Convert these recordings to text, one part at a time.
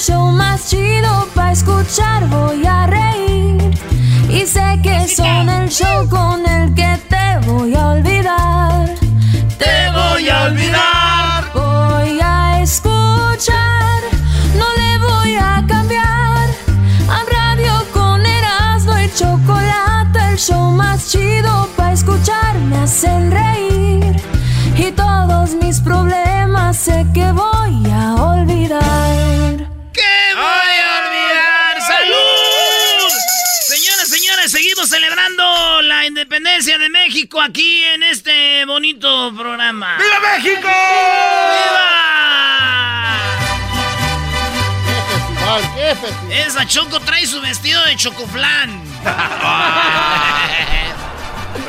show más chido para escuchar. Voy a reír. Y sé que son el show con el que te voy a olvidar. Te voy a olvidar. Voy a escuchar, no le voy a cambiar. A radio con Erasmo y chocolate, el show más chido para escuchar. Me hacen reír y todos mis problemas sé que voy a olvidar. Celebrando la independencia de México aquí en este bonito programa. ¡Viva México! ¡Viva! Esa Choco trae su vestido de chocoflán.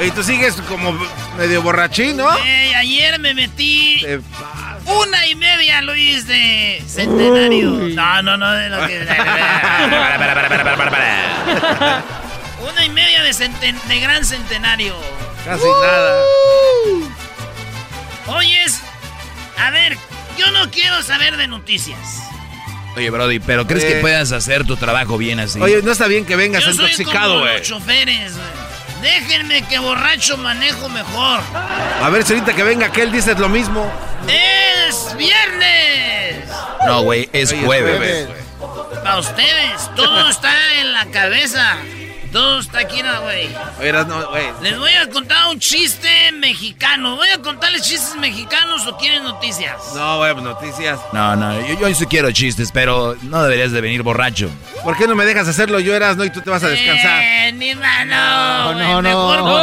Y tú sigues como medio borrachín, ¿no? Ey, ayer me metí una y media, Luis, de centenario. No, no, no, de lo que... Una y media de, centen- de gran centenario. Casi nada. Oyes, a ver, yo no quiero saber de noticias. Oye, Brody, ¿pero crees que puedas hacer tu trabajo bien así? Oye, no está bien que vengas Yo intoxicado, güey. los choferes, güey. Déjenme que borracho manejo mejor. A ver si ahorita que venga aquel dices lo mismo. ¡Es viernes! No, güey, es Oye, jueves. Para ustedes, todo está en la cabeza. Todo está aquí, no, güey. No, güey. Les voy a contar un chiste mexicano. ¿Voy a contarles chistes mexicanos o quieren noticias? No, güey, pues noticias. No, no, yo, yo sí quiero chistes, pero no deberías de venir borracho. ¿Por qué no me dejas hacerlo? Yo eras, no, y tú te vas a descansar. Eh, ni mano. no, no. mejor No, con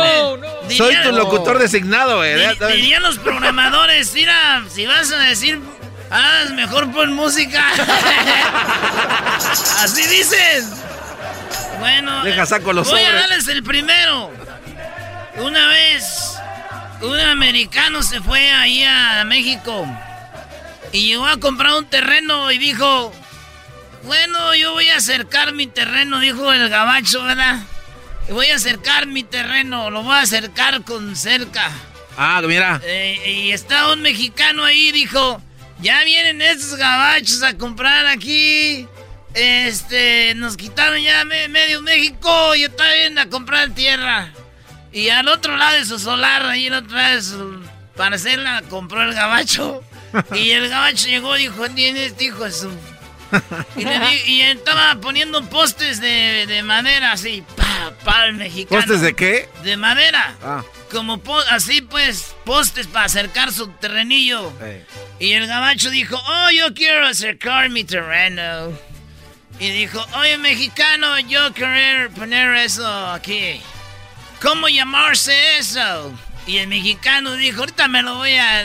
el- Soy diría- tu locutor designado, güey. Di- Dirían los programadores, mira, si vas a decir, haz mejor pon música. Así dicen. Bueno, Deja, saco los voy a darles el primero. Una vez, un americano se fue ahí a México y llegó a comprar un terreno y dijo, bueno, yo voy a acercar mi terreno, dijo el gabacho, ¿verdad? Voy a acercar mi terreno, lo voy a acercar con cerca. Ah, mira. Eh, y está un mexicano ahí, dijo, ya vienen estos gabachos a comprar aquí. Este, nos quitaron ya me- medio México, yo estaba viendo a comprar tierra. Y al otro lado de su solar, ahí el otro lado de su parcela, compró el gabacho. Y el gabacho llegó y dijo, tiene este hijo de su... Y, le di- y estaba poniendo postes de, de madera así, pa, pa, el mexicano. ¿Postes de qué? De madera. Ah. Como po- así pues, postes para acercar su terrenillo. Y el gabacho dijo, oh, yo quiero acercar mi terreno. Y dijo, oye, mexicano, yo quiero poner eso aquí. ¿Cómo llamarse eso? Y el mexicano dijo, ahorita me lo voy a...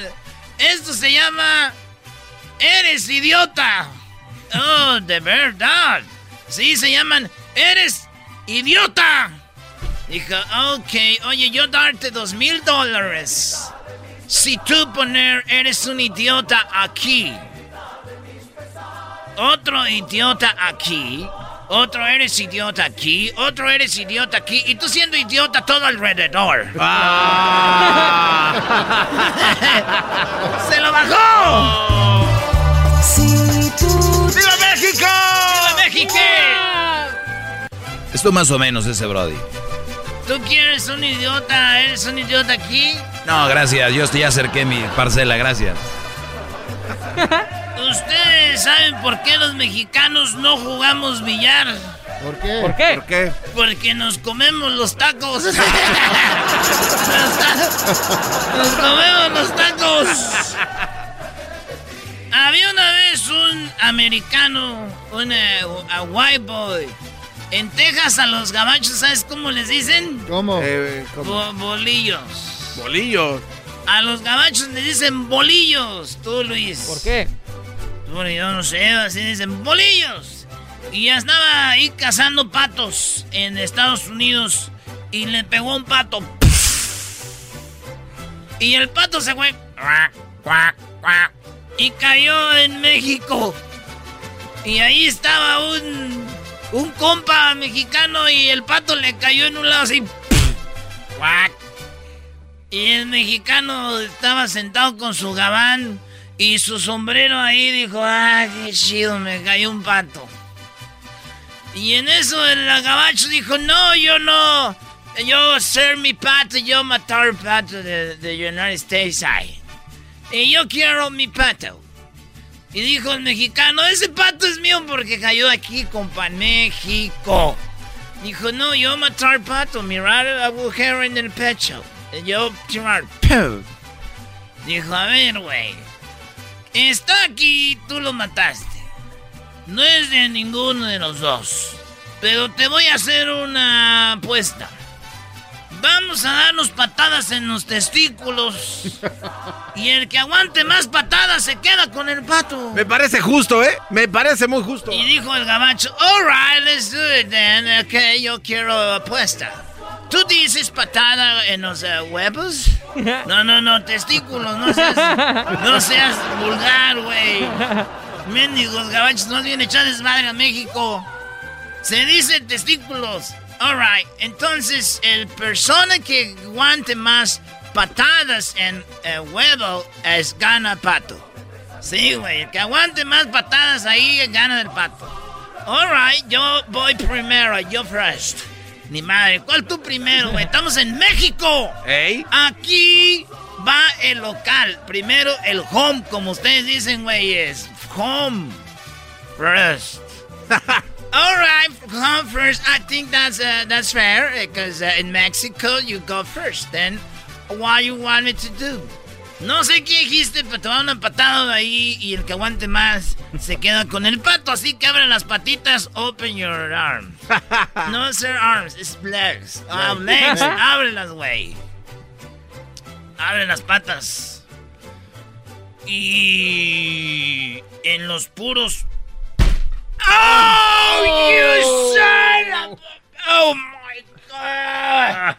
Esto se llama... Eres idiota. Oh, de verdad. Sí, se llaman... Eres idiota. Dijo, ok, oye, yo darte dos mil dólares. Si tú poner eres un idiota aquí, otro idiota aquí, Otro eres idiota aquí, otro eres idiota aquí, y tú siendo idiota todo alrededor. Ah. ¡Se lo bajó! ¡Viva México! ¡Viva México! Esto más o menos ese Brody. ¿Tú quieres un idiota? ¿Eres un idiota aquí? No, gracias. Yo ya acerqué mi parcela, gracias. ¿Ustedes saben por qué los mexicanos no jugamos billar? ¿Por qué? ¿Por qué? ¿Por qué? Porque nos comemos los tacos. nos, comemos los tacos. Había una vez un americano, un a white boy. En Texas a los gabachos, ¿sabes cómo les dicen? ¿Cómo? Eh, Bo- bolillos. bolillos. A los gabachos les dicen bolillos, tú Luis. ¿Por qué? Bueno, yo no sé, así dicen bolillos. Y ya estaba ahí cazando patos en Estados Unidos y le pegó un pato. Y el pato se fue. Y cayó en México. Y ahí estaba un, un compa mexicano y el pato le cayó en un lado así. Y el mexicano estaba sentado con su gabán y su sombrero ahí dijo, ah, qué chido, me cayó un pato. Y en eso el gabacho dijo, no, yo no, yo ser mi pato, yo matar pato de, de United States. ay. Y yo quiero mi pato. Y dijo el mexicano, ese pato es mío porque cayó aquí, compa, México. Dijo, no, yo matar pato, mirar el agujero en el pecho. Tirar. ¡pum! Dijo, a ver, güey. Está aquí, tú lo mataste. No es de ninguno de los dos. Pero te voy a hacer una apuesta. Vamos a darnos patadas en los testículos. Y el que aguante más patadas se queda con el pato. Me parece justo, ¿eh? Me parece muy justo. Y dijo el gabacho, alright, let's do it then. Ok, yo quiero apuesta. ¿Tú dices patada en los eh, huevos? No, no, no, testículos, no seas, no seas vulgar, güey. Mendigos gabachos, no vienen a echar desmadre a México. Se dice testículos. Alright, entonces el persona que aguante más patadas en el huevo es gana pato. Sí, güey, el que aguante más patadas ahí gana el pato. Alright, yo voy primero, yo first. Ni madre, ¿cuál tú primero, güey? Estamos en México. ¿Ey? Aquí va el local. Primero el home, como ustedes dicen, güey, es home first. All right, home first. I think that's uh, that's fair because uh, in Mexico you go first. Then, what you want me to do? No sé qué dijiste, pero te va una patada de ahí y el que aguante más se queda con el pato. Así que abre las patitas, open your arms. No, sir, arms, it's legs. Ah, legs, ábrelas, güey. Abre las patas. Y en los puros. ¡Oh, you son of a- Oh my god!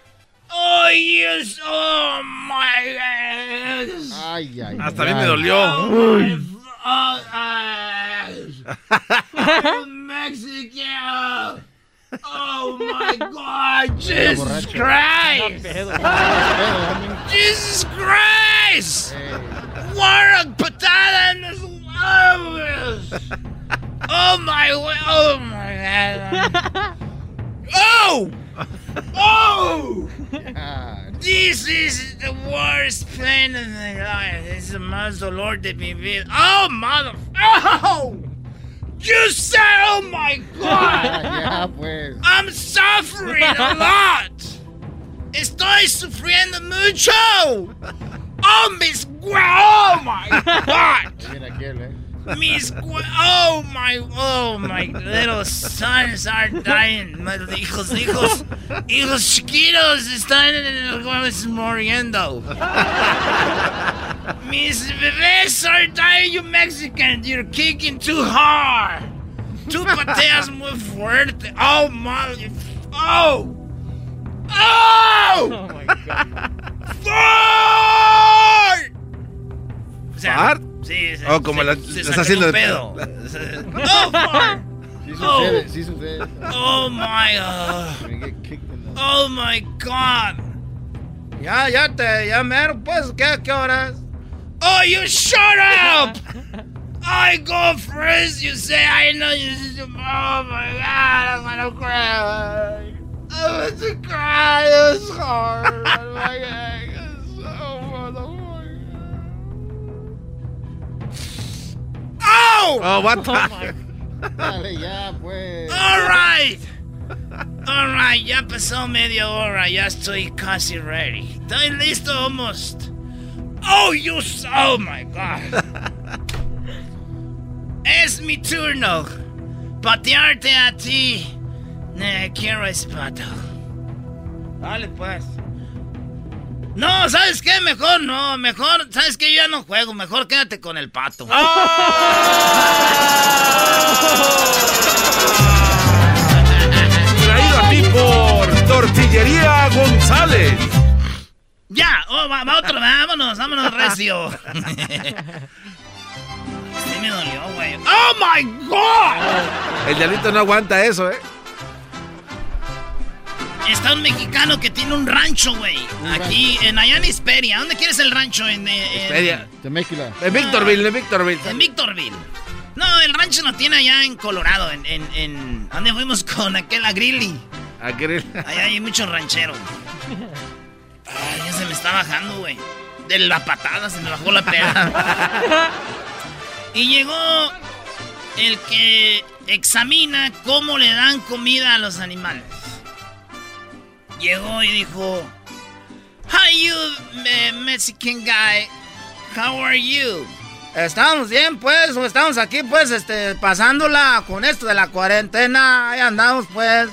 Oh, you. Oh my god! Ay, ay, Hasta a mí me ay. dolió. Oh, my f- oh, Mexico! Oh my god! Jesus borracho. Christ! Jesus Christ! What a patada en los huevos! Oh my! Oh my god! Oh! Oh! This is the worst pain in the life. This is más dolor de mi vida. Oh, mother. Oh! You said, oh my god! ya, pues. I'm suffering a lot. Estoy sufriendo mucho. Oh, mis Oh my god. Mira aquel. Mis gua- Oh my. Oh my little sons are dying. My little hijos, hijos, hijos chiquitos están muriendo. Mis bebés are dying, you Mexicans. You're kicking too hard. Tú pateas muy fuerte. Oh, my. Oh. Oh. oh Fart. O sea, ¿Fart? Sí, se, Oh, como se- la- se la sacó está haciendo un de pedo. oh, fart. Sí Oh. sucede, sí sucede. Oh my god. Oh my god. Ya, ya te, ya mero, pues, ¿qué, qué horas? Oh, you shut up! I go first, you say, I know you. Oh my god, I'm gonna cry. I'm gonna cry, it's hard. Oh my Oh! Oh, what the? Oh, Dale, ya, pues. All right. All right, ya pasó media hora, ya estoy casi ready. Estoy listo almost. Oh, you s- Oh my god. es mi turno. Patearte a ti. Ne, quiero ese pato. Dale pues. No, ¿sabes qué? Mejor no, mejor, ¿sabes qué? Yo ya no juego, mejor quédate con el pato. Traído a ti por Tortillería González. Ya, oh, va, va otro, vámonos, vámonos, recio. Sí me dolió, güey. ¡Oh, my God! El diablito no aguanta eso, ¿eh? Está un mexicano que tiene un rancho, güey. Aquí, en allá en Hisperia. ¿Dónde quieres el rancho? En, eh, en- Hisperia. Teméquila. De Victorville, de Victorville. En Victorville. No, el rancho lo tiene allá en Colorado, en... en, en ¿Dónde fuimos con aquel Grilly? Aquel- Allá hay muchos rancheros. Ay, ya se me está bajando, güey. De la patada se me bajó la peda. y llegó el que examina cómo le dan comida a los animales. Llegó y dijo, Hi you, me- Mexican guy. How are you? Estamos bien, pues, estamos aquí, pues, este, pasándola con esto de la cuarentena. Ahí andamos, pues.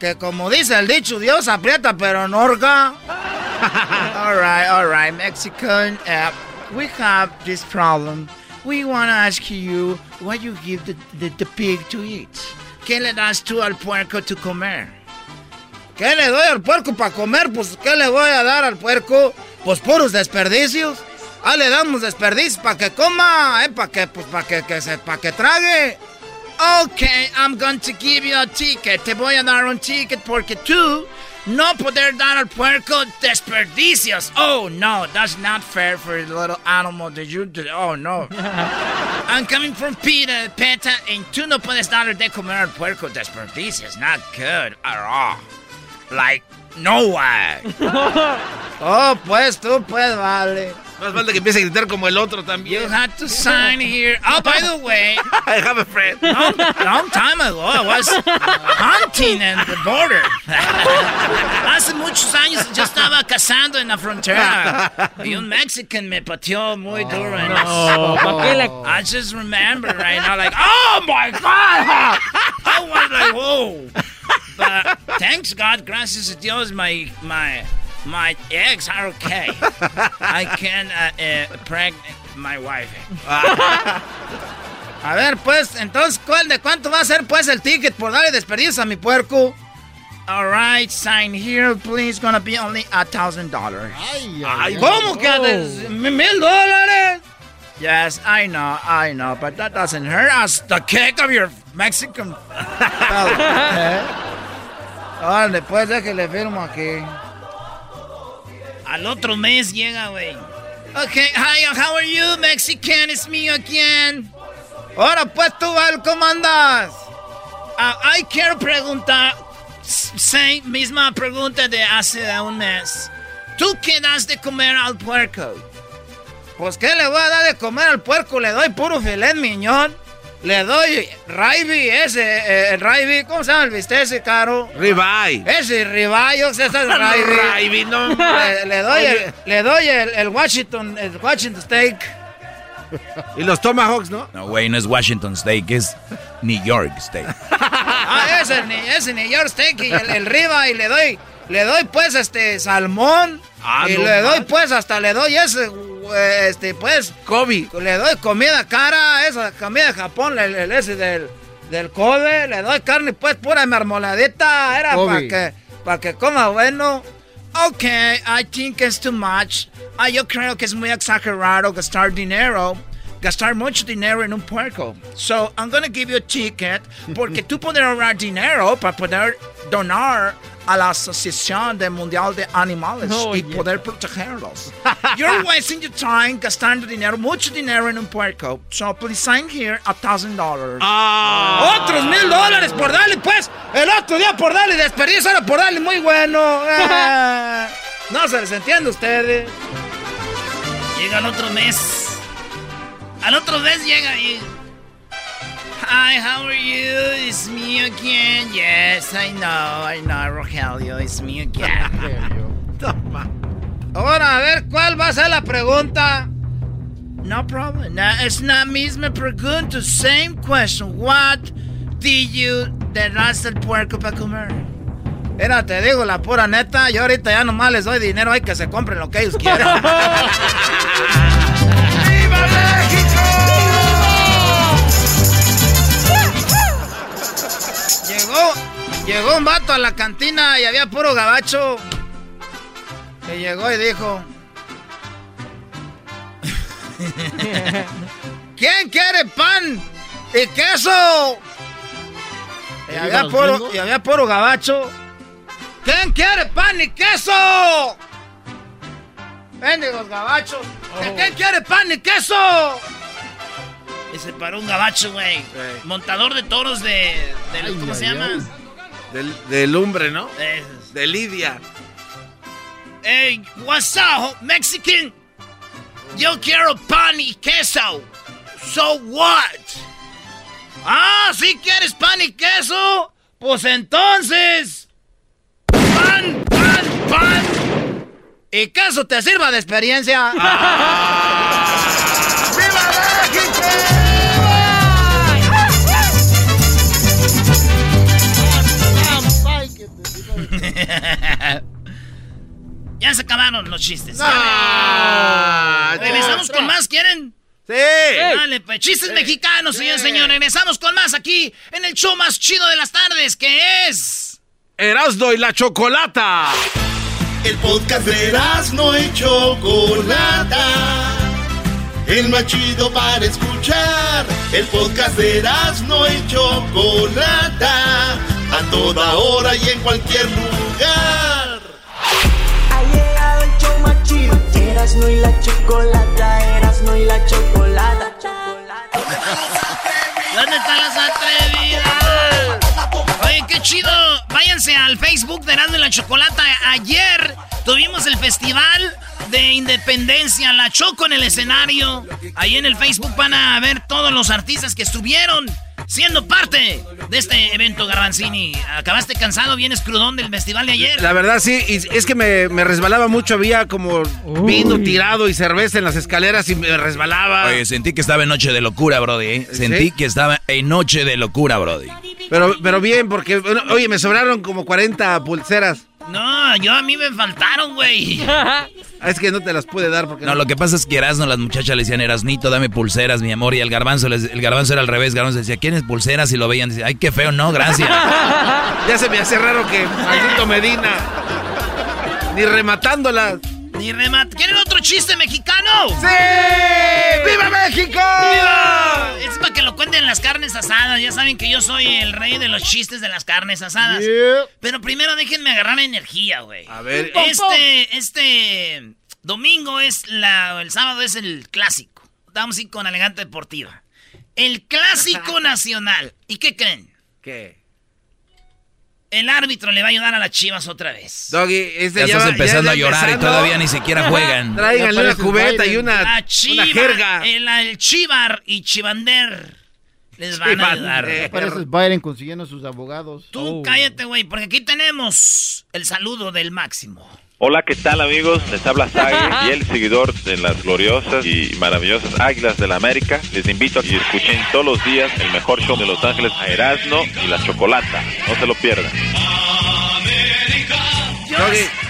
Que como dice el dicho, Dios aprieta pero no orga. all right, all right, Mexican. We have this problem. We want to ask you what you give the, the, the pig to eat. ¿Qué le das tú al puerco to comer? ¿Qué le doy al puerco para comer? Pues, ¿qué le voy a dar al puerco? Pues puros desperdicios. Ah, le damos desperdicios para que coma, ¿eh? Para que, pues, para que, que se, para que trague. Okay, I'm going to give you a ticket. Te voy a dar un ticket porque tú no poder dar al puerco desperdicios. Oh, no, that's not fair for the little animal that you do. Oh, no. I'm coming from Peter, Peta, and tú no puedes darle de comer al puerco desperdicios. Not good at all. Like, no way. oh, pues tú, pues, vale. Más falta que empiece a gritar como el otro You también. had to sign here. Oh, by the way, I have a friend. long, long time ago I was hunting in the border. Hace muchos años yo estaba cazando en la frontera y un Mexican me pateó muy duro en Oh, ¿para qué I just remember right now, like, oh my god! I was like, whoa! But thanks God, gracias a Dios, my my my eggs are okay. I can uh, uh, pregnant my wife. A ver, pues, entonces, ¿cuál de cuánto va a ser, pues, el ticket por darle desperdicios a mi puerco? All right, sign here, please. Gonna be only a thousand dollars. Ay, ¿Cómo que oh. mil dólares? Yes, I know, I know, but that doesn't hurt us. The cake of your Mexican Órale, pues déjale firmo aquí. Al otro mes llega, güey. Okay, hi, how are you, Mexican? It's me again. Ahora pues tú, Val, ¿cómo andas? Ah, ay, quiero preguntar, sí, misma pregunta de hace un mes. ¿Tú qué das de comer al puerco? Pues, ¿qué le voy a dar de comer al puerco? Le doy puro filet miñón. Le doy raibi, ese, eh, el raibi, ¿cómo se llama el bistec ese, caro? Ribeye. Ese ribayo, ese es raibi. Ribeye, no. Le, le doy, el, le doy el, el Washington, el Washington steak. Y los Tomahawks, ¿no? No, güey, no es Washington Steak, es New York Steak. Ah, ese, ese New York steak y el, el le doy, le doy pues este salmón. Ah, y no le doy pues hasta le doy ese, este pues, Kobe. le doy comida cara, esa comida de Japón, el, el ese del, del Kobe, le doy carne pues pura marmoladita, era para que, para que coma bueno. Ok, I think it's too much. Ah, yo creo que es muy exagerado gastar dinero gastar mucho dinero en un puerco. So, I'm gonna give you a ticket porque tú puedes ahorrar dinero para poder donar a la Asociación de Mundial de Animales Oh, y yeah. poder protegerlos. You're wasting your time gastando dinero, mucho dinero en un puerco. So, please sign here a thousand dollars. Otros mil dólares por darle, pues. El otro día por darle desperdicio, ahora por darle muy bueno. Eh, no se les entiende a ustedes. Llega el otro mes. Al otro mes llega y. Hi, how are you? It's me again. Yes, I know, I know, Rogelio. It's me again. Ahora, a ver, ¿cuál va a ser la pregunta? No problem. No, es la misma pregunta. Same question. What did you das el puerco para comer? Mira, te digo la pura neta. Yo ahorita ya nomás les doy dinero. Hay que se compren lo que ellos quieran. Llegó, llegó un vato a la cantina y había puro gabacho. Que llegó y dijo... ¿Quién quiere pan y queso? Y había, puro, y había puro gabacho. ¿Quién quiere pan y queso? Bendigos gabachos. ¿Que ¿Quién quiere pan y queso? Y se paró un gabacho, güey. Montador de toros de. de- Ay, ¿Cómo se ay, llama? Del, de lumbre, ¿no? Eh, De Lidia. Hey, what's up, Mexican? Yo quiero pan y queso. So what? Ah, si quieres pan y queso, pues entonces. Pan, pan, pan. Y queso te sirva de experiencia. ¡Viva México! ya se acabaron los chistes. Ah, Regresamos con más, ¿quieren? Sí. Dale, pues, chistes mexicanos, señor, señor. Regresamos con más aquí en el show más chido de las tardes, que es... Erasdo y la chocolata. El podcast de no y Chocolata. El más chido para escuchar. El podcast de no y Chocolata. A toda hora y en cualquier lugar. Ha llegado el show más chido. Erasmo y la chocolata, Erasmo y la chocolata. ¿Dónde están las atrevidas? Oye, qué chido. Facebook de Erasmo y la Chocolata. Ayer tuvimos el festival de Independencia, la Choco en el escenario. Ahí en el Facebook van a ver todos los artistas que estuvieron siendo parte de este evento, Garbanzini. ¿Acabaste cansado? ¿Vienes crudón del festival de ayer? La verdad, sí, y es que me, me resbalaba mucho. Había como vino tirado y cerveza en las escaleras y me resbalaba. Oye, sentí que estaba en noche de locura, Brody. ¿eh? Sentí que estaba en noche de locura, Brody. Pero, pero bien, porque, bueno, oye, me sobraron como 40 pulseras. No, yo a mí me faltaron, güey. Es que no te las pude dar porque No, lo que pasa es que Erasno, las muchachas le decían, Erasnito, dame pulseras, mi amor. Y el garbanzo, les- el garbanzo era al revés. Garbanzo decía, ¿quiénes pulseras? Y lo veían, decía, ay, qué feo, no, gracias. ya se me hace raro que maldito Medina. Ni rematándolas. Ni remat. ¿Quieren otro chiste mexicano? ¡Sí! ¡Viva México! ¡Viva! Es para que lo cuenten las carnes asadas. Ya saben que yo soy el rey de los chistes de las carnes asadas. Pero primero déjenme agarrar energía, güey. A ver, Este, este domingo es la, el sábado es el clásico. Ir con Elegante Deportiva. El clásico nacional. ¿Y qué creen? ¿qué? El árbitro le va a ayudar a las chivas otra vez. Doggy, este Ya estás va- empezando ya a llorar y todavía ni siquiera juegan. Tráiganle Ya una pareces cubeta y una, La una chiva, jerga. el, el chivar y chivander les van a ayudar. Chivander. Parece Biden consiguiendo sus abogados. Tú Oh. cállate, güey, porque aquí tenemos el saludo del máximo. Hola, ¿qué tal amigos? Les habla Sage y el seguidor de las gloriosas y maravillosas Águilas de la América. Les invito a que escuchen todos los días el mejor show de Los Ángeles a Erasmo y la Chocolata. No se lo pierdan. Yo,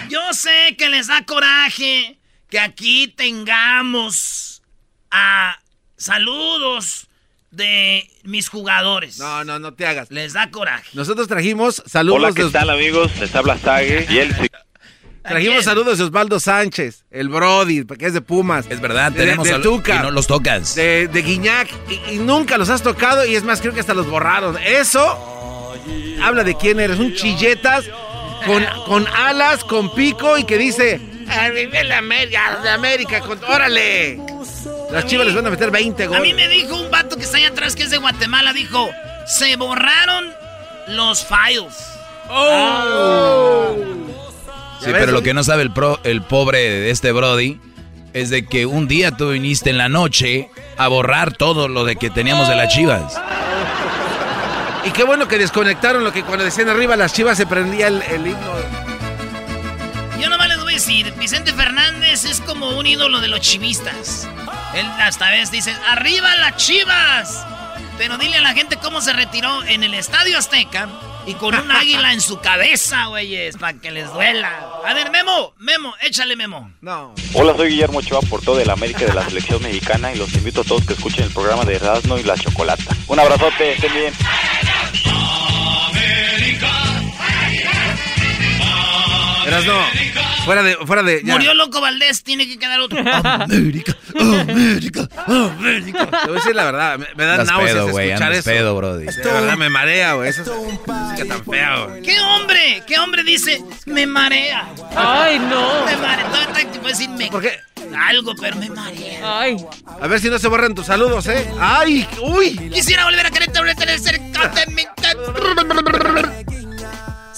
yo sé que les da coraje que aquí tengamos a saludos de mis jugadores. No, no, no te hagas. Les da coraje. Nosotros trajimos saludos Hola, ¿qué de- tal amigos? Les habla Sage y el Trajimos saludos de Osvaldo Sánchez, el Brody, que es de Pumas. Es verdad, de- tenemos de, Tuca, y no los tocas. de, de Guiñac, y, y nunca los has tocado, y es más, creo que hasta los borraron. Eso habla de quién eres, un chilletas con, con alas, con pico, y que dice, ¡Arriba la América, de América, con- órale! Las chivas les van a meter 20 A goles. mí me dijo un vato que está allá atrás, que es de Guatemala, dijo, se borraron los files. Oh. Sí, pero lo que no sabe el, pro- el pobre de este Brody es de que un día tú viniste en la noche a borrar todo lo de que teníamos de las chivas. Y qué bueno que desconectaron lo que cuando decían arriba las chivas se prendía el, el himno. Yo nomás les voy a decir, Vicente Fernández es como un ídolo de los chivistas. Él hasta vez dice, arriba las chivas. Pero dile a la gente cómo se retiró en el Estadio Azteca y con un águila en su cabeza, güeyes, para que les duela. A ver, Memo, Memo, échale Memo. No. Hola, soy Guillermo Ochoa por todo el América de la selección mexicana y los invito a todos que escuchen el programa de Erasmo y la Chocolata. Un abrazote, estén bien. Eras no. Fuera de. Fuera de ya. Murió Loco Valdés, tiene que quedar otro. América, América, América. Te voy a decir la verdad, me, me dan náuseas pedo, güey, escuchar eso. pedo, brody. De verdad me marea, güey. Eso es música tan fea, güey. ¿Qué hombre? ¿Qué hombre dice? Me marea. Ay, no. Me marea. Todo el tiempo decir me. ¿Por qué? Algo, pero me marea. Ay. A ver si no se borran tus saludos, ¿eh? ¡Ay! ¡Uy! Quisiera volver a quererte, volver a tener cerca de mí.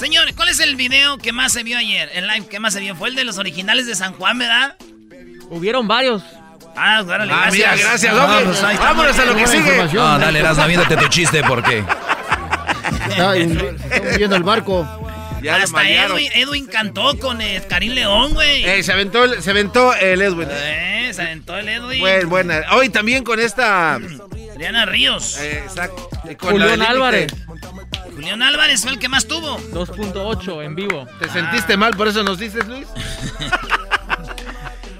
Señores, ¿cuál es el video que más se vio ayer? El live que más se vio fue el de los originales de San Juan, ¿verdad? Hubieron varios. Ah, órale, Ah, gracias. mira, gracias, Ah, hombre. pues ahí está. Vámonos a lo que sigue. No, dale, Erasmo, aviéntate tu chiste, ¿por qué? Está hundi- está hundiendo el barco. Ya Hasta. Edwin, Edwin cantó con eh, Karim León, güey. Eh, se aventó el, se aventó el Edwin. Eh, se aventó el Edwin. Buen, buena. Hoy también con esta. Adriana Ríos. eh, exacto. Julián. Álvarez. Julián Álvarez fue el que más tuvo. 2.8 en vivo. ¿Te sentiste mal por eso nos dices, Luis?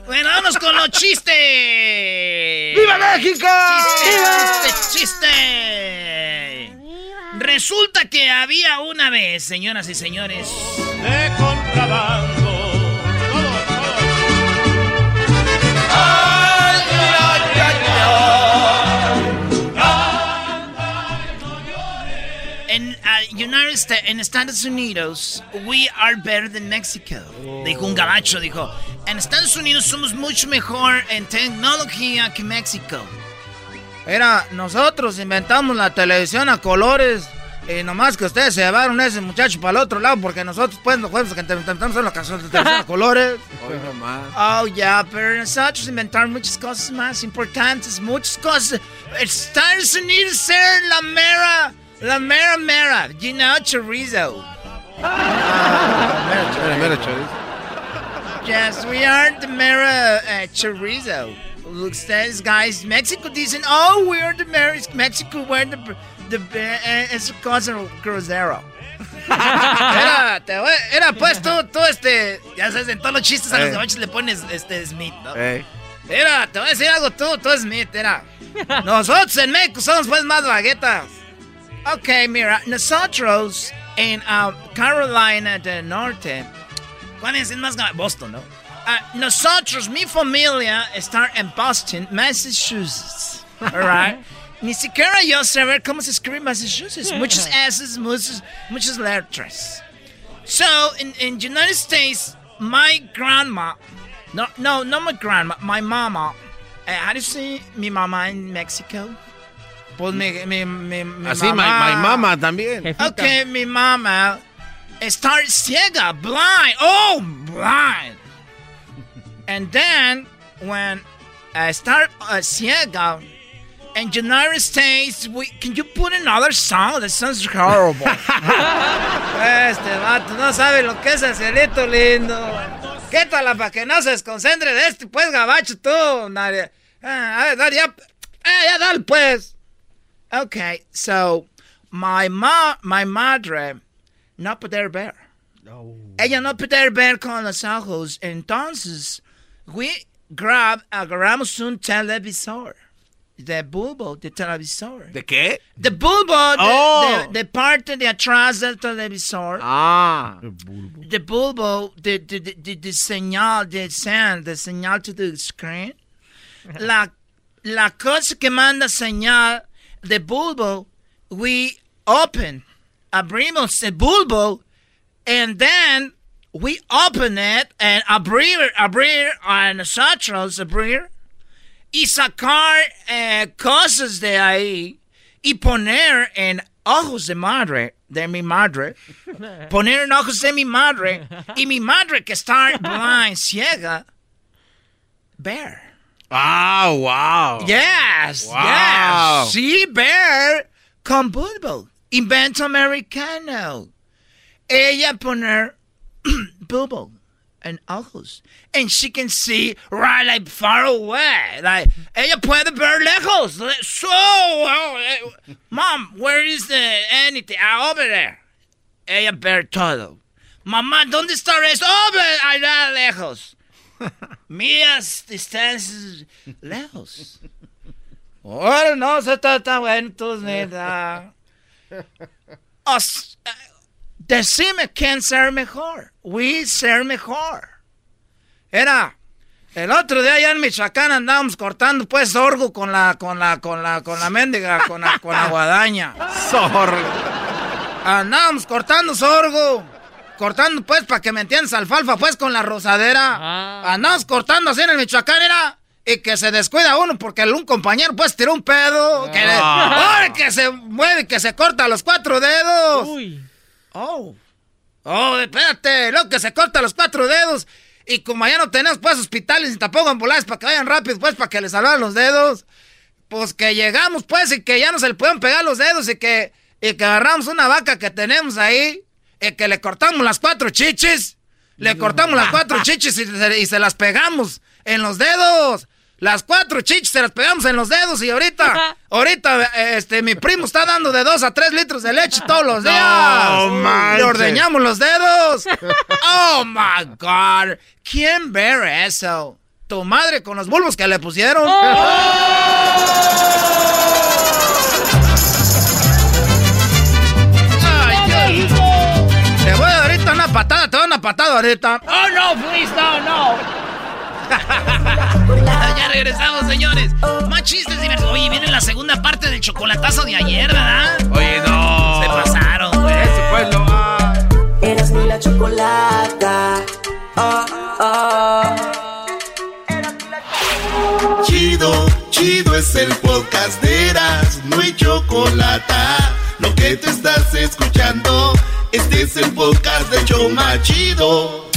Bueno, vámonos con los chistes. ¡Viva México! Chiste, chiste, chiste. Resulta que había una vez, señoras y señores. De contrabando. United States, en Estados Unidos, we are better than Mexico. Dijo un gabacho, dijo. En Estados Unidos somos mucho mejor en tecnología que México. Era, nosotros inventamos la televisión a colores. Y nomás que ustedes se llevaron a ese muchacho para el otro lado, porque nosotros, pues, los jueves que intentamos hacer la canción de televisión a colores. Hoy nomás. Oh, ya, pero nosotros inventaron muchas cosas más importantes, muchas cosas. Estados Unidos ser la mera, la mera mera, you know, chorizo. Mira, mira, chorizo. Yes, we are the mera uh, chorizo. Look, says guys, Mexico dicen, oh, we're the mera, Mexico, we're the, the, uh, es cosa grosero. Era, te era pues tú, tú, este, ya sabes, en todos los chistes a los Eh. gabachos le pones, este, Smith, ¿no? Eh. Mira, te voy a decir algo tú, tú Smith, mira. Nosotros en México somos pues más baguetas. Ok, mira, nosotros en uh, Carolina del Norte, ¿cuál es el más grande? Boston, ¿no? Ah, nosotros, mi familia, está en Boston, Massachusetts. Alright. Ni siquiera yo sé ver cómo se escribe Massachusetts. Muchas S, muchas, muchas letras. So, in, in United States, my grandma, no, no, not my grandma, my mama, uh, how do you say mi mamá in Mexico? Pues mi, mi, mi, mi Así, my, my mama también. Okay, mi mamá start ciega, blind. Oh, blind. and then when I start uh, ciega, in United States, we, can you put another song? That sounds horrible. Este vato no sabe lo que es el cielito lindo. Quítala para que no se desconcentre de este, pues, gabacho, tú. Nadie. Ah, a ver, dale, ya. Ah, ya, dale, pues. Okay, so my ma, my madre, no poder ver. Ella no poder ver con los ojos. Entonces, we grab, agarramos un televisor. De bulbo, de televisor. ¿De qué? De bulbo, de, Oh. de- de parte de atrás del televisor. Ah. De bulbo, de, de, de, de, señal, de sound, de señal to the screen. La, la cosa que manda señal de bulbo, we open, abrimos el bulbo, and then we open it, and abrir, abrir a nosotros, abrir, y sacar eh, cosas de ahí, y poner en ojos de madre, de mi madre, poner en ojos de mi madre, y mi madre que está blind, ciega, ver. Ah, wow. Yes, Wow. yes. Sí, Bear con bulbo. Invento americano. Ella poner bulbo and ojos. And she can see right like far away. Like, ella puede ver lejos. So, oh, eh, mom, where is the anything? Ah, over there. Ella ver todo. Mamá, ¿dónde está eso? Over allá lejos. Mías distancias lejos. Bueno, no, se está tan bueno, entonces, neta. Os- eh, decime quién ser mejor. We ser mejor. Era, el otro día allá en Michoacán andábamos cortando pues sorgo con la, con la, con la, con la mendiga, con la, con la guadaña. Sorgo. Andábamos cortando sorgo. Cortando pues para que me entiendas alfalfa pues con la rosadera. Andamos cortando así en el Michoacán era. Y que se descuida uno porque un compañero pues tiró un pedo. Que, le- Ah. ¡Ay, que se mueve, que se corta los cuatro dedos. Oh. Oh, espérate, lo que se corta los cuatro dedos. Y como ya no tenemos pues hospitales ni tampoco ambulancias para que vayan rápido, pues para que le salvan los dedos. Pues que llegamos pues y que ya no se le pueden pegar los dedos y que, y que agarramos una vaca que tenemos ahí que le cortamos las cuatro chichis. Le cortamos las cuatro chichis y se, y se las pegamos en los dedos. Las cuatro chichis se las pegamos en los dedos y ahorita, ahorita, este, mi primo está dando de dos a tres litros de leche todos los días. No manches. Le ordeñamos los dedos. Oh my God. ¿Quién ve eso? Tu madre con los bulbos que le pusieron. Ay, patada, te voy a dar una patada ahorita. Oh no, please, no, no. ya regresamos, señores. Más chistes divertidos. Oye, viene la segunda parte del chocolatazo de ayer, ¿verdad? Oye, no. Se pasaron, güey. Ese fue lo. ah. Eras mi la chocolata. Oh, oh. Chido, chido es el podcast de Eras, no hay chocolate. Lo que te estás escuchando, este es el podcast de Choma Chido.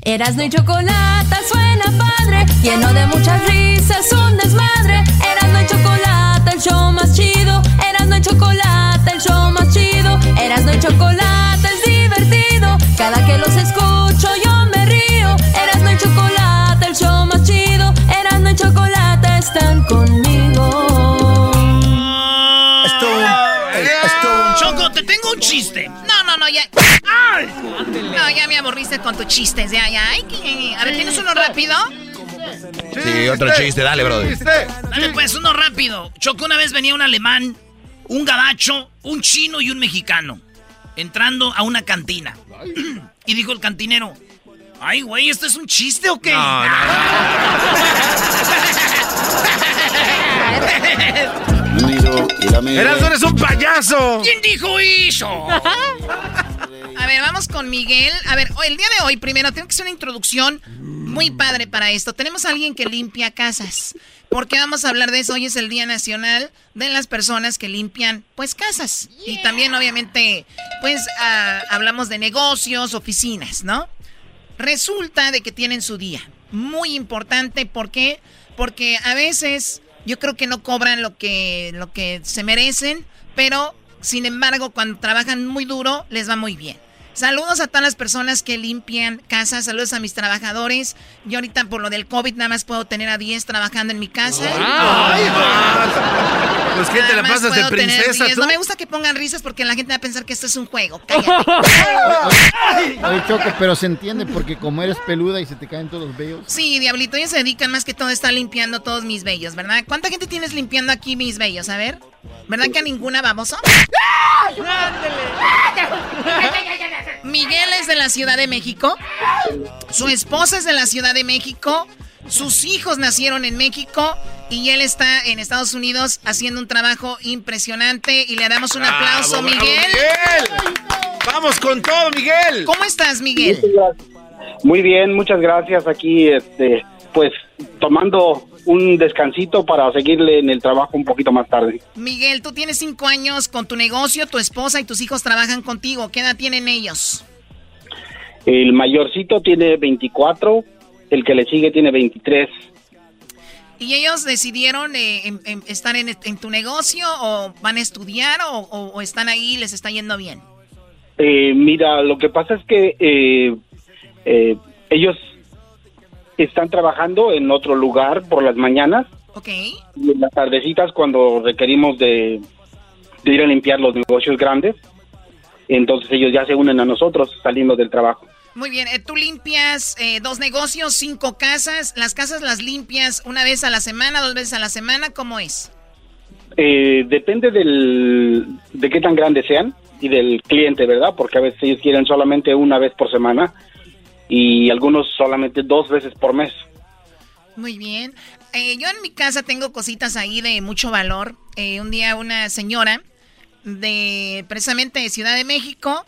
Erasno y chocolate suena padre, lleno de muchas risas, un desmadre. Erasno y chocolate, el show más chido. Erasno y chocolate, el show más chido. Erasno y chocolate es divertido. Cada que los escucho yo me río. Erasno y chocolate, el show más chido. Erasno y chocolate están conmigo. Choco, te tengo un chiste. No, no, no, ya. ¡Ay! No, ya me aburriste con tus chistes. Ya, ya. Ay, que- A ver, ¿tienes uno rápido? Sí, otro chiste, dale, brother. Dale pues, uno rápido. Choco, una vez venía un alemán, un gabacho, un chino y un mexicano. Entrando a una cantina. y dijo el cantinero, ay, güey, ¿esto es un chiste o qué? Erasmo, eres un payaso. ¿Quién dijo eso? A ver, vamos con Miguel. A ver, hoy- el día de hoy, primero, tengo que hacer una introducción muy padre para esto. Tenemos a alguien que limpia casas. ¿Por qué vamos a hablar de eso? Hoy es el Día Nacional de las personas que limpian, pues, casas. Y también, obviamente, pues, ah, hablamos de negocios, oficinas, ¿no? Resulta de que tienen su día. Muy importante, ¿por qué? Porque a veces yo creo que no cobran lo que, lo que se merecen, pero sin embargo cuando trabajan muy duro les va muy bien. Saludos a todas las personas que limpian casas, saludos a mis trabajadores. Yo ahorita por lo del COVID nada más puedo tener a 10 trabajando en mi casa. Ay, pues ¿qué te la pasas de princesa 10. tú? No me gusta que pongan risas porque la gente va a pensar que esto es un juego. Cállate. Oye, Choco, pero se entiende porque como eres peluda y se te caen todos los vellos. Sí, Diablito, ellos se dedican más que todo a estar limpiando todos mis vellos, ¿verdad? ¿Cuánta gente tienes limpiando aquí mis vellos? A ver. ¿Verdad que a ninguna vamos? Miguel es de la Ciudad de México. Su esposa es de la Ciudad de México. Sus hijos nacieron en México. Y él está en Estados Unidos haciendo un trabajo impresionante. Y le damos un aplauso, bravo, Miguel. Miguel. Vamos con todo, Miguel. ¿Cómo estás, Miguel? Muy bien, muchas gracias. Aquí, este, pues, tomando un descansito para seguirle en el trabajo un poquito más tarde. Miguel, tú tienes cinco años con tu negocio, tu esposa y tus hijos trabajan contigo. ¿Qué edad tienen ellos? El mayorcito tiene 24, el que le sigue tiene 23. ¿Y ellos decidieron eh, estar en, en tu negocio o van a estudiar o, o- o están ahí y les está yendo bien? Eh, mira, lo que pasa es que eh, eh, ellos están trabajando en otro lugar por las mañanas Ok. y en las tardecitas cuando requerimos de, de ir a limpiar los negocios grandes, entonces ellos ya se unen a nosotros saliendo del trabajo. Muy bien, eh, tú limpias eh, dos negocios, cinco casas. ¿Las casas las limpias una vez a la semana, dos veces a la semana? ¿Cómo es? Eh, depende del, de qué tan grandes sean y del cliente, ¿verdad? Porque a veces ellos quieren solamente una vez por semana y algunos solamente dos veces por mes. Muy bien. Eh, yo en mi casa tengo cositas ahí de mucho valor. Eh, un día una señora de precisamente de Ciudad de México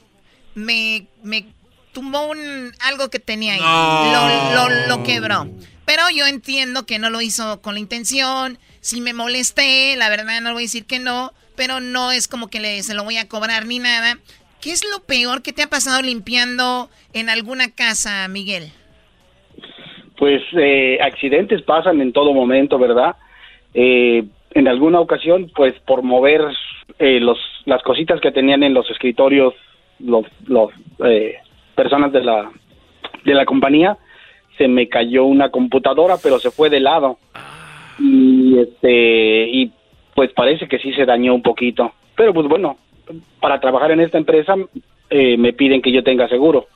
me, me tumbó un algo que tenía ahí. No. Lo, lo- lo quebró. Pero yo entiendo que no lo hizo con la intención. Si me molesté, la verdad no voy a decir que no, pero no es como que le, se lo voy a cobrar ni nada. ¿Qué es lo peor que te ha pasado limpiando en alguna casa, Miguel? Pues eh, accidentes pasan en todo momento, ¿verdad? Eh, en alguna ocasión, pues por mover eh, los, las cositas que tenían en los escritorios los, los eh, personas de la, de la compañía, se me cayó una computadora, pero se fue de lado. Y, este, y pues parece que sí se dañó un poquito. Pero pues bueno, para trabajar en esta empresa eh, me piden que yo tenga seguro.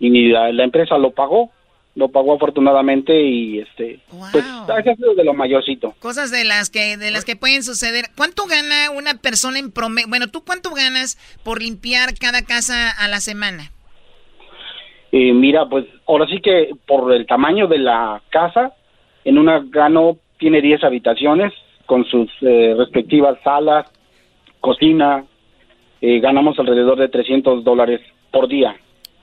Y la, la empresa lo pagó, lo pagó afortunadamente y este, pues ha sido de lo mayorcito. Cosas de las que de las que pueden suceder. ¿Cuánto gana una persona en promedio? Bueno, ¿tú cuánto ganas por limpiar cada casa a la semana? Eh, mira, pues ahora sí que por el tamaño de la casa, en una gano tiene 10 habitaciones con sus eh, respectivas salas, cocina, eh, ganamos alrededor de 300 dólares por día.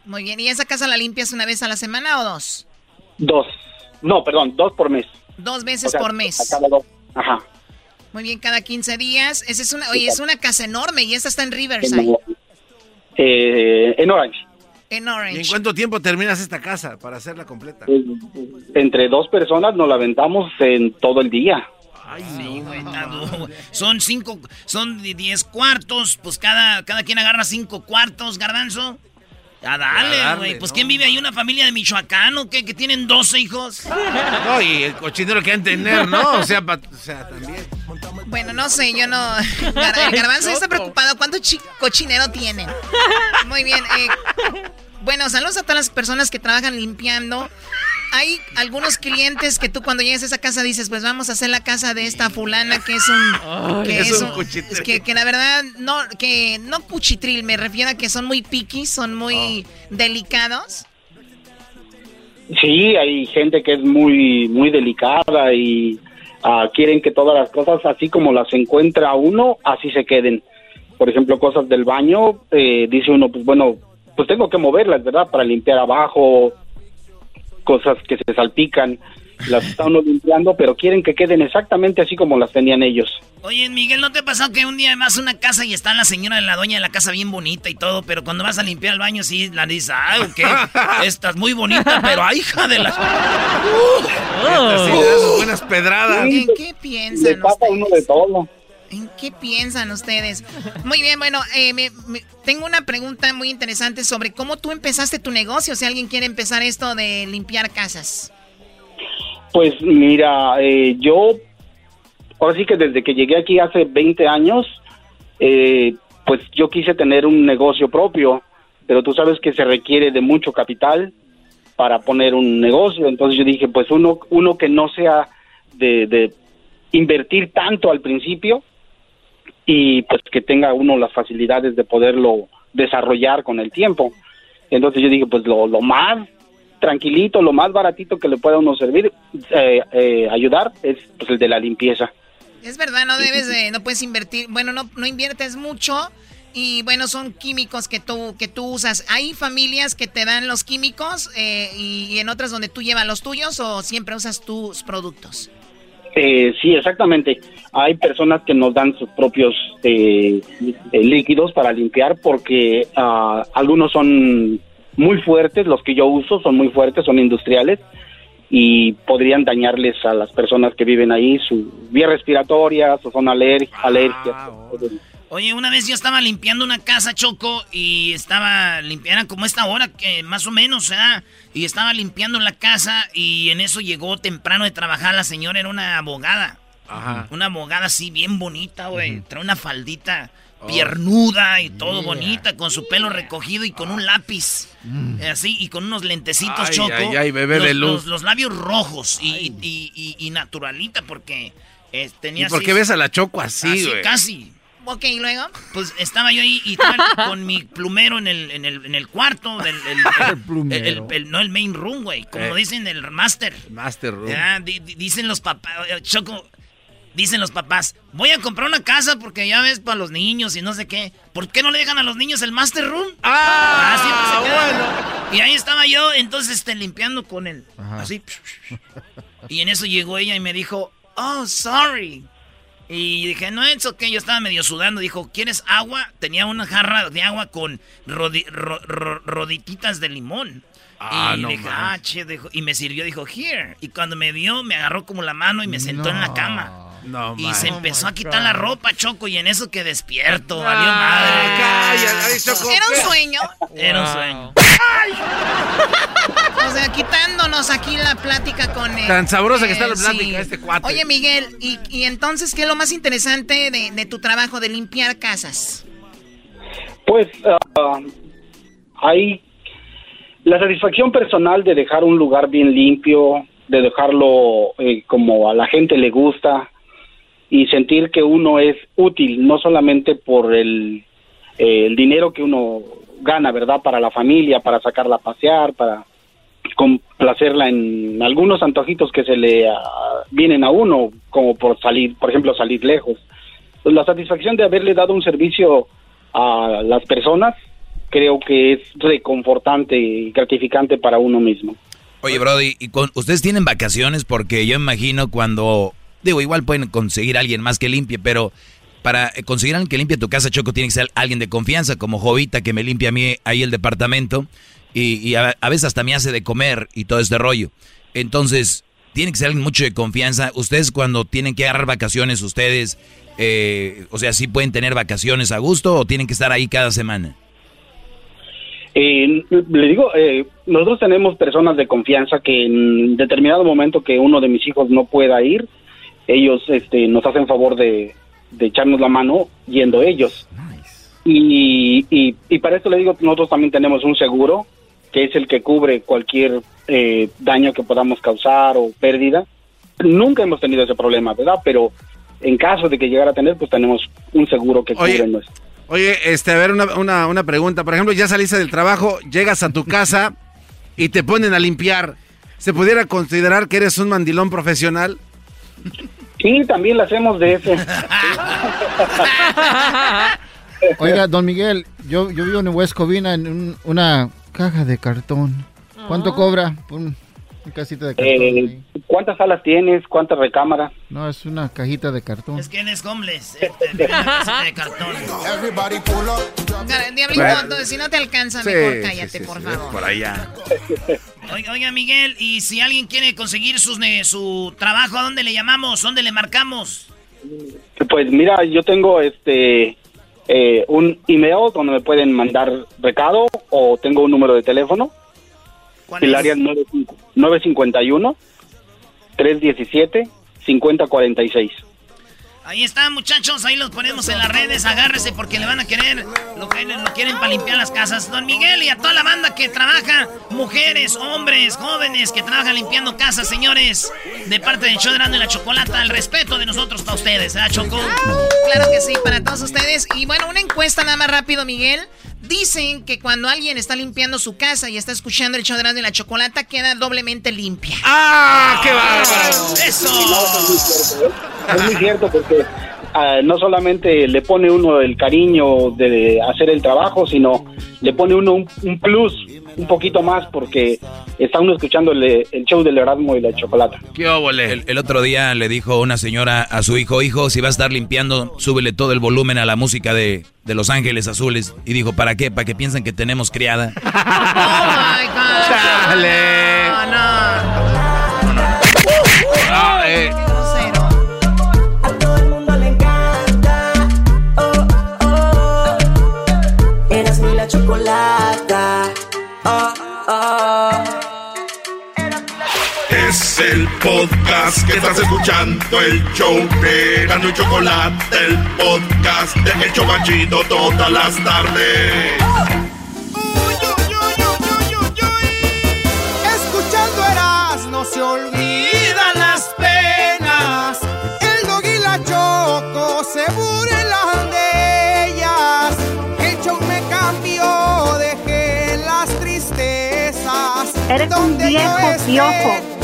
Muy bien. ¿Y esa casa la limpias una vez a la semana o dos? Dos, no, perdón, dos por mes. Dos veces O sea, por mes. a cada dos. Ajá. Muy bien, cada 15 días. Esa es una, oye, es una casa enorme y esta está en Riverside, Eh, en Orange. en ¿Y en Orange. cuánto tiempo terminas esta casa para hacerla completa? Eh, Entre dos personas nos la aventamos en todo el día. Sí, güey, está duro. Son cinco, son diez cuartos, pues cada, cada quien agarra cinco cuartos, garbanzo. Ya Ya dale, güey. Pues no. ¿quién vive ahí? ¿Una familia de Michoacán o qué? ¿Que tienen 12 hijos? No, y el cochinero que han tener, ¿no? O sea, pa- o sea, también. Bueno, no sé, yo no. Gar- El garbanzo está preocupado. ¿Cuánto chi- cochinero tienen? Muy bien. eh, bueno, saludos a todas las personas que trabajan limpiando. Hay algunos clientes que tú cuando llegas a esa casa dices, pues vamos a hacer la casa de esta fulana que es un... Ay, que es es un un- cuchitril. que, que la verdad, no, que no cuchitril, me refiero a que son muy picky, son muy delicados. Sí, hay gente que es muy muy delicada y ah, quieren que todas las cosas así como las encuentra uno, así se queden. Por ejemplo, cosas del baño, eh, dice uno, pues bueno, pues tengo que moverlas, ¿verdad? Para limpiar abajo, cosas que se salpican, las está uno limpiando, pero quieren que queden exactamente así como las tenían ellos. Oye, Miguel, ¿no te ha pasado que un día vas a una casa y está la señora de la dueña de la casa bien bonita y todo, pero cuando vas a limpiar el baño sí la dices, ah, ok, estás muy bonita, pero ay, hija de la... Sí, le das sus buenas pedradas. ¿En qué piensan Le pasa uno de todo. ¿En qué piensan ustedes? Muy bien, bueno, eh, me- me- tengo una pregunta muy interesante sobre cómo tú empezaste tu negocio, si alguien quiere empezar esto de limpiar casas. Pues mira, eh, yo, ahora sí que desde que llegué aquí hace 20 años, eh, pues yo quise tener un negocio propio, pero tú sabes que se requiere de mucho capital para poner un negocio, entonces yo dije, pues uno, uno que no sea de, de invertir tanto al principio y pues que tenga uno las facilidades de poderlo desarrollar con el tiempo. Entonces yo dije, pues lo, lo más tranquilito, lo más baratito que le pueda uno servir, eh, eh, ayudar, es pues, el de la limpieza. Es verdad, no debes de, no puedes invertir, bueno, no, no inviertes mucho y bueno, son químicos que tú, que tú usas. ¿Hay familias que te dan los químicos eh, y, y en otras donde tú llevas los tuyos o siempre usas tus productos? Eh, sí, exactamente. Hay personas que nos dan sus propios eh, eh, líquidos para limpiar porque ah, algunos son muy fuertes, los que yo uso son muy fuertes, son industriales y podrían dañarles a las personas que viven ahí su vía respiratoria, o son aler alergias. Oye, una vez yo estaba limpiando una casa, Choco, y estaba limpiando como esta hora, que más o menos. Y estaba limpiando la casa y en eso llegó temprano de trabajar la señora, era una abogada. Ajá. Una abogada así bien bonita, güey. Trae una faldita piernuda y todo bonita, con su pelo recogido y con un lápiz. Mm. Así, y con unos lentecitos, Ay, Choco. ay, ay, bebé los, de luz. Los, los labios rojos y, y, y- y naturalita, porque eh, tenía ¿Y por así- qué ves a la Choco así, así, güey? casi. Ok, ¿y luego? Pues estaba yo ahí y con mi plumero en el, en el, en el cuarto del... el- el- plumero. el- el- no el main room, güey. Como Eh. dicen el master. Master Room. Ya, di- di- dicen los papás... eh, Choco... Dicen los papás, voy a comprar una casa porque ya ves para los niños y no sé qué. ¿Por qué no le dejan a los niños el master room? Ah, siempre se quedan. Y ahí estaba yo, entonces, este, limpiando con él. Así. Y en eso llegó ella y me dijo, oh, sorry. Y dije, no, es ok, yo estaba medio sudando. Dijo, ¿quieres agua? Tenía una jarra de agua con rodi- ro- ro- rodititas de limón. Ah, y no dije, ah, che, dijo- y me sirvió, dijo, here. Y cuando me dio, me agarró como la mano y me sentó en la cama. No, Y man. se empezó a quitar la ropa, Choco, y en eso que despierto, Ah, valió madre. calla, ay, Choco, Era un sueño. Era un sueño. O sea, quitándonos aquí la plática con él. Tan sabrosa que está la sí. plática este cuate. Oye, Miguel, y, y entonces, ¿qué es lo más interesante de, de tu trabajo de limpiar casas? Pues ah, hay la satisfacción personal de dejar un lugar bien limpio, de dejarlo eh, como a la gente le gusta y sentir que uno es útil, no solamente por el, eh, el dinero que uno gana, ¿verdad? Para la familia, para sacarla a pasear, para complacerla en algunos antojitos que se le ah, vienen a uno, como por salir, por ejemplo, salir lejos. La satisfacción de haberle dado un servicio a las personas creo que es reconfortante y gratificante para uno mismo. Oye, Brody, ¿y con, ustedes tienen vacaciones? Porque yo imagino cuando... Digo, igual pueden conseguir a alguien más que limpie, pero para conseguir alguien que limpie tu casa, Choco, tiene que ser alguien de confianza, como Jovita, que me limpia a mí ahí el departamento, y, a veces hasta me hace de comer y todo este rollo. Entonces, tiene que ser alguien mucho de confianza. Ustedes cuando tienen que agarrar vacaciones, ustedes, eh, o sea, ¿sí pueden tener vacaciones a gusto o tienen que estar ahí cada semana? Eh, le digo, eh, nosotros tenemos personas de confianza que en determinado momento que uno de mis hijos no pueda ir, ellos este, nos hacen favor de, de echarnos la mano yendo ellos. Y, y, y para esto le digo, nosotros también tenemos un seguro que es el que cubre cualquier eh, daño que podamos causar o pérdida. Nunca hemos tenido ese problema, ¿verdad? Pero en caso de que llegara a tener, pues tenemos un seguro que Oye, cubre nuestro. Oye, este, a ver, una, una, una pregunta. Por ejemplo, ya saliste del trabajo, llegas a tu casa y te ponen a limpiar. ¿Se pudiera considerar que eres un mandilón profesional? Sí, también lo hacemos de ese. Oiga, don Miguel, yo, yo vivo en West Covina en un- una caja de cartón. ¿Cuánto cobra por un- una casita de cartón? Eh? ¿Cuántas salas tienes? ¿Cuántas recámaras? No, es una cajita de cartón. Es que él es homeless. Este, en una casita de cartón. Diablito, entonces, si no te alcanza, Sí, mejor sí, cállate, sí, por sí, favor. Por allá. Oiga, Miguel, y si alguien quiere conseguir sus, su trabajo, ¿a dónde le llamamos? ¿Dónde le marcamos? Pues mira, yo tengo este eh, un email donde me pueden mandar recado o tengo un número de teléfono. El área es 95 951 317 5046. Ahí está, muchachos, ahí los ponemos en las redes, agárrese porque le van a querer, lo, lo quieren para limpiar las casas. Don Miguel y a toda la banda que trabaja, mujeres, hombres, jóvenes que trabajan limpiando casas, señores, de parte de Erasmo y la Chocolata, el respeto de nosotros para ustedes, ¿verdad, Choco? Claro que sí, para todos ustedes. Y bueno, una encuesta nada más rápido, Miguel. Dicen que cuando alguien está limpiando su casa y está escuchando el show de y la Chocolata, queda doblemente limpia. ¡Ah, qué bárbaro! ¡Eso! Es muy cierto porque ah, no solamente le pone uno el cariño de hacer el trabajo, sino le pone uno un, un plus, un poquito más, porque está uno escuchando el, el show del Erasmo y la Chocolata. ¿Qué El, el otro día le dijo una señora a su hijo, hijo, si va a estar limpiando, súbele todo el volumen a la música de, de Los Ángeles Azules. Y dijo, ¿para qué? ¿Para que piensen que tenemos criada? Oh my God. No, no. Es el podcast que estás escuchando, el show de Erasmo y Chocolate, el podcast de El Chobachito todas las tardes. Escuchando Erasmo se olvidan las penas. El dog y la choco se burlan de ellas. El show me cambió, dejé las tristezas. Eres un viejo piojo.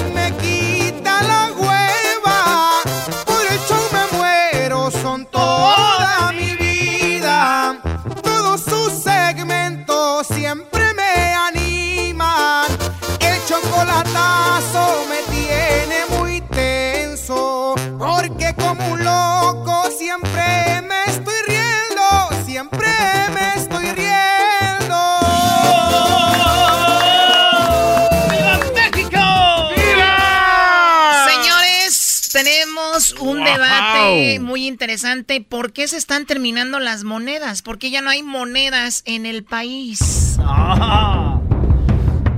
Me tiene muy tenso. Porque como un loco siempre me estoy riendo. Siempre me estoy riendo. ¡Viva México! Señores, tenemos un Wow. debate muy interesante. ¿Por qué se están terminando las monedas? ¿Por qué ya no hay monedas en el país?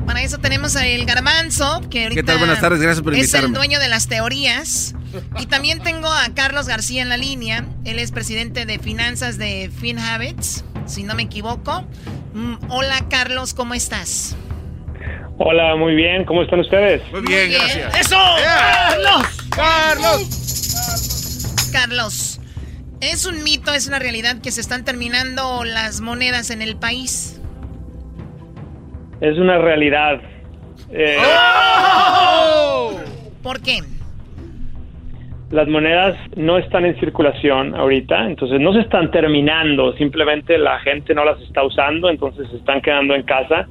Para eso tenemos a el garbanzo, que ahorita ¿Qué tal? Buenas tardes, gracias por es el dueño de las teorías. Y también tengo a Carlos García en la línea. Él es presidente de finanzas de FinHabits, si no me equivoco. Mm, hola Carlos, ¿cómo estás? Hola, muy bien. ¿Cómo están ustedes? Muy bien, gracias. ¡Eso! ¡Carlos! ¡Carlos! Carlos, ¿es un mito, es una realidad que se están terminando las monedas en el país? Es una realidad. Eh, ¿Por qué? Las monedas no están en circulación ahorita, entonces no se están terminando, simplemente la gente no las está usando, entonces se están quedando en casa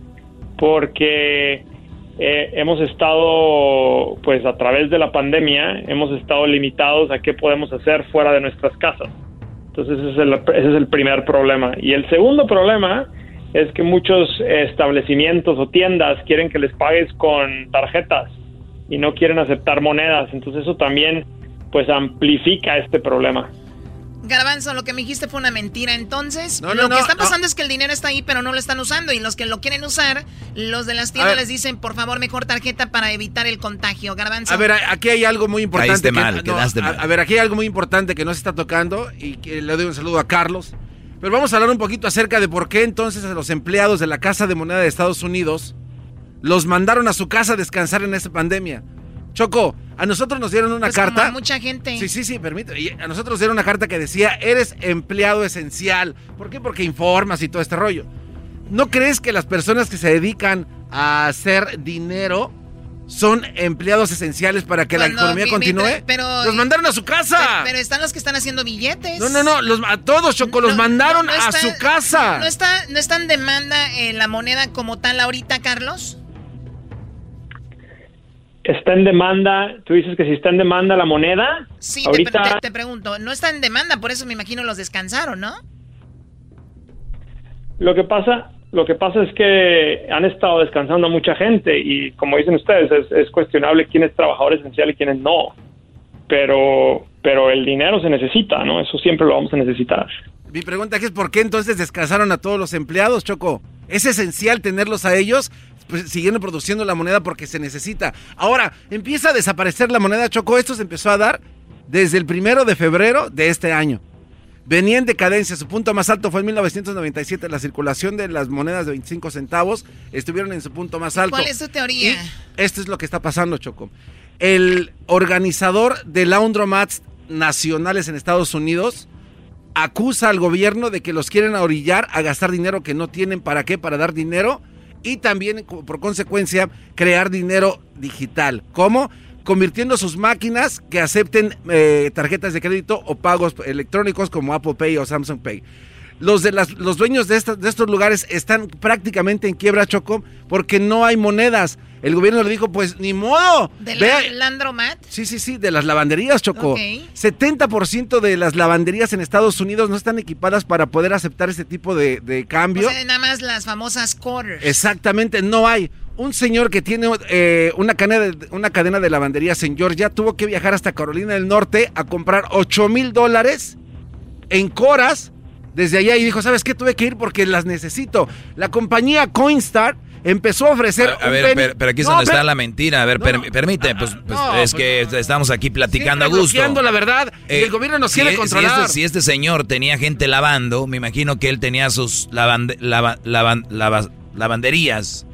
porque eh, hemos estado, pues a través de la pandemia, hemos estado limitados a qué podemos hacer fuera de nuestras casas. Entonces ese es el, ese es el primer problema. Y el segundo problema es que muchos establecimientos o tiendas quieren que les pagues con tarjetas y no quieren aceptar monedas. Entonces eso también pues amplifica este problema. Garbanzo, lo que me dijiste fue una mentira. Entonces, No, no, lo no, que está no. pasando es que el dinero está ahí, pero no lo están usando. Y los que lo quieren usar, los de las tiendas les dicen, por favor, mejor tarjeta para evitar el contagio. Garbanzo. A ver, a- aquí hay algo muy importante. Caíste que- mal, no, quedaste a, mal. a ver, aquí hay algo muy importante que no se está tocando y que le doy un saludo a Carlos. Pero vamos a hablar un poquito acerca de por qué entonces a los empleados de la Casa de Moneda de Estados Unidos los mandaron a su casa a descansar en esta pandemia. Choco, a nosotros nos dieron una Pues como carta. a mucha gente. Sí, sí, sí, permíteme. Y A nosotros nos dieron una carta que decía, eres empleado esencial. ¿Por qué? Porque informas y todo este rollo. ¿No crees que las personas que se dedican a hacer dinero son empleados esenciales para que la economía continúe? pero- los mandaron a su casa. Pero, pero están los que están haciendo billetes. no, no, no, los- a todos, Choco, los mandaron no a está- su casa. ¿No está, no está en demanda eh, la moneda como tal ahorita, Carlos? Está en demanda, tú dices que si está en demanda la moneda, Sí, te, ahorita te- te pregunto. No está en demanda, por eso me imagino los descansaron, ¿no? lo que pasa, lo que pasa es que han estado descansando mucha gente y como dicen ustedes, es, es cuestionable quién es trabajador esencial y quién es no. Pero, pero el dinero se necesita, ¿no? Eso siempre lo vamos a necesitar. Mi pregunta es por qué entonces descansaron a todos los empleados, Choco. Es esencial tenerlos a ellos pues, siguiendo produciendo la moneda porque se necesita. Ahora, empieza a desaparecer la moneda, Choco. Esto se empezó a dar desde el primero de febrero de este año. Venía en decadencia, su punto más alto fue en 1997, la circulación de las monedas de 25 centavos estuvieron en su punto más alto. ¿Cuál es tu teoría? Y esto es lo que está pasando, Choco. El organizador de laundromats nacionales en Estados Unidos acusa al gobierno de que los quieren orillar a gastar dinero que no tienen para qué, para dar dinero y también por consecuencia crear dinero digital. ¿Cómo? Convirtiendo sus máquinas que acepten eh, tarjetas de crédito o pagos electrónicos como Apple Pay o Samsung Pay. Los, de las, los dueños de, de estos lugares están prácticamente en quiebra, Choco, porque no hay monedas. El gobierno le dijo, pues ni modo. ¿De la Landromat? Sí, sí, sí, de las lavanderías, Choco. Ok. 70% de las lavanderías en Estados Unidos no están equipadas para poder aceptar este tipo de, de cambio. O sea, nada más las famosas quarters. Exactamente, no hay. Un señor que tiene eh, una, cadena de, una cadena de lavanderías en Georgia tuvo que viajar hasta Carolina del Norte a comprar 8 mil dólares en coras desde allá y dijo, ¿sabes qué? Tuve que ir porque las necesito. La compañía Coinstar empezó a ofrecer... A un ver, pero, pero aquí es No, donde pero- está la mentira. A ver, per- permite, pues, pues, no, es pues, que estamos aquí platicando a gusto. la verdad y Eh, el gobierno nos si quiere e- si controlar. este, si este señor tenía gente lavando, me imagino que él tenía sus lavande- lava- lavan- lava- lavanderías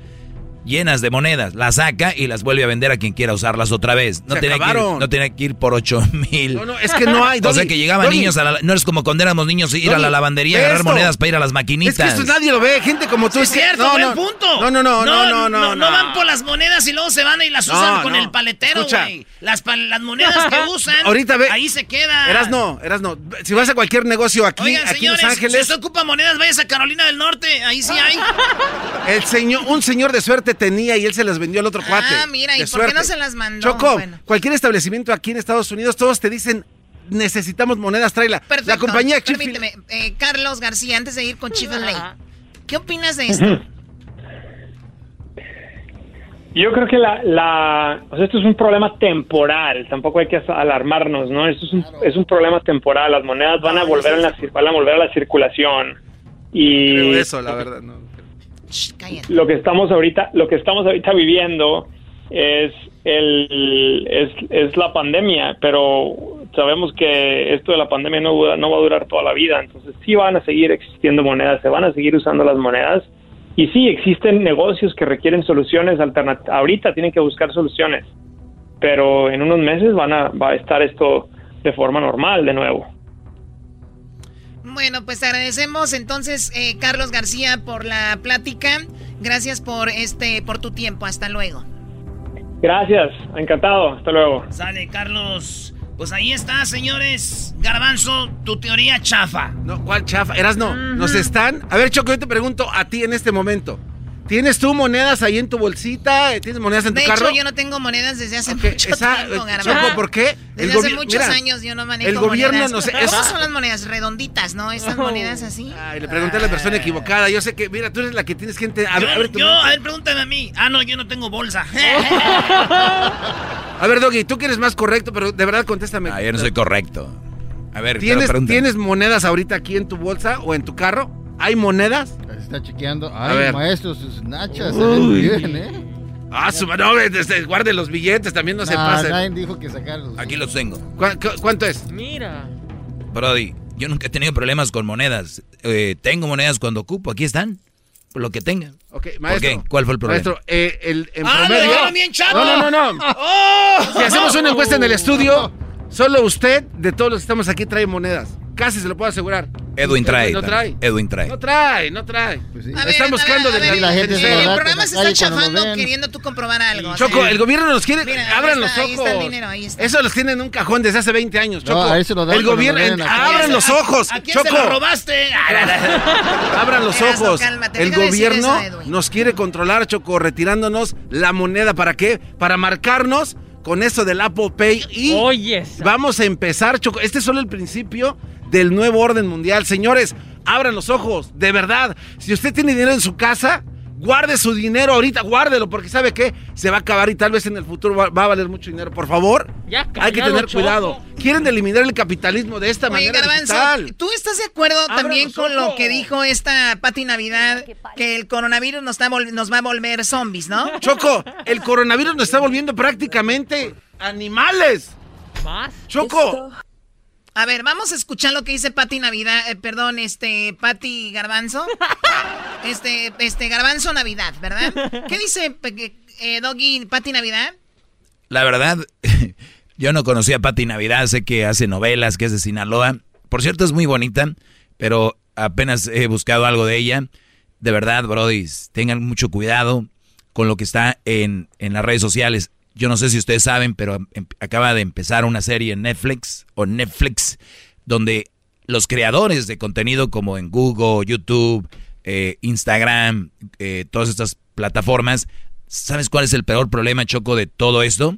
llenas de monedas. Las saca y las vuelve a vender a quien quiera usarlas otra vez. No, tenía que, ir, no tenía que ir por ocho mil. No, no, es que no hay, o sea Doggy, que llegaban Doggy. niños a la... No es como cuando éramos niños ir a la Doggy, lavandería a agarrar monedas para ir a las maquinitas. Es que esto nadie lo ve, gente como tú. Sí, es que- cierto, no, buen no, punto. No, no, no, no, no, no. no, no van por las monedas y luego se van y las No, usan con no. el paletero, güey. Las, pa- las monedas que usan, Ahorita ve. ahí se quedan. Eras no, eras no. Si vas a cualquier negocio aquí, Oigan, aquí en señores, Los Ángeles, si usted ocupa monedas, vayas a Carolina del Norte, ahí sí hay. el señor, un señor de suerte tenía y él se las vendió al otro cuate. Ah, mira, ¿y por qué no se las mandó? Choco, Bueno. cualquier establecimiento aquí en Estados Unidos, todos te dicen, necesitamos monedas, tráela. Perfecto. La compañía Permíteme, eh, Carlos García, antes de ir con Chick-fil-A, ¿qué opinas de esto? Yo creo que la, la, o sea, esto es un problema temporal, tampoco hay que alarmarnos, ¿no? Esto es un, es un problema temporal, las monedas van a volver a la, van a volver a la circulación y Creo eso, la verdad. No. Lo que estamos ahorita, lo que estamos ahorita viviendo es el, es, es la pandemia, pero sabemos que esto de la pandemia no, no va a durar toda la vida, entonces sí van a seguir existiendo monedas, se van a seguir usando las monedas y sí existen negocios que requieren soluciones alternativas. Ahorita tienen que buscar soluciones, pero en unos meses van a, va a estar esto de forma normal de nuevo. Bueno, pues te agradecemos entonces, eh, Carlos García, por la plática. Gracias por este, por tu tiempo. Hasta luego. Gracias, encantado, hasta luego. Sale, Carlos. Pues ahí está, señores. Garbanzo, tu teoría chafa. No, ¿cuál chafa? Eras no. Nos están. A ver, Choco, yo te pregunto a ti en este momento. ¿Tienes tú monedas ahí en tu bolsita? ¿Tienes monedas en De tu carro? hecho, yo no tengo monedas desde hace mucho esa- tiempo, eh. Choco, ¿por qué? Desde El hace muchos mira, años yo no manejo el gobierno monedas. nos- ¿Cómo es- son las monedas redonditas, no? Estas monedas así. Ay, le pregunté a la persona equivocada. Yo sé que, mira, tú eres la que tienes gente. A yo, ver, a ver, tu yo, a ver, pregúntame a mí. Ah, no, yo no tengo bolsa. A ver, Doggy, tú que eres más correcto, pero de verdad contéstame. Ah, yo no soy correcto. A ver, ¿Tienes. ¿Tienes monedas ahorita aquí en tu bolsa o en tu carro? ¿Hay monedas? Está chequeando. A Ay, ver. maestro, sus nachas se ven bien, ¿eh? Ah, su no, este, guarde los billetes, también no se pasen. nadie dijo que sacarlos. Aquí los tengo. ¿Cu- cu- ¿Cuánto es? Mira. Brody, yo nunca he tenido problemas con monedas. Eh, tengo monedas cuando ocupo, aquí están. Lo que tengan. Ok, ¿Por maestro. ¿Cuál fue el problema? Maestro, eh, el, en ¡Ah, lo promedio... dejaron bien chato! No, no, no, no. ¡Oh! Si hacemos una encuesta en el estudio, solo usted, de todos los que estamos aquí, trae monedas. Casi se lo puedo asegurar. Edwin trae. No trae. Edwin trae. No trae, no trae. Ver, Están buscando ver, de ver, la gente el, programa se está chafando queriendo tú comprobar algo. Choco, el gobierno nos quiere. Mira, abran está, los ahí está el ojos. dinero, ahí está. Eso los tienen en un cajón desde hace 20 años, No, Choco. ahí se lo dan el gobierno. lo en abran los ojos. ¿A quién Choco. se lo robaste? Abran los ojos. cálmate, el gobierno eso, nos quiere controlar, Choco, retirándonos la moneda. ¿Para qué? Para marcarnos con eso del Apple Pay. Y Oye. vamos a empezar, Choco. Este es solo el principio del nuevo orden mundial. Señores, abran los ojos. De verdad. Si usted tiene dinero en su casa, Guarde su dinero ahorita, guárdelo, porque ¿sabe qué? Se va a acabar y tal vez en el futuro va, va a valer mucho dinero. Por favor, Ya, hay que callado, tener Choco. cuidado. Quieren eliminar el capitalismo de esta Oye, manera Garbanzo, digital. ¿tú estás de acuerdo también con lo que dijo esta Pati Navidad? Que el coronavirus nos, está vol- nos va a volver zombies, ¿no? Choco, el coronavirus nos está volviendo prácticamente animales. ¿Más? Choco. A ver, vamos a escuchar lo que dice Pati Navidad, eh, perdón, este, Pati Garbanzo. Este, este, Garbanzo Navidad, ¿verdad? ¿Qué dice eh, Doggy Pati Navidad? La verdad, yo no conocía a Pati Navidad, sé que hace novelas, que es de Sinaloa. Por cierto, es muy bonita, pero apenas he buscado algo de ella. De verdad, Brody, tengan mucho cuidado con lo que está en, en las redes sociales. Yo no sé si ustedes saben, pero em- acaba de empezar una serie en Netflix o Netflix, donde los creadores de contenido como en Google, YouTube, eh, Instagram, eh, todas estas plataformas, ¿sabes cuál es el peor problema, Choco, de todo esto?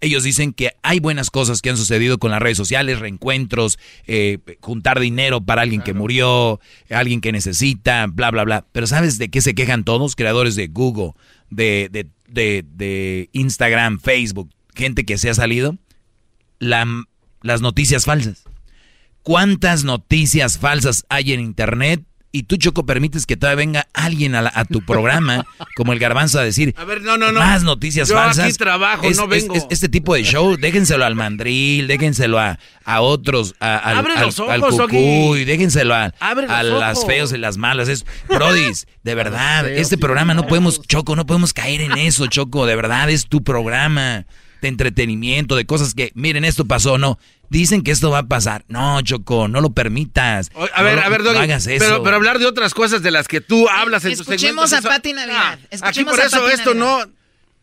Ellos dicen que hay buenas cosas que han sucedido con las redes sociales, reencuentros, eh, juntar dinero para alguien que murió, alguien que necesita, bla, bla, bla. Pero ¿sabes de qué se quejan todos? Creadores de Google, de, de, de, de Instagram, Facebook, gente que se ha salido. La- las noticias falsas. ¿Cuántas noticias falsas hay en Internet? Y tú, Choco, permites que todavía venga alguien a, la- a tu programa, como el garbanzo, a decir A ver, no, no, no. más noticias Yo falsas. aquí trabajo, Es- no es- vengo. es- este tipo de show, déjenselo al mandril, déjenselo a, a otros, a- al, Abre al- los ojos, al cucuy, déjenselo a, a las feos y las malas. Es, Brodis, de verdad, este programa no podemos, Choco, no podemos caer en eso, Choco, de verdad, es tu programa de entretenimiento, de cosas que, miren, esto pasó, no. Dicen que esto va a pasar. No, Choco, no lo permitas. O- A ver, No, a ver, no Doggy, hagas eso. pero, pero hablar de otras cosas de las que tú hablas en tus Escuchemos segmentos. a eso- Pati Navidad. Ah, Escuchemos aquí por a eso Pati esto Navidad. no...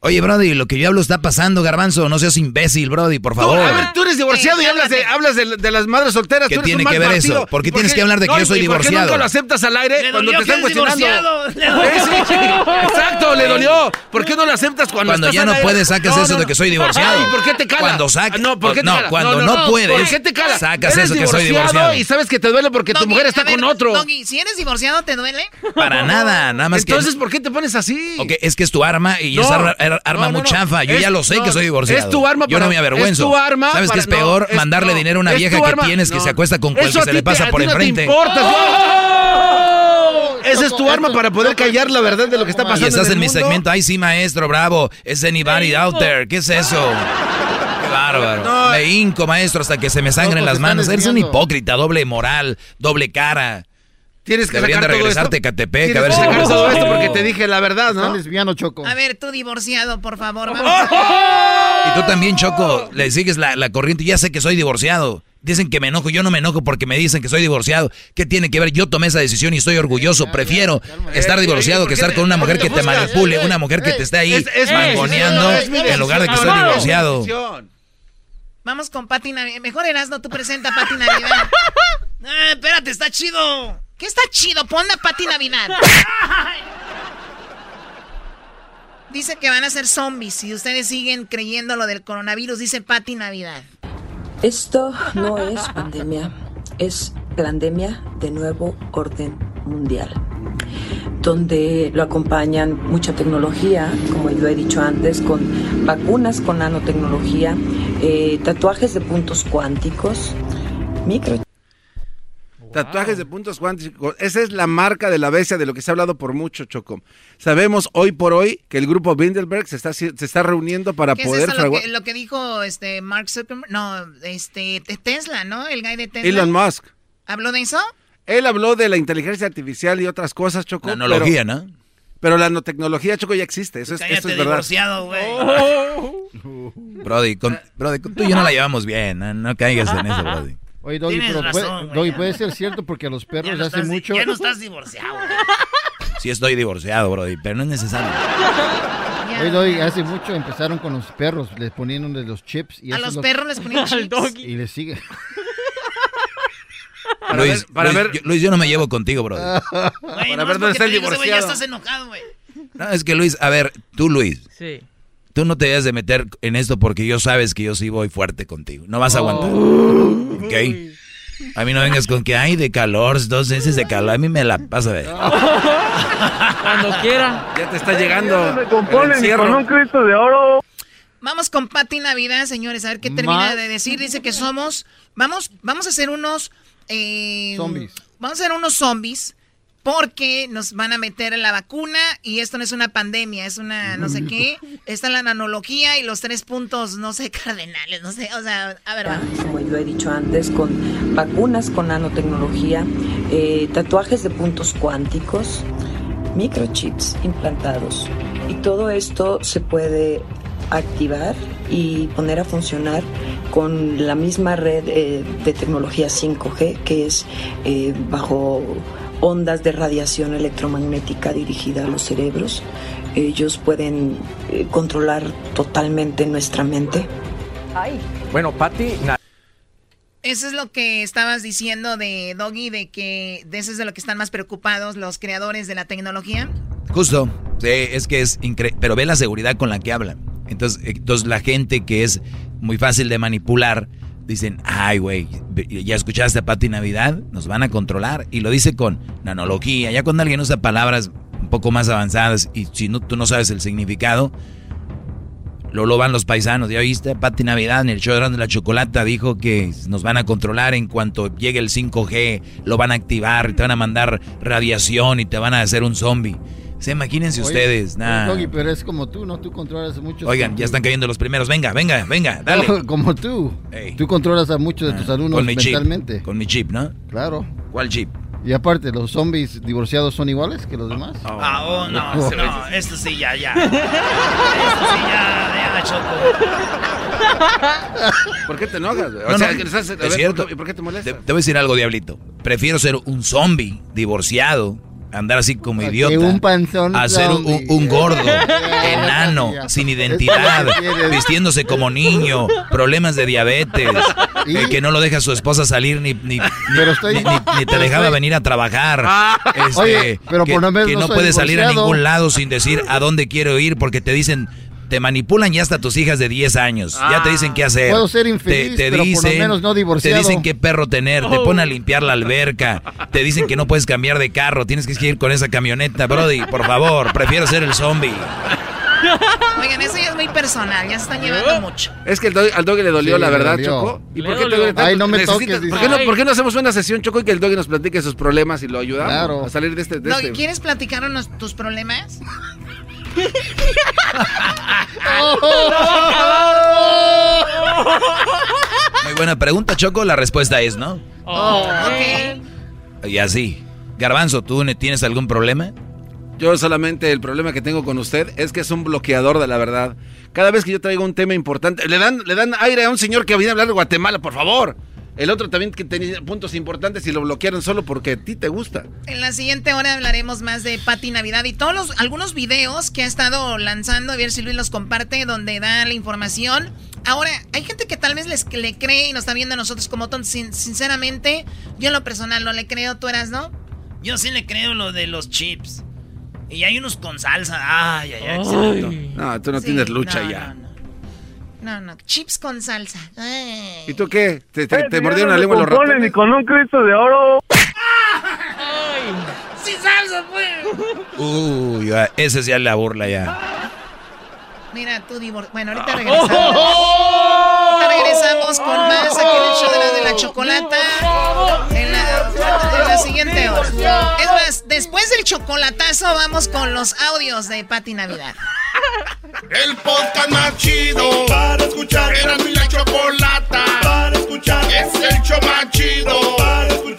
Oye, Brody, lo que yo hablo está pasando, Garbanzo. No seas imbécil, Brody, por Tú, favor. a ver, tú eres divorciado y hablas de, hablas de, de las madres solteras. ¿Qué tú eres tiene un que ver partido. eso? ¿Por qué ¿Y tienes que hablar de que yo soy y ¿Por qué divorciado? nunca lo aceptas al aire Le cuando dolió te están cuestionando? divorciado. Le exacto, le dolió. ¿Por qué no lo aceptas cuando, Cuando estás ya al no aire? puedes, sacas eso de que soy divorciado. ¿por qué te cala? Cuando Ah, no, ¿por qué te no, cala? cuando no puedes, ¿Por qué te cala? sacas eso que soy divorciado. Y sabes que te duele porque tu mujer está con otro. Si eres divorciado, ¿te duele? Para nada, nada más Entonces, que... ¿por qué te pones así? Ok, es que es tu arma y es arma, ar- arma no, no, muy no. chafa. Yo ya lo sé que soy divorciado. es tu arma Yo no me avergüenzo. es tu arma ¿Sabes qué es peor? no, Mandarle no, dinero a una vieja que arma- tienes que no. se acuesta con cual Eso que a se le pasa te- por no te enfrente. importa. Esa es tu arma para poder callar la verdad de lo que está pasando Y estás en, mi mundo. segmento. Ay, sí, maestro, bravo. Es anybody out there. ¿Qué es eso? Qué bárbaro. No. Me hinco, maestro, hasta que se me sangren las manos. Eres un hipócrita, doble moral, doble cara. Tienes que Deberían sacar de todo regresarte esto. a Catepec, Tienes a ver que si- sacar todo esto porque te dije la verdad, ¿no? desviando, Choco. A ver, tú divorciado, por favor. Vamos. Y tú también, Choco, le sigues la, la corriente. Ya sé que soy divorciado. Dicen que me enojo. Yo no me enojo porque me dicen que soy divorciado. ¿Qué tiene que ver? Yo tomé esa decisión y estoy orgulloso. Prefiero estar Eh, divorciado ¿por que estar con una por mujer que te manipule, Eh, una mujer que te esté ahí Es- es mi mangoneando en lugar de que decisión. divorciado. Vamos con Pati Navidad. Mejor Erasno, tú presenta a Pati Navidad. Eh, espérate, está chido. ¿Qué está chido? Pon a Pati Navidad. Dice que van a ser zombies si ustedes siguen creyendo lo del coronavirus, dice Pati Navidad. Esto no es pandemia, es pandemia de nuevo orden mundial, donde lo acompañan mucha tecnología, como yo he dicho antes, con vacunas con nanotecnología, eh, tatuajes de puntos cuánticos, micro Tatuajes de puntos cuánticos. Esa es la marca de la bestia de lo que se ha hablado por mucho, Choco. Sabemos hoy por hoy que el grupo Bilderberg se está, se está reuniendo para ¿Qué es poder eso lo que, lo que dijo este Mark Zuckerberg? No, este Tesla, ¿no? El guy de Tesla. Elon Musk. ¿Habló de eso? Él habló de la inteligencia artificial y otras cosas, Choco. Nanología, pero- ¿no? Pero la nanotecnología, Choco, ya existe. Eso es, Cállate, eso es verdad. divorciado, güey. Brody, con- Brody, tú y yo no la llevamos bien. No, no caigas en eso, Brody. Oye, Doggy, Tienes pero razón, puede, güey, Doggy, puede ser cierto porque a los perros no, hace mucho... ya no estás divorciado. güey. Sí estoy divorciado, Brody, pero no es necesario. Oye, Doggy, hace mucho empezaron con los perros, les ponían uno de los chips y A los es lo- perros les ponían chips. y les sigue. Para Luis, ver- para Luis, ver- yo, Luis, yo no me llevo contigo, Brody. Güey, Para no ver dónde está el digo, ese güey, Ya divorciado. estás enojado, güey. No, es que Luis, a ver, tú Luis, Sí. Tú no te debes de meter en esto porque yo sabes que yo sí voy fuerte contigo. No vas a aguantar. Oh. ¿Ok? A mí no vengas con que hay de calor, dos meses de calor. A mí me la pasa de. Cuando quiera. Ya te está llegando. Se compone ni con un Cristo de oro. Vamos con Pati Navidad, señores, a ver qué termina Más. de decir. Dice que somos, vamos, vamos a hacer unos eh, Zombies. Vamos a hacer unos zombies porque nos van a meter la vacuna y esto no es una pandemia, es una no sé qué. Está la nanología y los tres puntos, no sé, cardenales, no sé, o sea, a ver, va. como yo he dicho antes, con vacunas con nanotecnología, eh, tatuajes de puntos cuánticos, microchips implantados. Y todo esto se puede activar y poner a funcionar con la misma red eh, de tecnología 5G, que es eh, bajo ondas de radiación electromagnética dirigida a los cerebros. Ellos pueden eh, controlar totalmente nuestra mente. Bueno, Patti, Eso es lo que estabas diciendo de Doggy, de que de eso es de lo que están más preocupados los creadores de la tecnología. Justo, sí, es que es increíble, pero ve la seguridad con la que hablan. Entonces, eh, entonces la gente que es muy fácil de manipular, dicen, ay, güey, ya escuchaste a Pati Navidad, nos van a controlar. Y lo dice con nanología, ya cuando alguien usa palabras un poco más avanzadas y si no, tú no sabes el significado, lo, lo van los paisanos. ¿Ya viste? Pati Navidad en el show de la chocolata dijo que nos van a controlar en cuanto llegue el 5G, lo van a activar, te van a mandar radiación y te van a hacer un zombie. O sea, imagínense Oye, ustedes, nah. Doggy, pero es como tú, ¿no? Tú controlas a muchos. Oigan, ya están cayendo los primeros. Venga, venga, venga, dale. No, como tú. Tú controlas a muchos de tus alumnos Con mi chip. mentalmente. Con mi chip, ¿no? Claro. ¿Cuál chip? Y aparte, ¿los zombies divorciados son iguales que los demás? Ah, oh, no, no, esto sí, ya, ya. Esto sí, ya, ya, Choco. ¿Por qué te enojas? O No, sea, no, es ver, cierto. ¿Y por qué te molesta? Te, te voy a decir algo, Diablito. Prefiero ser un zombie divorciado, andar así como idiota, un panzón a ser un, un gordo, enano, sin identidad, vistiéndose como niño, problemas de diabetes, eh, que no lo deja su esposa salir ni, ni, ni- estoy- ni- ni- ni te dejaba estoy- venir a trabajar. Este, Oye, pero que, por menos que no no puedes salir a ningún lado sin decir a dónde quiero ir porque te dicen... Te manipulan ya hasta tus hijas de 10 años. Ya te dicen qué hacer. Puedo ser infeliz, te, te pero por lo dicen, menos no divorciado. Te dicen qué perro tener. Te ponen a limpiar la alberca. Te dicen que no puedes cambiar de carro. Tienes que ir con esa camioneta. Brody, por favor. Prefiero ser el zombie. Oigan, eso ya es muy personal, ya se están llevando mucho. Es que el doggy- al doggy le dolió, Sí, la verdad, dolió. Choco. ¿Y Le por qué te dolió. duele tanto? Ay, no me toques, dice. ¿por qué, no, Ay. por qué no hacemos una sesión, Choco, y que el doggy nos platique sus problemas y lo ayudamos Claro. a salir de este... De Doggy, este- ¿quieres platicarnos tus problemas? Muy buena pregunta, Choco. La respuesta es no. Ok. Y así. Garbanzo, ¿tú ne- tienes algún problema? Yo solamente el problema que tengo con usted es que es un bloqueador de la verdad. Cada vez que yo traigo un tema importante, le dan, le dan aire a un señor que viene a hablar de Guatemala, por favor. El otro también que tenía puntos importantes y lo bloquearon solo porque a ti te gusta. En la siguiente hora hablaremos más de Pati Navidad y todos los, algunos videos que ha estado lanzando, a ver si Luis los comparte, donde da la información. Ahora, hay gente que tal vez les, que le cree y nos está viendo a nosotros como tontos. Sin- sinceramente, yo en lo personal no le creo, ¿tú eras, no? Yo sí le creo lo de los chips. Y hay unos con salsa. Ay, ay, ay. Ay. No, tú no Sí, tienes lucha no, ya. No, no, chips con salsa. Ay. ¿Y tú qué? ¿Te, te, Eh, te mordieron la no lengua los ratones? ni con un Cristo de oro. ¡Sin salsa, pues! Uy, ya, esa es ya la burla ya. Mira, tú divor... Bueno, ahorita regresamos. Ahorita regresamos con más aquí en el show de la, de la chocolata. En la, en la siguiente hora. Es más, después del chocolatazo vamos con los audios de Pati Navidad. El podcast más chido para escuchar. Era mi la chocolata para escuchar. Es el show más chido para escuchar.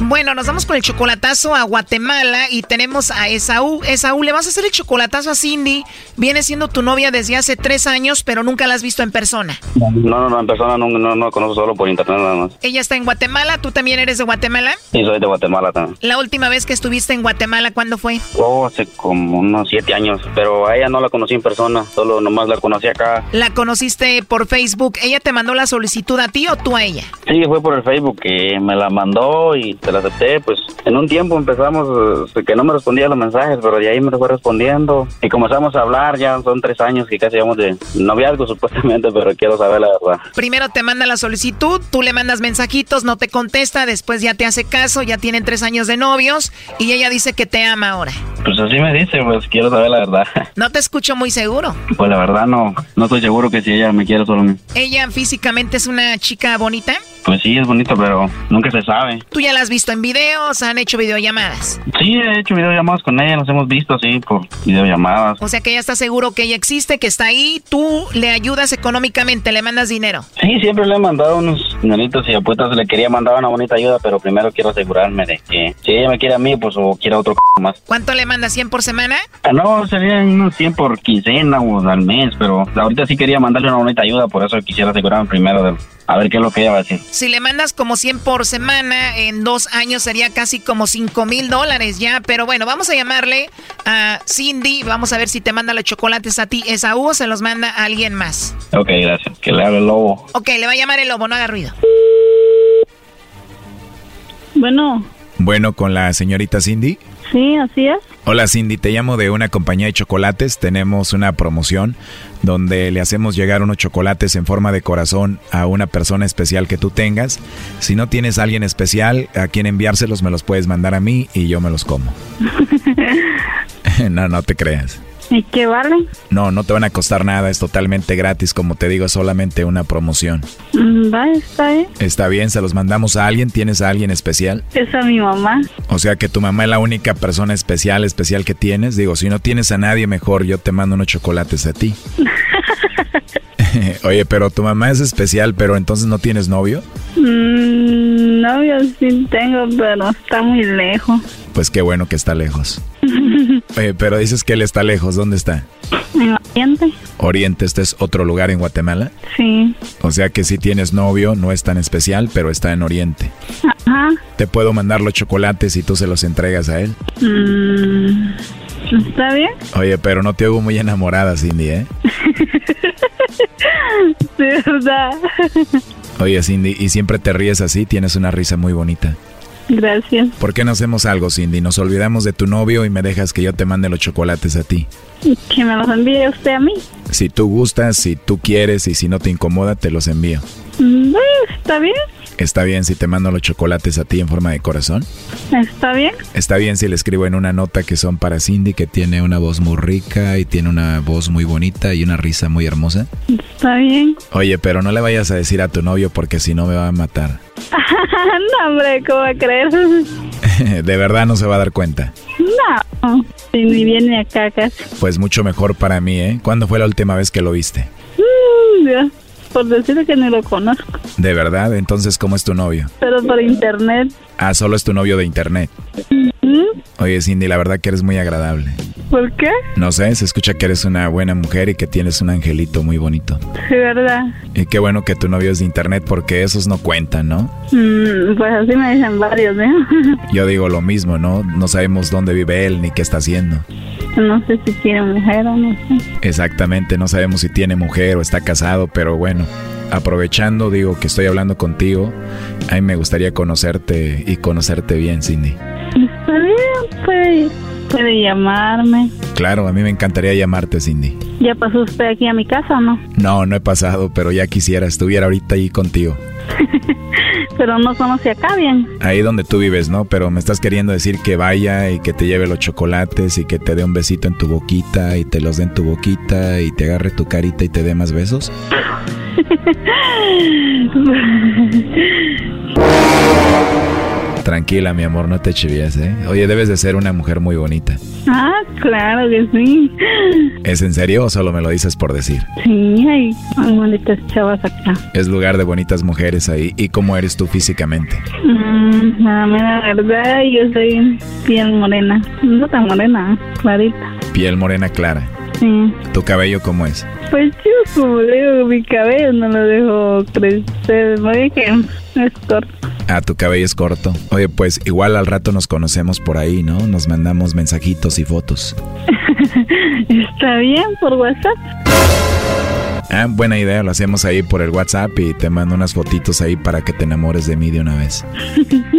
Bueno, nos vamos con el chocolatazo a Guatemala y tenemos a Esaú. Esaú, le vas a hacer el chocolatazo a Cindy. Viene siendo tu novia desde hace tres años, pero nunca la has visto en persona. No, no, no, en persona no, no, no conozco solo por internet nada más. Ella está en Guatemala, ¿tú también eres de Guatemala? Sí, soy de Guatemala también. La última vez que estuviste en Guatemala, ¿cuándo fue? Oh, hace como unos siete años, pero a ella no la conocí en persona, solo nomás la conocí acá. La conociste por Facebook. ¿Ella te mandó la solicitud a ti o tú a ella? Sí, fue por el Facebook que me la mandó y te la acepté, pues en un tiempo empezamos eh, que no me respondía los mensajes, pero de ahí me fue respondiendo y comenzamos a hablar, ya son tres años que casi llevamos de noviazgo supuestamente, pero quiero saber la verdad. Primero te manda la solicitud, tú le mandas mensajitos, no te contesta, después ya te hace caso, ya tienen tres años de novios y ella dice que te ama ahora. Pues así me dice, pues quiero saber la verdad. No te escucho muy seguro. Pues la verdad no, no estoy seguro que si ella me quiere solo a mí. ¿Ella físicamente es una chica bonita? Pues sí, es bonito, pero nunca se sabe. ¿Tú ya la has visto en videos? ¿Han hecho videollamadas? Sí, he hecho videollamadas con ella, nos hemos visto así por videollamadas. O sea que ella está seguro que ella existe, que está ahí, tú le ayudas económicamente, le mandas dinero. Sí, siempre le he mandado unos dineritos y apuestas, le quería mandar una bonita ayuda, pero primero quiero asegurarme de que si ella me quiere a mí, pues o quiere a otro c- más. ¿Cuánto le mandas? ¿100 por semana? Ah, No, serían unos 100 por quincena o al mes, pero ahorita sí quería mandarle una bonita ayuda, por eso quisiera asegurarme primero de a ver qué es lo que ella va a decir. Si le mandas como 100 por semana, en dos años sería casi como 5 mil dólares ya. Pero bueno, vamos a llamarle a Cindy. Vamos a ver si te manda los chocolates a ti. ¿Esaú o se los manda a alguien más? Ok, gracias. Que le hable el lobo. Ok, le va a llamar el lobo, no haga ruido. Bueno, Bueno, con la señorita Cindy. sí, así es. Hola Cindy, te llamo de una compañía de chocolates. Tenemos una promoción donde le hacemos llegar unos chocolates en forma de corazón a una persona especial que tú tengas. Si no tienes a alguien especial a quien enviárselos, me los puedes mandar a mí y yo me los como. no, no te creas. ¿Y qué vale? No, no te van a costar nada, es totalmente gratis, como te digo, es solamente una promoción. Mm, Va, está bien. Está bien, se los mandamos a alguien, ¿tienes a alguien especial? Es a mi mamá. O sea que tu mamá es la única persona especial, especial que tienes. Digo, si no tienes a nadie mejor, yo te mando unos chocolates a ti. Oye, pero tu mamá es especial, pero entonces no tienes novio. Mm, novio sí tengo, pero está muy lejos. Pues qué bueno que está lejos. Oye, pero dices que él está lejos, ¿dónde está? ¿En Oriente? Oriente, este es otro lugar en Guatemala. Sí. O sea que si tienes novio, no es tan especial, pero está en Oriente. Ajá. Te puedo mandar los chocolates y tú se los entregas a él. Mm, ¿Está bien? Oye, pero no te hago muy enamorada, Cindy, ¿eh? Sí, verdad. Oye, Cindy, y siempre te ríes así, tienes una risa muy bonita. Gracias. ¿Por qué no hacemos algo, Cindy? Nos olvidamos de tu novio y me dejas que yo te mande los chocolates a ti. Que me los envíe usted a mí. Si tú gustas, si tú quieres y si no te incomoda, te los envío. Mm, ¿Está bien? ¿Está bien si te mando los chocolates a ti en forma de corazón? ¿Está bien? ¿Está bien si le escribo en una nota que son para Cindy, que tiene una voz muy rica y tiene una voz muy bonita y una risa muy hermosa? ¿Está bien? Oye, pero no le vayas a decir a tu novio porque si no me va a matar. no, hombre, ¿cómo va a creer? de verdad no se va a dar cuenta. No, si ni viene acá casi. Pues mucho mejor para mí, ¿eh? ¿Cuándo fue la última vez que lo viste? Mm, ya, por decirle que ni lo conozco, ¿De verdad? Entonces, ¿cómo es tu novio? pero por internet. Ah, solo es tu novio de internet. ¿Mm? Oye, Cindy, la verdad que eres muy agradable. ¿Por qué? No sé, se escucha que eres una buena mujer y que tienes un angelito muy bonito. Sí, verdad. Y qué bueno que tu novio es de internet porque esos no cuentan, ¿no? Mm, pues así me dicen varios, ¿eh? Yo digo lo mismo, ¿no? No sabemos dónde vive él ni qué está haciendo. no sé si tiene mujer o no sé. Exactamente, no sabemos si tiene mujer o está casado, pero bueno, aprovechando, digo que estoy hablando contigo, a mí me gustaría conocerte y conocerte bien, Cindy. Está bien, puede, puede llamarme. Claro, a mí me encantaría llamarte, Cindy. ¿Ya pasó usted aquí a mi casa o no? No, no he pasado, pero ya quisiera, estuviera ahorita ahí contigo. Pero no conoce acá bien. Ahí donde tú vives, ¿no? Pero me estás queriendo decir que vaya y que te lleve los chocolates y que te dé un besito en tu boquita y te los dé en tu boquita y te agarre tu carita y te dé más besos. Tranquila, mi amor, no te chivías, ¿eh? Oye, debes de ser una mujer muy bonita. Ah, claro que sí. ¿Es en serio o solo me lo dices por decir? Sí, hay bonitas chavas acá. Es lugar de bonitas mujeres ahí. ¿Y cómo eres tú físicamente? Mm, la verdad, yo soy piel morena. No tan morena, clarita. Piel morena clara. Sí. ¿Tu cabello cómo es? Pues yo, como le digo, mi cabello no lo dejo crecer. Me dije, es corto. Ah, tu cabello es corto. Oye, pues igual al rato nos conocemos por ahí, ¿no? Nos mandamos mensajitos y fotos. Está bien, por WhatsApp. Ah, buena idea, lo hacemos ahí por el WhatsApp y te mando unas fotitos ahí para que te enamores de mí de una vez.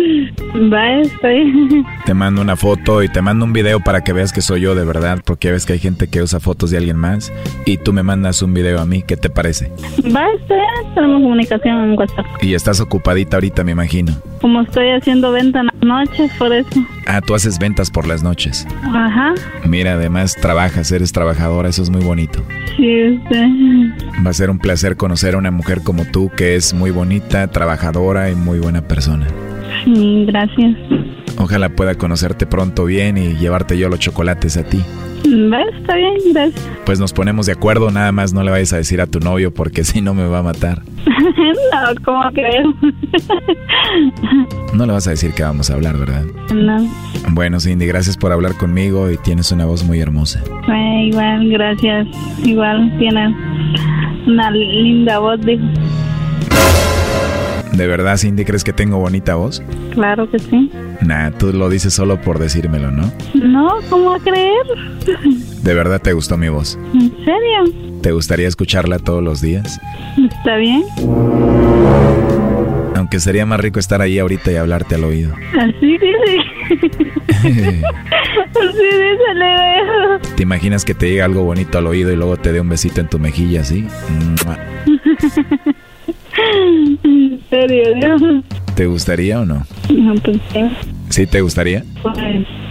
Va, está bien. Te mando una foto y te mando un video para que veas que soy yo de verdad, porque ves que hay gente que usa fotos de alguien más y tú me mandas un video a mí, ¿qué te parece? Va, bien. Tenemos comunicación en WhatsApp. Y estás ocupadita ahorita, me imagino. Como estoy haciendo venta en las noches, por eso. Ah, tú haces ventas por las noches. Ajá. Mira, además trabajas, eres trabajadora, eso es muy bonito. Sí, este. Va a ser un placer conocer a una mujer como tú que es muy bonita, trabajadora y muy buena persona. Sí, gracias. Ojalá pueda conocerte pronto bien y llevarte yo los chocolates a ti. Va, está bien, gracias. Pues nos ponemos de acuerdo, nada más no le vayas a decir a tu novio porque si no me va a matar. no, ¿cómo creo? No le vas a decir que vamos a hablar, ¿verdad? no. Bueno, Cindy, gracias por hablar conmigo y tienes una voz muy hermosa. Eh, igual, gracias. Igual tienes una linda voz, dijo. ¿De verdad, Cindy, crees que tengo bonita voz? Claro que sí. Nah, tú lo dices solo por decírmelo, ¿no? No, ¿cómo a creer? ¿De verdad te gustó mi voz? ¿En serio? ¿Te gustaría escucharla todos los días? ¿Está bien? Aunque sería más rico estar ahí ahorita y hablarte al oído. Así dice, le veo. ¿Te imaginas que te diga algo bonito al oído y luego te dé un besito en tu mejilla así? ¿En serio? ¿Te gustaría o no? No, pues sí. ¿Sí te gustaría? Pues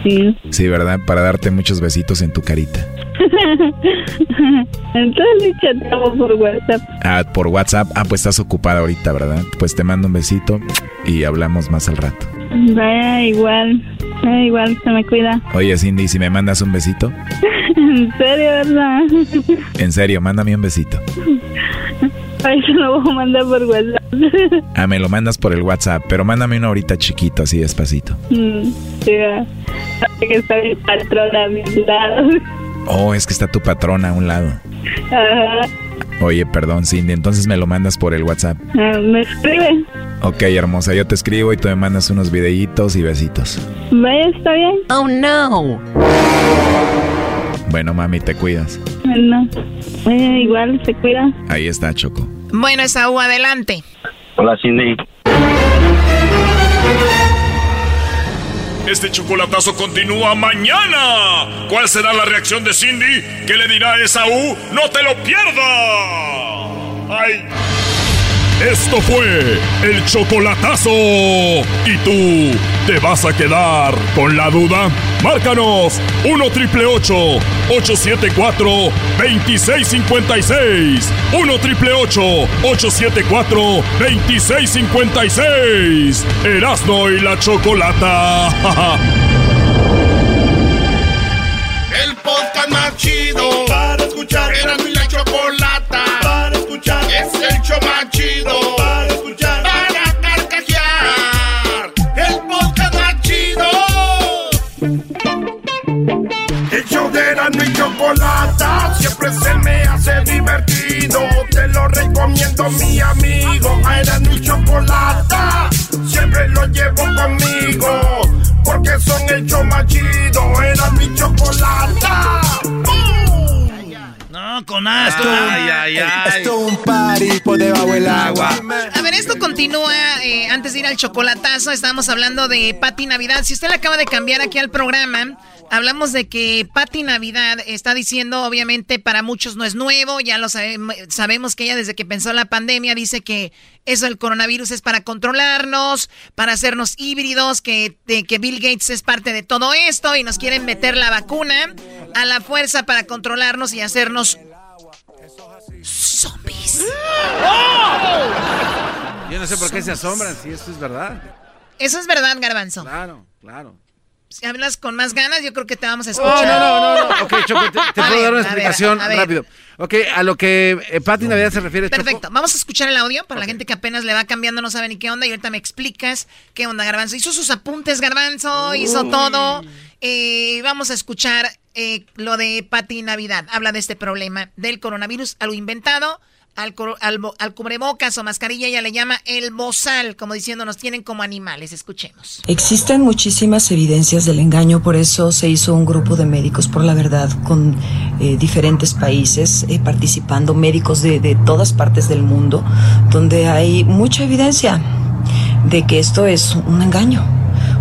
sí. Sí, ¿verdad? Para darte muchos besitos en tu carita. Entonces chateamos por WhatsApp. Ah, por WhatsApp. Ah, pues estás ocupada ahorita, ¿verdad? Pues te mando un besito y hablamos más al rato. Vaya, igual. Eh, igual, se me cuida. Oye, Cindy, si me mandas un besito, En serio, ¿verdad? en serio, mándame un besito. Ay, se lo voy a mandar por WhatsApp. Ah, me lo mandas por el WhatsApp, pero mándame uno ahorita chiquito, así despacito. Mm. Sabe que está mi patrona a mi lado. Oh, es que está tu patrona a un lado. Ajá. Oye, perdón, Cindy, entonces me lo mandas por el WhatsApp. Ah, Me escribe. Ok, hermosa, yo te escribo y tú me mandas unos videitos y besitos. Vaya, está bien. Oh no. Bueno, mami, te cuidas. Bueno, eh, igual se cuida. Ahí está, Choco. Bueno, Esaú, adelante. Hola, Cindy. Este chocolatazo continúa mañana. ¿Cuál será la reacción de Cindy? ¿Qué le dirá a Esaú? ¡No te lo pierdas! ¡Ay! Esto fue el chocolatazo. ¿Y tú te vas a quedar con la duda? Márcanos 1 triple 874 2656. 1 triple 874 2656. Erasno y la chocolata. El podcast más chido para escuchar. Era mi la chocolata escuchar. Es el show más chido para escuchar. Para carcajear. El podcast más chido. El show de y chocolata siempre se me hace divertido. Te lo recomiendo, mi amigo. A Erasmo y chocolata siempre lo llevo conmigo. Porque son el show más chido. Era mi chocolata. Con esto. Ay, ay, ay. Esto es un party por debajo del agua. A ver, esto continúa. eh, antes de ir al chocolatazo, estábamos hablando de Pati Navidad. Si usted le acaba de cambiar aquí al programa, hablamos de que Pati Navidad está diciendo, obviamente, para muchos no es nuevo. Ya lo sabemos, sabemos que ella desde que pensó en la pandemia dice que eso del coronavirus es para controlarnos, para hacernos híbridos, que, de- que Bill Gates es parte de todo esto y nos quieren meter la vacuna a la fuerza para controlarnos y hacernos zombies. Yo no sé por qué se asombran si esto es verdad. Eso es verdad, Garbanzo. Claro, claro. Si hablas con más ganas, yo creo que te vamos a Oh, escuchar. no, no, no, no. Ok, Choco, te, puedo ver, dar una a ver, explicación a ver. rápido. Ok, a lo que eh, Pati Navidad se refiere, Choco. Perfecto, vamos a escuchar el audio para la gente que apenas le va cambiando, no sabe ni qué onda y ahorita me explicas qué onda Garbanzo. Hizo sus apuntes Garbanzo, hizo todo. Eh, vamos a escuchar eh, lo de Pati Navidad. Habla de este problema del coronavirus, algo inventado. Al, al, al cubrebocas o mascarilla ella le llama el bozal, como diciendo nos tienen como animales. Escuchemos. Existen muchísimas evidencias del engaño, por eso se hizo un grupo de médicos por la verdad con eh, diferentes países eh, participando, médicos de, de todas partes del mundo, donde hay mucha evidencia de que esto es un engaño.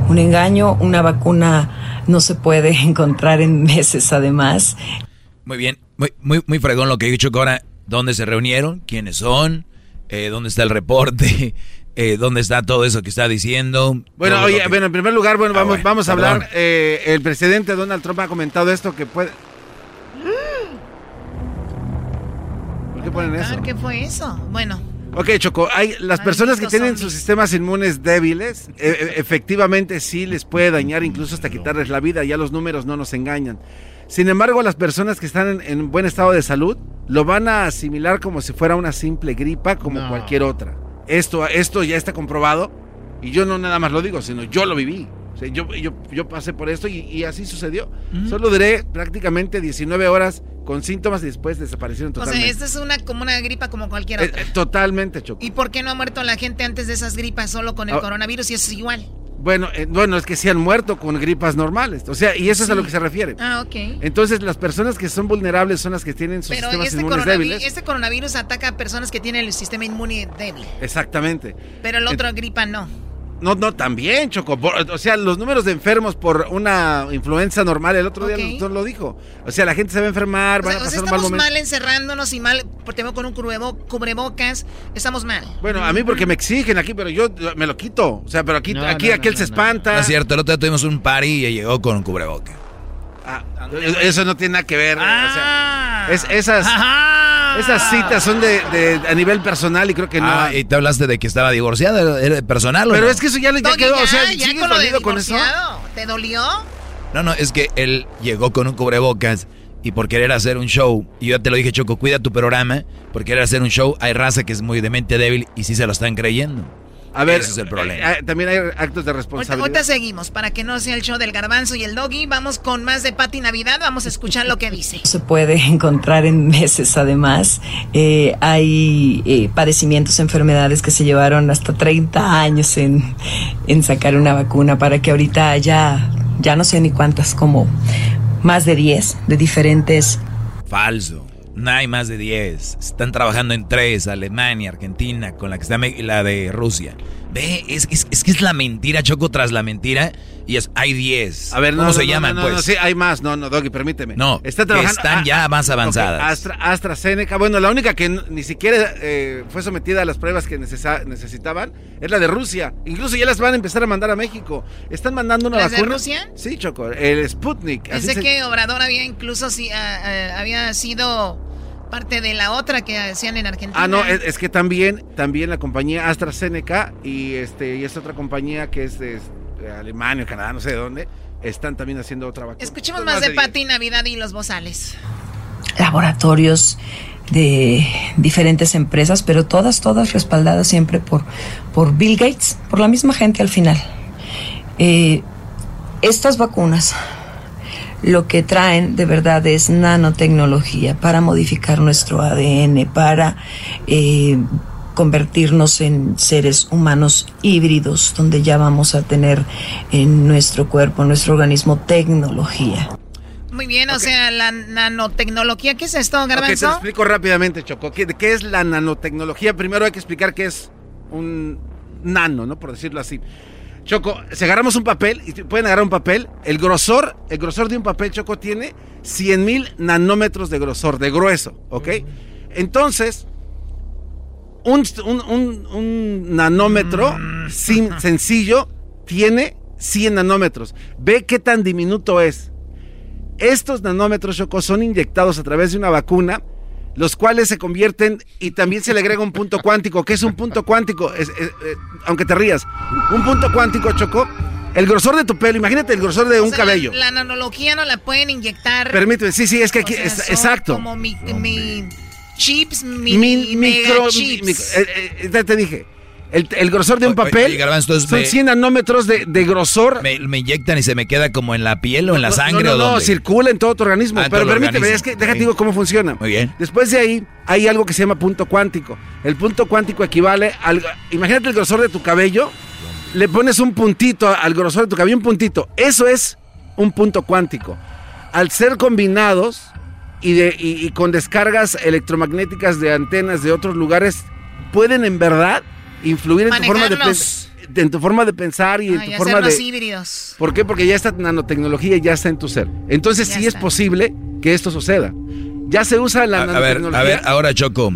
Un engaño, una vacuna no se puede encontrar en meses además. Muy bien, muy, muy, muy fregón lo que he dicho que ahora, ¿dónde se reunieron? ¿Quiénes son? Eh, ¿Dónde está el reporte? Eh, ¿Dónde está todo eso que está diciendo? Bueno, oye, que- bueno, en primer lugar, bueno, Ah, vamos, bueno, vamos a perdón. hablar. eh, el presidente Donald Trump ha comentado esto que puede. ¿Por qué ponen eso? ¿Qué fue eso? Bueno, Ok, Choco, hay las personas que tienen sus sistemas inmunes débiles, e- e- efectivamente sí les puede dañar, incluso hasta quitarles la vida, ya los números no nos engañan. Sin embargo, las personas que están en, en buen estado de salud lo van a asimilar como si fuera una simple gripa como No. cualquier otra. Esto, esto ya está comprobado y yo no nada más lo digo, sino yo lo viví. O sea, yo, yo, yo pasé por esto y, y así sucedió. Solo duré prácticamente 19 horas con síntomas y después desaparecieron o sea, totalmente. esta es una como una gripa como cualquier Eh, otra. eh, totalmente, Choco. ¿Y por qué no ha muerto la gente antes de esas gripas solo con el Ah. coronavirus y eso es igual? Bueno, eh, bueno, es que sí han muerto con gripas normales. O sea, y eso es a lo que se refiere. Ah, ok. Entonces, las personas que son vulnerables son las que tienen sus Pero sistemas este, inmunes débiles. este coronavirus ataca a personas que tienen el sistema inmune débil, Exactamente. pero el otro gripa no. No, no, también, Choco. Por- o sea, los números de enfermos por una influenza normal, el otro día el doctor lo dijo. O sea, la gente se va a enfermar, O van sea, a o sea, pasar un mal estamos mal encerrándonos y mal, porque con un cubrebo- cubrebocas, estamos mal. Bueno, a mí porque me exigen aquí, pero yo me lo quito. O sea, pero aquí, No, aquí no, aquel no, se no, espanta. No es cierto, el otro día tuvimos un party y llegó con un cubreboca. Ah, eso no tiene nada que ver. o Ah. sea, es- esas, esas citas son de, de- a nivel personal y creo que no. Ah, y te hablaste de que estaba divorciada, ¿era personal o Pero no? es que eso ya, le- quedó. o ya, sea, ya ¿sigues con lo de dolido con eso? ¿Te dolió? No, no, es que él llegó con un cubrebocas y por querer hacer un show, y yo te lo dije, Choco, cuida tu programa, por querer hacer un show, hay raza que es muy de mente débil y sí se lo están creyendo. A ver, Ese es el problema. eh, eh, también hay actos de Ahorita, responsabilidad. ahorita seguimos, para que no sea el show del garbanzo y el doggy, vamos con más de Pati Navidad, vamos a escuchar lo que dice. se puede encontrar en meses además. Eh, hay eh, padecimientos, enfermedades que se llevaron hasta 30 años en, en sacar una vacuna para que ahorita ya, ya no sé ni cuántas, como más de 10 de diferentes Falso. No hay más de 10. Están trabajando en tres, Alemania, Argentina, con la que está la de Rusia. Ve, es, es, es que es la mentira, Choco, tras la mentira, y es, hay 10. A ver, no, ¿Cómo no, se no, llaman, no, no, pues? no, sí, hay más. No, no, Doggy, permíteme. No, Está que trabajando, están ah, ya más avanzadas. Astra- AstraZeneca, bueno, la única que ni siquiera eh, fue sometida a las pruebas que necesa- necesitaban es la de Rusia. Incluso ya las van a empezar a mandar a México. Están mandando una ¿Las de vacuna. Rusia? Sí, Choco, el Sputnik. así Pensé se- que Obrador había incluso ah, ah, había sido parte de la otra que hacían en Argentina. Ah, no, es, es que también, también la compañía AstraZeneca y este y esta otra compañía que es de, de Alemania, Canadá, no sé de dónde, están también haciendo otra vacuna. Escuchemos Pues más de diez. Pati Navidad y los bozales. laboratorios de diferentes empresas, pero todas, todas respaldadas siempre por, por Bill Gates, por la misma gente al final. Eh, estas vacunas lo que traen de verdad es nanotecnología para modificar nuestro ADN, para eh, convertirnos en seres humanos híbridos, donde ya vamos a tener en nuestro cuerpo, en nuestro organismo, tecnología. Muy bien, o sea, la nanotecnología, ¿qué es esto, Ok, te lo Garbanzo? explico rápidamente, Choco. ¿Qué, qué es la nanotecnología? Primero hay que explicar qué es un nano, ¿no? Por decirlo así. Choco, si agarramos un papel, y pueden agarrar un papel, el grosor, el grosor de un papel, Choco, tiene 100 mil nanómetros de grosor, de grueso, ¿ok? Entonces, un, un- un- un nanómetro sin, sencillo tiene 100 nanómetros. Ve qué tan diminuto es. Estos nanómetros, Choco, son inyectados a través de una vacuna los cuales se convierten y también se le agrega un punto cuántico. ¿Qué es un punto cuántico? Es- es- eh, aunque te rías, un punto cuántico, Choco, el grosor de tu pelo, imagínate el grosor de un sea, cabello. La, la nanología no la pueden inyectar. Permíteme, sí, sí, es que O aquí, sea, es- son exacto. Como mi, mi chips, mi, mega micro, chips. mi- eh, eh, ya te dije, el, el grosor de un papel oye, Garbanzo, entonces son me- 100 nanómetros de, de grosor. Me, me inyectan y se me queda como en la piel o en la No, sangre no, o no, circula en todo tu organismo. Ah, pero permíteme, organismo. es que déjate digo cómo funciona. Muy bien. Después de ahí hay algo que se llama punto cuántico. El punto cuántico equivale al... Imagínate el grosor de tu cabello, le pones un puntito al grosor de tu cabello, un puntito. Eso es un punto cuántico. Al ser combinados y, de, y, y con descargas electromagnéticas de antenas de otros lugares, pueden en verdad influir en tu forma de, en tu forma de pensar y en tu forma de... híbridos. ¿Por qué? Porque ya esta nanotecnología ya está en tu ser. Entonces Ya sí está. es posible que esto suceda. Ya se usa la A, a ver, nanotecnología. a ver, ahora Choco.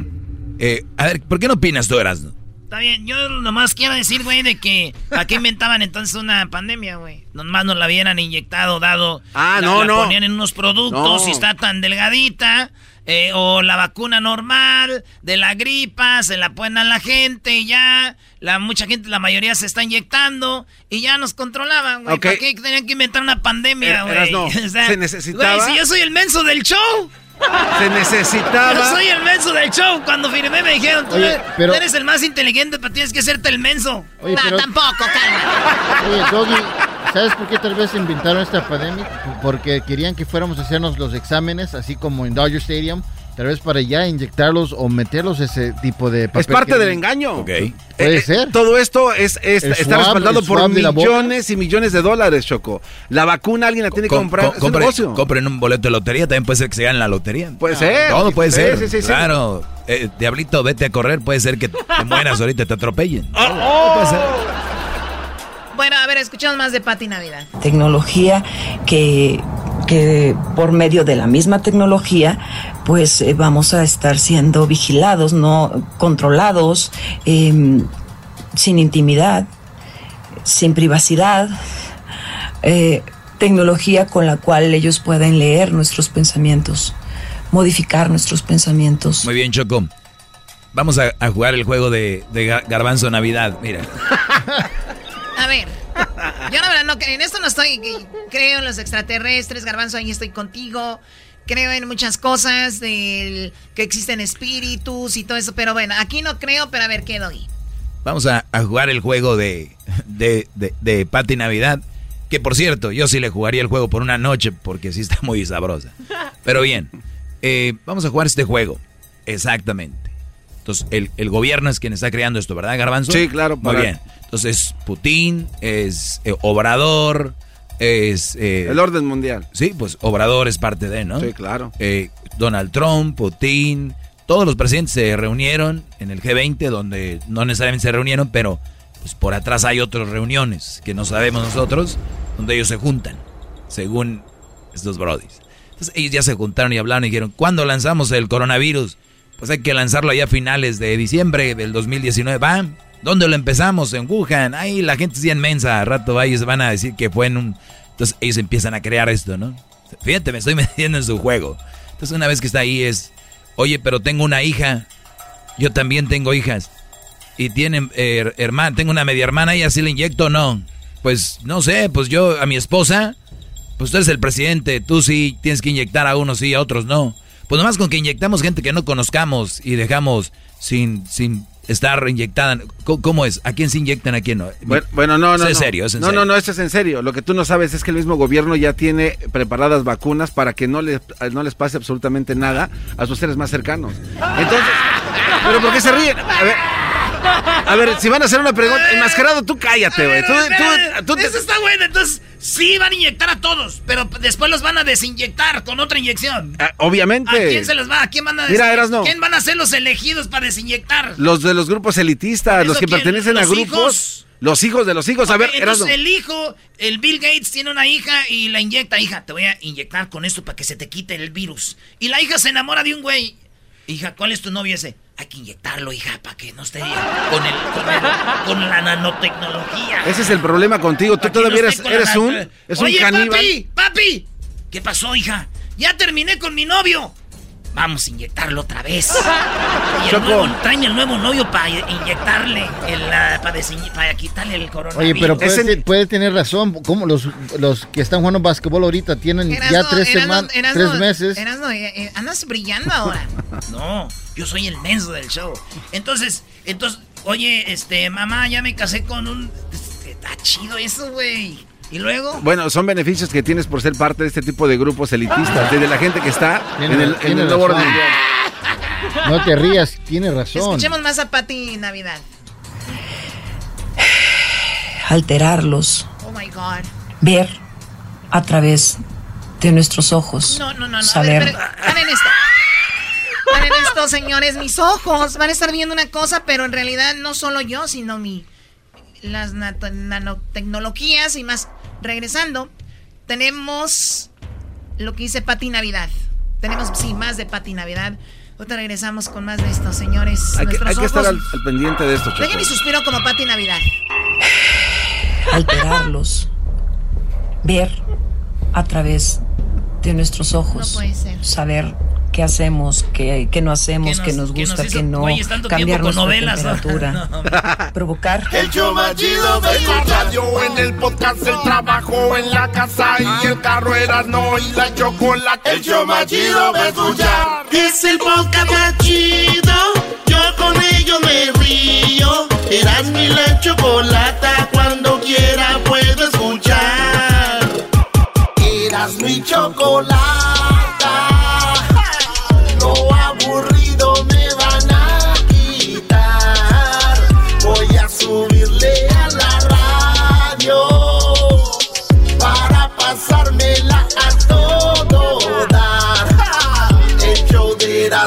Eh, a ver, ¿por qué no opinas tú, Erasmo? Está bien, yo nomás quiero decir, güey, de que ¿para qué inventaban entonces una pandemia, güey? Nomás nos la hubieran inyectado, dado. Ah, la- no, la no. ponían en unos productos No. y está tan delgadita. Eh, o la vacuna normal de la gripa, se la ponen a la gente y ya. La, mucha gente, la mayoría se está inyectando y ya nos controlaban, güey. Ok. ¿Para qué tenían que inventar una pandemia, Er- güey? Erasno, O sea, se necesitaba- Güey, si yo soy el menso del show. Se necesitaba. Yo soy el menso del show. Cuando firmé me dijeron, tú, Oye, eres- pero- tú eres el más inteligente, pero tienes que hacerte el menso. Oye, no, pero- tampoco, calma. Oye, Doggy, ¿sabes por qué tal vez inventaron esta pandemia? Porque querían que fuéramos a hacernos los exámenes, así como en Dodger Stadium, tal vez para ya inyectarlos o meterlos ese tipo de papel. Es parte que- del engaño. Puede Eh, ser. Todo esto es, es- está swab- respaldado por millones y millones de dólares, Choco. La vacuna alguien la tiene que Com- comprar. un compre- negocio. compren un boleto de lotería, también puede ser que se gane la lotería. Puede ser. Todo puede Sí, ser. sí, sí, sí. claro. Eh, Diablito, vete a correr, puede ser que te mueras ahorita y te atropellen. Oh, puede ser. Bueno, a ver, escuchamos más de Pati Navidad. tecnología que, que por medio de la misma tecnología pues eh, vamos a estar siendo vigilados, no controlados, em, sin intimidad, sin privacidad, eh, tecnología con la cual ellos pueden leer nuestros pensamientos, modificar nuestros pensamientos. Muy bien, Choco. Vamos a, a jugar el juego de, de Gar- Garbanzo Navidad. Mira. A ver, yo la verdad no creo, en esto no estoy, creo en los extraterrestres, Garbanzo, ahí estoy contigo. Creo en muchas cosas, del que existen espíritus y todo eso, pero bueno, aquí no creo, pero a ver qué doy. Vamos a, a jugar el juego de, de, de, de Pati Navidad. Que por cierto, yo sí le jugaría el juego por una noche porque sí está muy sabrosa. Pero bien, eh, vamos a jugar este juego. Exactamente. Entonces, el, el gobierno es quien está creando esto, ¿verdad, Garbanzo? Sí, claro, Muy para- bien. Entonces, Putin, es eh, Obrador, es... eh, El orden mundial. Sí, pues Obrador es parte de, ¿no? Sí, claro. Eh, Donald Trump, Putin, todos los presidentes se reunieron en el G20, donde no necesariamente se reunieron, pero pues por atrás hay otras reuniones que no sabemos nosotros, donde ellos se juntan, según estos brodis. Entonces ellos ya se juntaron y hablaron y dijeron, ¿cuándo lanzamos el coronavirus? Pues hay que lanzarlo allá a finales de diciembre del 2019. ¿Va? ¿Dónde lo empezamos? En Wuhan. Ahí la gente es bien mensa. A rato ellos van a decir que fue en un... Entonces ellos empiezan a crear esto, ¿no? Fíjate, me estoy metiendo en su juego. Entonces una vez que está ahí es, oye, pero tengo una hija. Yo también tengo hijas. Y tienen eh, hermana, tengo una media hermana, y así le inyecto o no. Pues no sé, pues yo a mi esposa, pues tú eres el presidente, tú sí tienes que inyectar a unos sí, a otros no. Pues nomás con que inyectamos gente que no conozcamos y dejamos sin, sin estar inyectada. ¿Cómo, es? ¿A quién se inyectan, a quién no? Bueno, bueno, no, no. Es en no. serio, es en no, serio. no, no, esto es en serio. Lo que tú no sabes es que el mismo gobierno ya tiene preparadas vacunas para que no les, no les pase absolutamente nada a sus seres más cercanos. Entonces, ¿pero por qué se ríen? A ver, a ver si van a hacer una pregunta. Enmascarado, tú cállate, güey. Tú, tú- tú te- Eso está bueno, entonces sí van a inyectar a todos, pero después los van a desinyectar con otra inyección. Ah, obviamente. ¿A quién se los va? ¿A quién van a Mira, desin- Erasno. ¿Quién van a ser los elegidos para desinyectar? Los de los grupos elitistas, los ¿Eso que quién? pertenecen a ¿Los grupos. hijos? Los hijos de los hijos. A ver, entonces el hijo, el Bill Gates tiene una hija y la inyecta. Hija, te voy a inyectar con esto para que se te quite el virus. Y la hija se enamora de un güey. Hija, ¿cuál es tu novio ese? Hay que inyectarlo, hija, para que no esté con, el, con, el- con la nanotecnología. Ese es el problema contigo. Tú todavía no eres, la eres un, es un caníbal. papi, papi. ¿Qué pasó, hija? Ya terminé con mi novio. Vamos a inyectarlo otra vez. Y el nuevo, tráeme el nuevo novio para inyectarle, el, ah, para, quitarle el coronavirus. Oye, pero puede, puede tener razón. como los, los que están jugando básquetbol ahorita tienen ya Erasno, tres semanas, meses? Erasno, eh, eh, andas brillando ahora. No, yo soy el menso del show. Entonces, entonces, oye, este, mamá, ya me casé con un... Está chido eso, güey. Y luego... Bueno, son beneficios que tienes por ser parte de este tipo de grupos elitistas, desde la gente que está en el, en el nuevo. No te rías, tiene razón. Escuchemos más a Pati Navidad. alterarlos, Oh my God. ver a través de nuestros ojos, No, no, no, no. A saber ver, pero, paren esto. Paren esto, señores. Mis ojos van a estar viendo una cosa, pero en realidad no solo yo, sino mi. Las nanotecnologías y más. Regresando, tenemos lo que dice Pati Navidad. Tenemos, sí, más de Pati Navidad. Ahorita regresamos con más de esto, señores. Hay que, Nuestros hay que estar ojos- al, al pendiente de esto. Dejen mi suspiro como Pati Navidad. alterarlos, ver a través de nuestros ojos, No puede ser. saber qué hacemos, qué, qué no hacemos, qué nos- gusta, qué no, cambiar nuestra novelas, ¿no? temperatura, provocar. El show más chido de la radio, en el podcast, el trabajo, en la casa y el carro Erasmo y la chocolate. El show más chido de escuchar. Es el podcast más chido, yo con ellos me río. Erasmo y la chocolata, cuando quiera puedo escuchar. Erasmo y chocolata,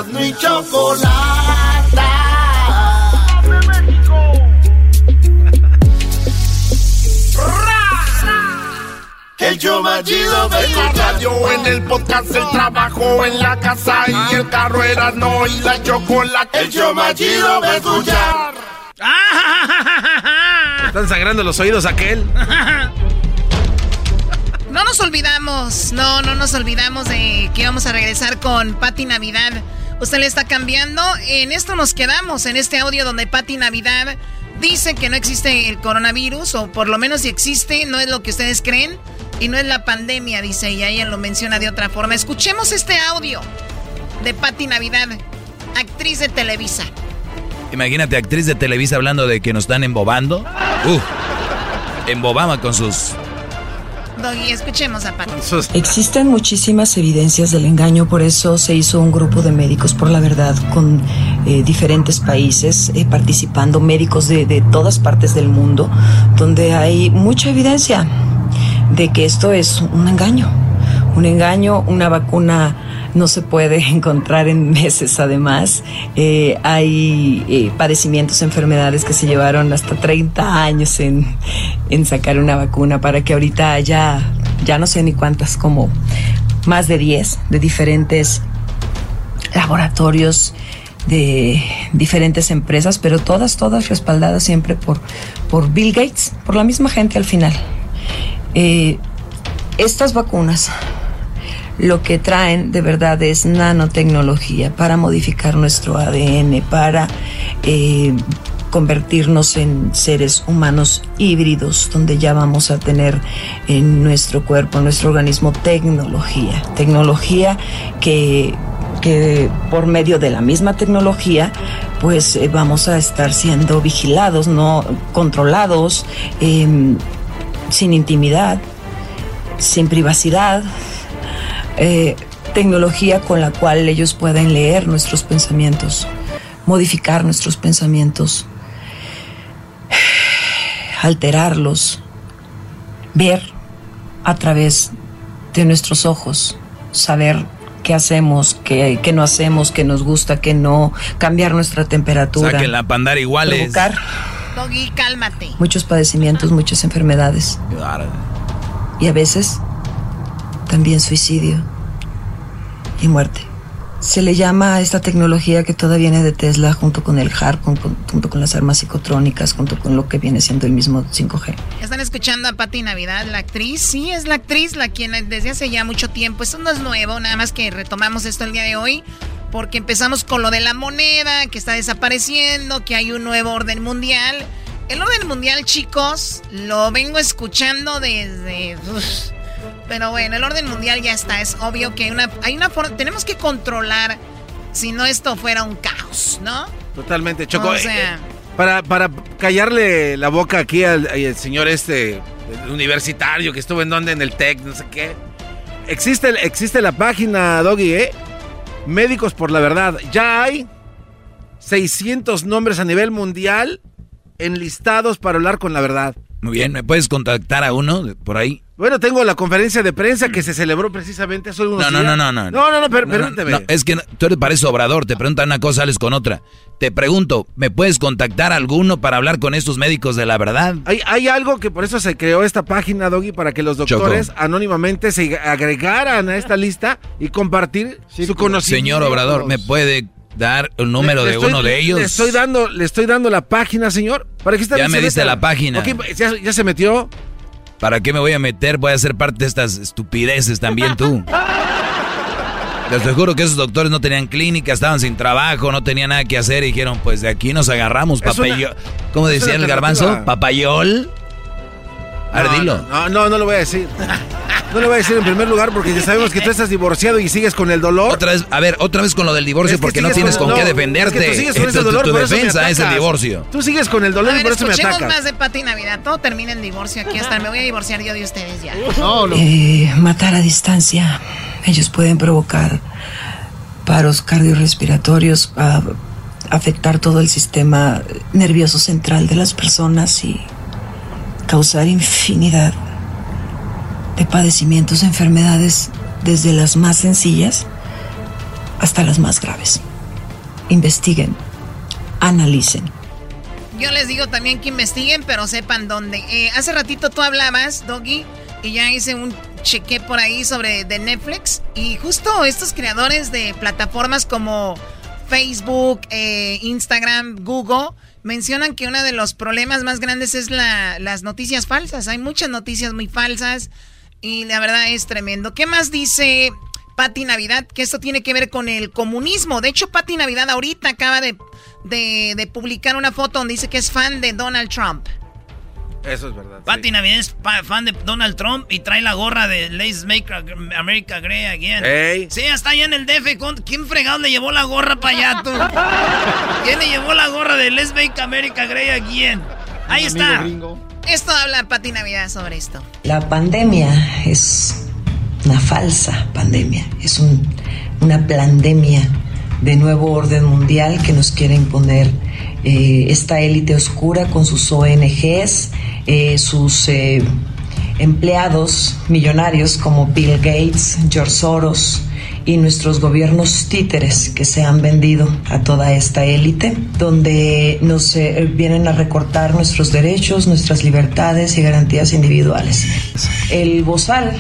Erasmo y chocolata. El show más chido de la radio, en el podcast, el trabajo, en la casa y el carro Erasmo y la chocolate. El show más chido de escuchar. Están sangrando los oídos aquel. No nos olvidamos, no, no nos olvidamos de que vamos a regresar con Pati Navidad. Usted le está cambiando. En esto nos quedamos, en este audio donde Pati Navidad dice que no existe el coronavirus, o por lo menos si existe, no es lo que ustedes creen, y no es la pandemia, dice, y ella lo menciona de otra forma. Escuchemos este audio de Pati Navidad, actriz de Televisa. Imagínate, actriz de Televisa hablando de que nos están embobando. Uf, embobama con sus... Doggy, escuchemos a Pati. Existen muchísimas evidencias del engaño, por eso se hizo un grupo de médicos por la verdad con eh, diferentes países eh, participando, médicos de, de todas partes del mundo, donde hay mucha evidencia de que esto es un engaño. Un engaño, una vacuna no se puede encontrar en meses además. Eh, hay eh, padecimientos, enfermedades que se llevaron hasta 30 años en, en sacar una vacuna para que ahorita haya, ya no sé ni cuántas, como más de 10 de diferentes laboratorios de diferentes empresas, pero todas, todas respaldadas siempre por, por Bill Gates, por la misma gente al final. Eh, estas vacunas lo que traen de verdad es nanotecnología para modificar nuestro ADN, para eh, convertirnos en seres humanos híbridos, donde ya vamos a tener en nuestro cuerpo, en nuestro organismo, tecnología. Tecnología que, que por medio de la misma tecnología, pues eh, vamos a estar siendo vigilados, no controlados, em, sin intimidad, sin privacidad, eh, tecnología con la cual ellos pueden leer nuestros pensamientos, modificar nuestros pensamientos, alterarlos, ver a través de nuestros ojos, saber qué hacemos, qué, qué no hacemos, qué nos gusta, qué no, cambiar nuestra temperatura, Saquen la pandar iguales. provocar Doggy, cálmate. muchos padecimientos, muchas enfermedades y a veces también suicidio y muerte. Se le llama a esta tecnología que toda viene de Tesla junto con el HARP, junto con las armas psicotrónicas, junto con lo que viene siendo el mismo 5G. Están escuchando a Pati Navidad, la actriz. Sí, es la actriz, la quien desde hace ya mucho tiempo. Esto no es nuevo, nada más que retomamos esto el día de hoy. porque empezamos con lo de la moneda, que está desapareciendo, que hay un nuevo orden mundial. El orden mundial, chicos, lo vengo escuchando desde... pero bueno, el orden mundial ya está, es obvio que hay una, hay una forma, tenemos que controlar si no esto fuera un caos, ¿no? Totalmente, Choco. O Eh, sea- para, para callarle la boca aquí al, al señor este el universitario que estuvo en donde, en el TEC, no sé qué. Existe, existe la página, Doggy, ¿eh? Médicos por la Verdad. Ya hay 600 nombres a nivel mundial enlistados para hablar con la verdad. Muy bien, ¿me puedes contactar a uno de- por ahí? Bueno, tengo la conferencia de prensa que se celebró precisamente hace unos No, no, días. no, no, no. No, no, no, per- No, permíteme. no, es que no- tú eres pareces obrador, te preguntan una cosa, sales con otra. Te pregunto, ¿me puedes contactar a alguno para hablar con estos médicos de la verdad? Hay, hay algo que por eso se creó esta página, Doggy, para que los doctores anónimamente se agregaran a esta lista y compartir su conocimiento. Señor Obrador, ¿me puede dar el número Le- de estoy- uno de ellos? Le estoy dando, le estoy dando la página, señor. Para que usted Ya me diste la página. Ya, ya se metió. ¿Para qué me voy a meter? Voy a ser parte de estas estupideces también tú. Les te juro que esos doctores no tenían clínica, estaban sin trabajo, no tenían nada que hacer y dijeron, pues de aquí nos agarramos, papayol. ¿Cómo decía el garbanzo? ¿Papayol? A ver, No, dilo. No, no, no lo voy a decir. No lo voy a decir en primer lugar porque ya sabemos que tú estás divorciado y sigues con el dolor. Otra vez, a ver, otra vez con lo del divorcio, Es que porque no sigues tienes con, el- qué no, defenderte. es que tú sigues con ese tu- dolor, tu defensa es el divorcio. Tú sigues con el dolor A y ver, por eso me atacas. más de Pati Navidad. Todo termina en divorcio aquí. Hasta me voy a divorciar yo de ustedes ya. Eh, matar a distancia. Ellos pueden provocar paros cardiorrespiratorios, a- afectar todo el sistema nervioso central de las personas y causar infinidad de padecimientos, enfermedades, desde las más sencillas hasta las más graves. Investiguen, analicen. Yo les digo también que investiguen, pero sepan dónde. Eh, hace ratito tú hablabas, Doggy, y ya hice un cheque por ahí sobre de Netflix. Y justo estos creadores de plataformas como Facebook, eh, Instagram, Google, mencionan que uno de los problemas más grandes es la- las noticias falsas. Hay muchas noticias muy falsas y la verdad es tremendo. ¿Qué más dice Patti Navidad? Que esto tiene que ver con el comunismo. De hecho, Patti Navidad ahorita acaba de, de- de publicar una foto donde dice que es fan de Donald Trump. Eso es verdad. Pati Navidad es fan de Donald Trump y trae la gorra de Let's Make America Great Again. Ey. Sí, está allá en el DF. ¿Con- ¿Quién fregado le llevó la gorra para allá, tú? ¿Quién le llevó la gorra de Let's Make America Great Again? Ahí está. Esto habla Patti Navidad sobre esto. La pandemia es una falsa pandemia, es un- una pandemia de nuevo orden mundial que nos quiere imponer eh, esta élite oscura con sus ONGs, eh, sus eh, empleados millonarios como Bill Gates, George Soros y nuestros gobiernos títeres que se han vendido a toda esta élite, donde nos vienen a recortar nuestros derechos, nuestras libertades y garantías individuales. El bozal,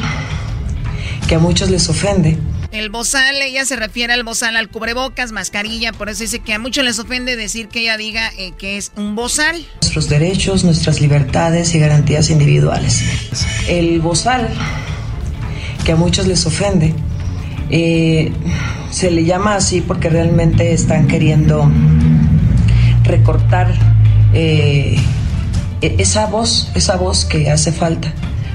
que a muchos les ofende, El bozal, ella se refiere al bozal, al cubrebocas, mascarilla, por eso dice que a muchos les ofende decir que ella diga eh, que es un bozal. nuestros derechos, nuestras libertades y garantías individuales. El bozal, que a muchos les ofende, eh, se le llama así porque realmente están queriendo recortar eh, e- esa voz, esa voz que hace falta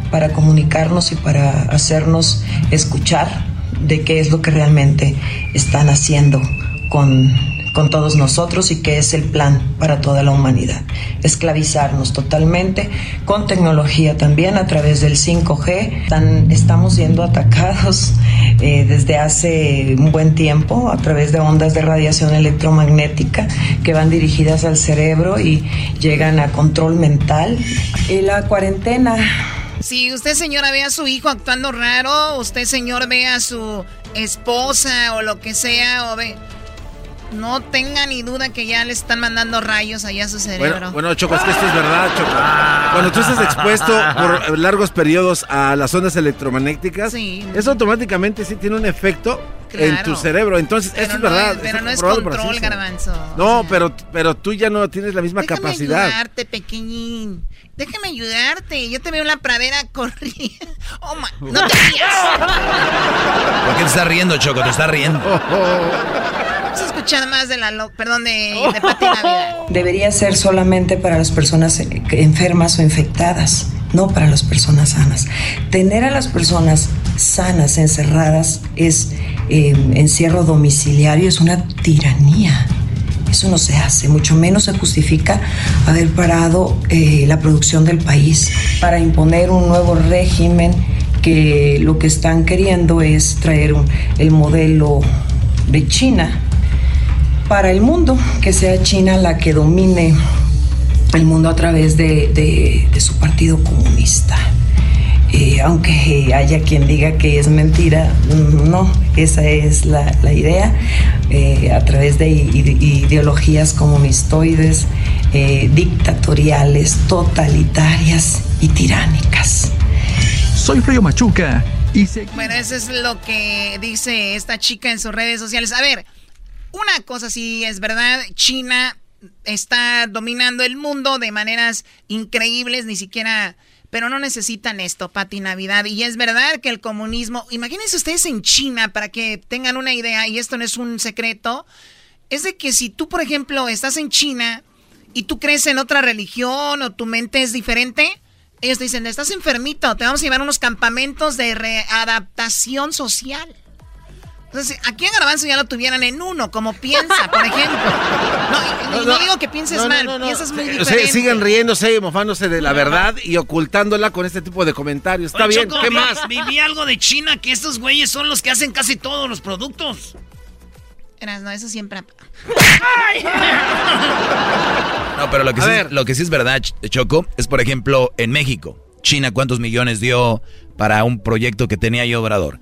para comunicarnos y para hacernos escuchar de qué es lo que realmente están haciendo con, con todos nosotros y qué es el plan para toda la humanidad. Esclavizarnos totalmente con tecnología también a través del 5G. Están- estamos siendo atacados eh, desde hace un buen tiempo a través de ondas de radiación electromagnética que van dirigidas al cerebro y llegan a control mental. Y la cuarentena Si usted, señora, ve a su hijo actuando raro, usted, señor, ve a su esposa o lo que sea, o ve... No tenga ni duda que ya le están mandando rayos allá a su cerebro. Bueno, bueno, Choco, es que esto es verdad, Choco. Cuando tú estás expuesto por largos periodos a las ondas electromagnéticas, eso automáticamente sí tiene un efecto en tu cerebro. Entonces, esto es verdad. pero no es control, garbanzo. No, pero, pero tú ya no tienes la misma Déjame capacidad. ayudarte, pequeñín. Déjame ayudarte. Yo te veo en la pradera corriendo. Oh, ma- no te rías. ¿Por qué te estás riendo, Choco? Te estás riendo. Vamos a escuchar más de la... lo- Perdón, de, de Pati Navidad. Debería ser solamente para las personas eh, enfermas o infectadas, no para las personas sanas. Tener a las personas sanas encerradas es eh, encierro domiciliario, es una tiranía. Eso no se hace, mucho menos se justifica haber parado eh, la producción del país para imponer un nuevo régimen que lo que están queriendo es traer un- el modelo de China para el mundo, que sea China la que domine el mundo a través de su partido comunista. Eh, aunque haya quien diga que es mentira, mm, no, esa es la, la idea, eh, a través de ide- ideologías comunistoides, eh, dictatoriales, totalitarias y tiránicas. Soy Frío Machuca y sé Bueno, eso es lo que dice esta chica en sus redes sociales. A ver, una cosa sí es verdad, China está dominando el mundo de maneras increíbles, ni siquiera... Pero no necesitan esto, Pati Navidad. Y es verdad que el comunismo... Imagínense ustedes en China, para que tengan una idea, y esto no es un secreto, es de que si tú, por ejemplo, estás en China y tú crees en otra religión o tu mente es diferente, ellos te dicen, estás enfermito, te vamos a llevar a unos campamentos de readaptación social. Entonces, aquí en Garbanzo ya lo tuvieran en uno, como piensa, por ejemplo. No, no, digo que pienses No, mal, no, no. piensas muy diferente. sí, siguen riéndose y mofándose de la verdad y ocultándola con este tipo de comentarios. Está Oye, bien, Choco, ¿qué vi- más? Viví algo de China, que estos güeyes son los que hacen casi todos los productos. Eras, no, eso siempre... No, pero lo que, A sí, ver. lo que sí es verdad, Ch- Choco, es por ejemplo en México. China, ¿cuántos millones dio para un proyecto que tenía yo, Obrador?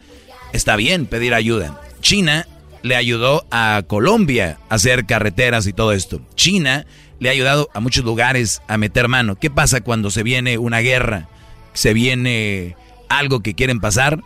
Está bien pedir ayuda. China le ayudó a Colombia a hacer carreteras y todo esto. China le ha ayudado a muchos lugares a meter mano. ¿Qué pasa cuando se viene una guerra? Se viene algo que quieren pasar.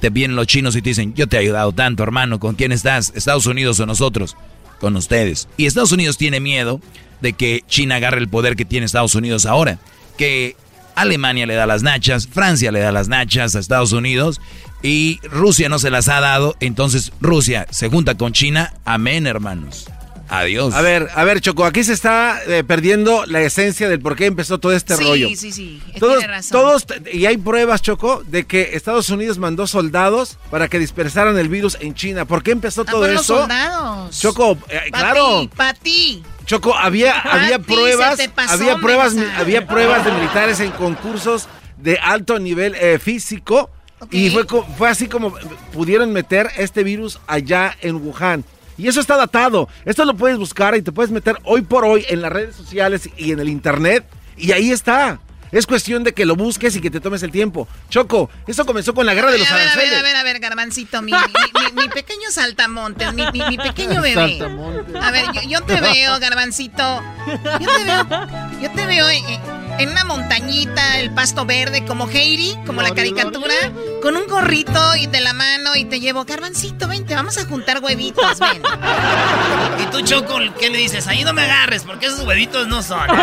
Te vienen los chinos y te dicen, yo te he ayudado tanto, hermano. ¿Con quién estás? ¿Estados Unidos o nosotros? Con ustedes. Y Estados Unidos tiene miedo de que China agarre el poder que tiene Estados Unidos ahora. Que Alemania le da las nachas, Francia le da las nachas a Estados Unidos y Rusia no se las ha dado. Entonces Rusia se junta con China. Amén, hermanos. Adiós. A ver, a ver, Choco, aquí se está eh, perdiendo la esencia del por qué empezó todo este sí, rollo. sí, sí, Todos, tiene razón. todos, y hay pruebas, Choco, de que Estados Unidos mandó soldados para que dispersaran el virus en China. ¿Por qué empezó Ah, todo por los eso? soldados. Choco, eh, claro. Para ti. Choco, había, había pruebas, pasó, había pruebas, había pruebas de militares en concursos de alto nivel eh, físico y fue, fue así como pudieron meter este virus allá en Wuhan. Y eso está datado. Esto lo puedes buscar y te puedes meter hoy por hoy en las redes sociales y en el internet y ahí está. Es cuestión de que lo busques y que te tomes el tiempo. Choco, eso comenzó con la guerra de los a ver, a ver, a ver, a ver, Garbancito, mi, mi- mi- mi pequeño saltamontes, mi, mi- mi pequeño bebé. Saltamontes. A ver, yo, yo te veo, Garbancito. Yo te veo, yo te veo en, en una montañita, el pasto verde, como Heidi, como la caricatura, con un gorrito y de la mano y te llevo, Garbancito, vente, vamos a juntar huevitos, ven. Y tú, Choco, ¿qué le dices? Ahí no me agarres, porque esos huevitos no son.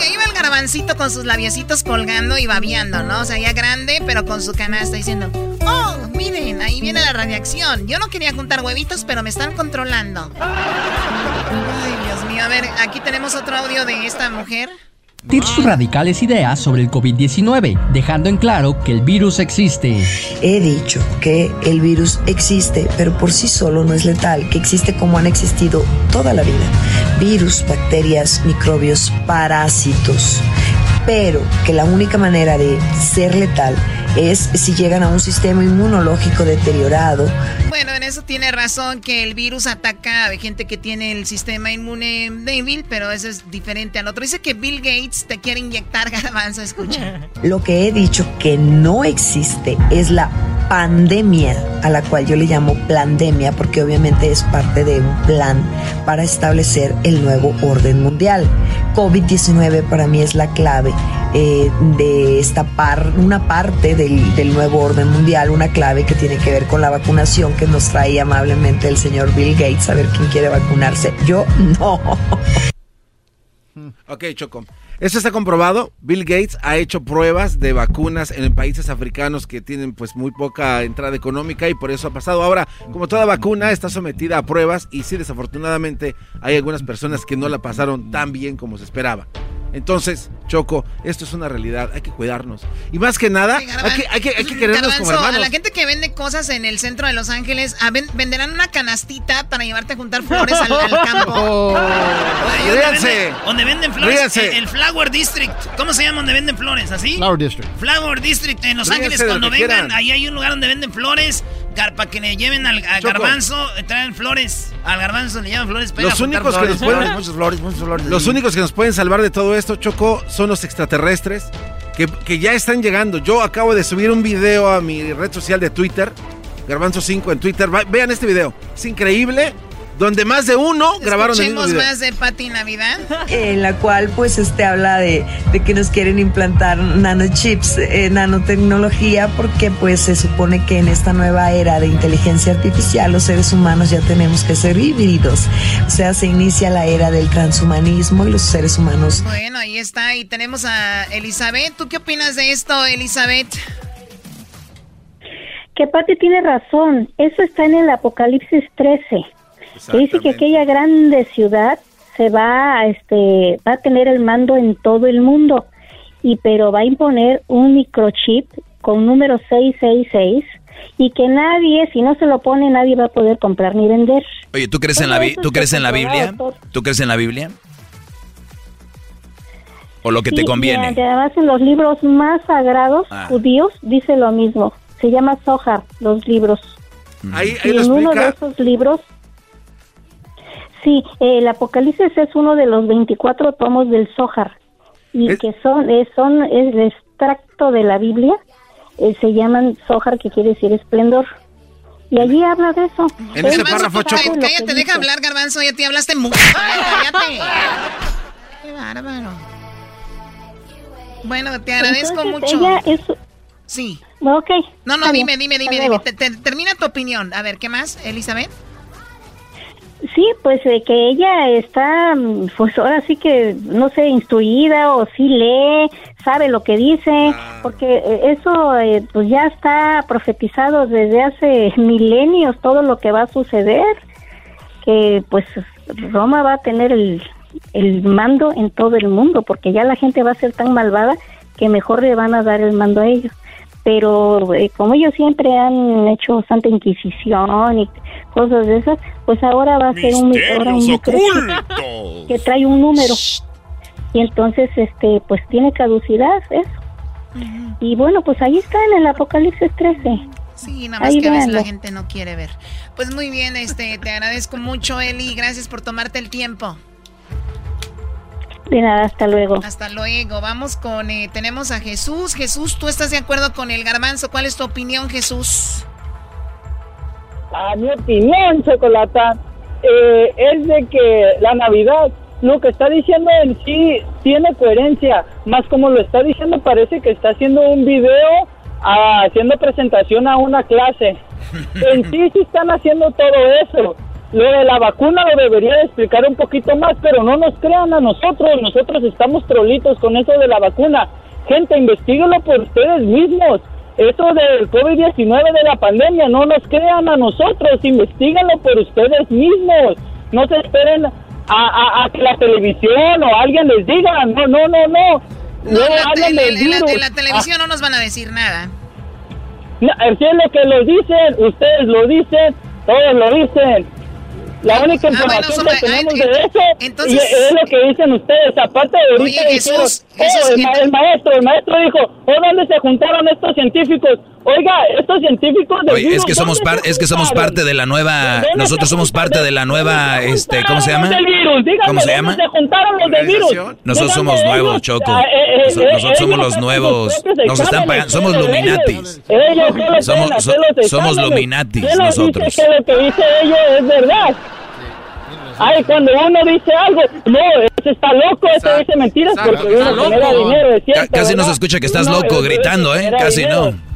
Y ahí va el garbancito con sus labiecitos colgando y babeando, ¿no? O sea, ya grande, pero con su canasta diciendo, oh, miren, ahí viene la radiación. Yo no quería juntar huevitos, pero me están controlando. Ay, a ver, aquí tenemos otro audio de esta mujer. sus radicales ideas sobre el COVID-19, dejando en claro que el virus existe. He dicho que el virus existe, pero por sí solo no es letal, que existe como han existido toda la vida. Virus, bacterias, microbios, parásitos. Pero que la única manera de ser letal es si llegan a un sistema inmunológico deteriorado, Bueno, en eso tiene razón que el virus ataca a gente que tiene el sistema inmune débil, pero eso es diferente al otro. Dice que Bill Gates te quiere inyectar garbanzo, escucha. Lo que he dicho que no existe es la pandemia, a la cual yo le llamo plandemia, porque obviamente es parte de un plan para establecer el nuevo orden mundial. COVID-19 para mí es la clave eh, de esta par, una parte del, del nuevo orden mundial, una clave que tiene que ver con la vacunación que nos trae amablemente el señor Bill Gates, a ver quién quiere vacunarse. Yo no. Ok, Choco. Esto está comprobado. Bill Gates ha hecho pruebas de vacunas en países africanos que tienen pues muy poca entrada económica y por eso ha pasado. Ahora, como toda vacuna está sometida a pruebas y sí, desafortunadamente hay algunas personas que no la pasaron tan bien como se esperaba. Entonces, Choco, esto es una realidad, hay que cuidarnos. Y más que nada, hay, que, hay, que, hay que querernos como Garbanzo, hermanos. a la gente que vende cosas en el centro de Los Ángeles, a ven- venderán una canastita para llevarte a juntar flores al, al campo. Oye, ¿dónde Ríanse. venden- ¿Dónde venden flores? Ríanse. El, el Flower District. ¿Cómo se llama donde venden flores? ¿Así? Flower District. Flower District en Los Ríanse Ángeles. Cuando vengan, quieran. ahí hay un lugar donde venden flores. Para que le lleven al garbanzo, traen flores. Al garbanzo le llevan flores. para Los únicos que nos pueden, flores, flores. los únicos que nos pueden salvar de todo esto, Choco, son los extraterrestres que, que ya están llegando. Yo acabo de subir un video a mi red social de Twitter, Garbanzo 5 en Twitter. Va- vean este video, es increíble. Donde más de uno grabaron el mismo video. más de Pati Navidad. en la cual pues este habla de, de que nos quieren implantar nanochips, eh, nanotecnología, porque pues se supone que en esta nueva era de inteligencia artificial los seres humanos ya tenemos que ser híbridos. O sea, se inicia la era del transhumanismo y los seres humanos Bueno, ahí está. Y tenemos a Elizabeth. ¿Tú qué opinas de esto, Elizabeth? Que Pati tiene razón, eso está en el Apocalipsis 13, que dice que aquella grande ciudad se va a, este, va a tener el mando en todo el mundo, y pero va a imponer un microchip con número 666 y que nadie, si no se lo pone, nadie va a poder comprar ni vender. Oye, ¿tú crees en la, ¿tú crees en la Biblia? ¿Tú crees en la Biblia? ¿O lo que Sí, te y conviene? además en los libros más sagrados Ah. judíos dice lo mismo. Se llama Zohar, los libros. Ahí, Y lo en uno de esos libros, sí, el Apocalipsis es uno de los 24 tomos del Zohar y que son eh, son es el extracto de la Biblia, eh, se llaman Zohar, que quiere decir esplendor. Y allí habla de eso. En ese párrafo, Choco. Cállate, deja hablar, Garbanzo. Ya te hablaste mucho. Cállate. Qué bárbaro. Bueno, te agradezco Entonces, mucho. ella es- Sí. Ok. No, no, dime, dime, dime, Hasta dime. luego. Te- te- termina tu opinión. A ver, ¿qué más, Elizabeth? Sí, pues eh, que ella está, mm, pues ahora sí que, no sé, instruida o sí lee, sabe lo que dice, porque eh, eso eh, pues ya está profetizado desde hace milenios todo lo que va a suceder, que pues Roma va a tener el, el mando en todo el mundo, porque ya la gente va a ser tan malvada que mejor le van a dar el mando a ellos. Pero eh, como ellos siempre han hecho Santa Inquisición y cosas de esas, pues ahora va a ser un, ahora un que trae un número. Y entonces, este, pues tiene caducidad eso. Y bueno, pues ahí está en el Apocalipsis 13. Sí, nada más Ahí que a veces la gente no quiere ver. Pues muy bien, este, te agradezco mucho, Eli. Gracias por tomarte el tiempo. De nada, hasta luego. Hasta luego. Vamos con, eh, tenemos a Jesús. Jesús, ¿tú estás de acuerdo con el garbanzo? ¿Cuál es tu opinión, Jesús? A mi opinión, Chocolata, eh, es de que la Navidad, lo que está diciendo en sí tiene coherencia, más como lo está diciendo parece que está haciendo un video ah, haciendo presentación a una clase. En sí sí están haciendo todo eso. Lo de la vacuna lo debería de explicar un poquito más, pero no nos crean a nosotros, nosotros estamos trolitos con eso de la vacuna. Gente, investiguenlo por ustedes mismos. Eso del COVID-19 de la pandemia, no nos crean a nosotros, investiguenlo por ustedes mismos. No se esperen a, a- a que la televisión o alguien les diga, no, no, no, no. No, No la, tele- del en la- virus. en la televisión no nos van a decir nada. No, es lo que lo dicen, ustedes lo dicen, todos lo dicen. La única Ah, bueno, información que tenemos ah, de ent- eso entonces- y es lo que dicen ustedes. Aparte de Oye, ahorita dijeron- Jesús, Oh, el, ma- el maestro, el maestro dijo, ¿o dónde se juntaron estos científicos? Oiga, estos científicos del Oye, es virus, que somos ¿dónde par- se es que somos parte de la nueva ¿Dónde nosotros somos parte de la nueva este ¿cómo se llama? Virus, dígame, ¿Cómo se ¿dónde llama? se juntaron los del virus? Nosotros somos nuevos, Choco. ah, eh, eh, Nosotros, eh, somos los nuevos. Nos están pagando, somos. Luminatis. Somos, somos. Luminatis ¿Quién nos nosotros. que lo que dice ellos es verdad? Ay, cuando uno dice algo, no, ese está loco, ese dice mentiras porque uno genera dinero, es Casi no se escucha que estás No, loco gritando, ¿eh? Casi dinero. no.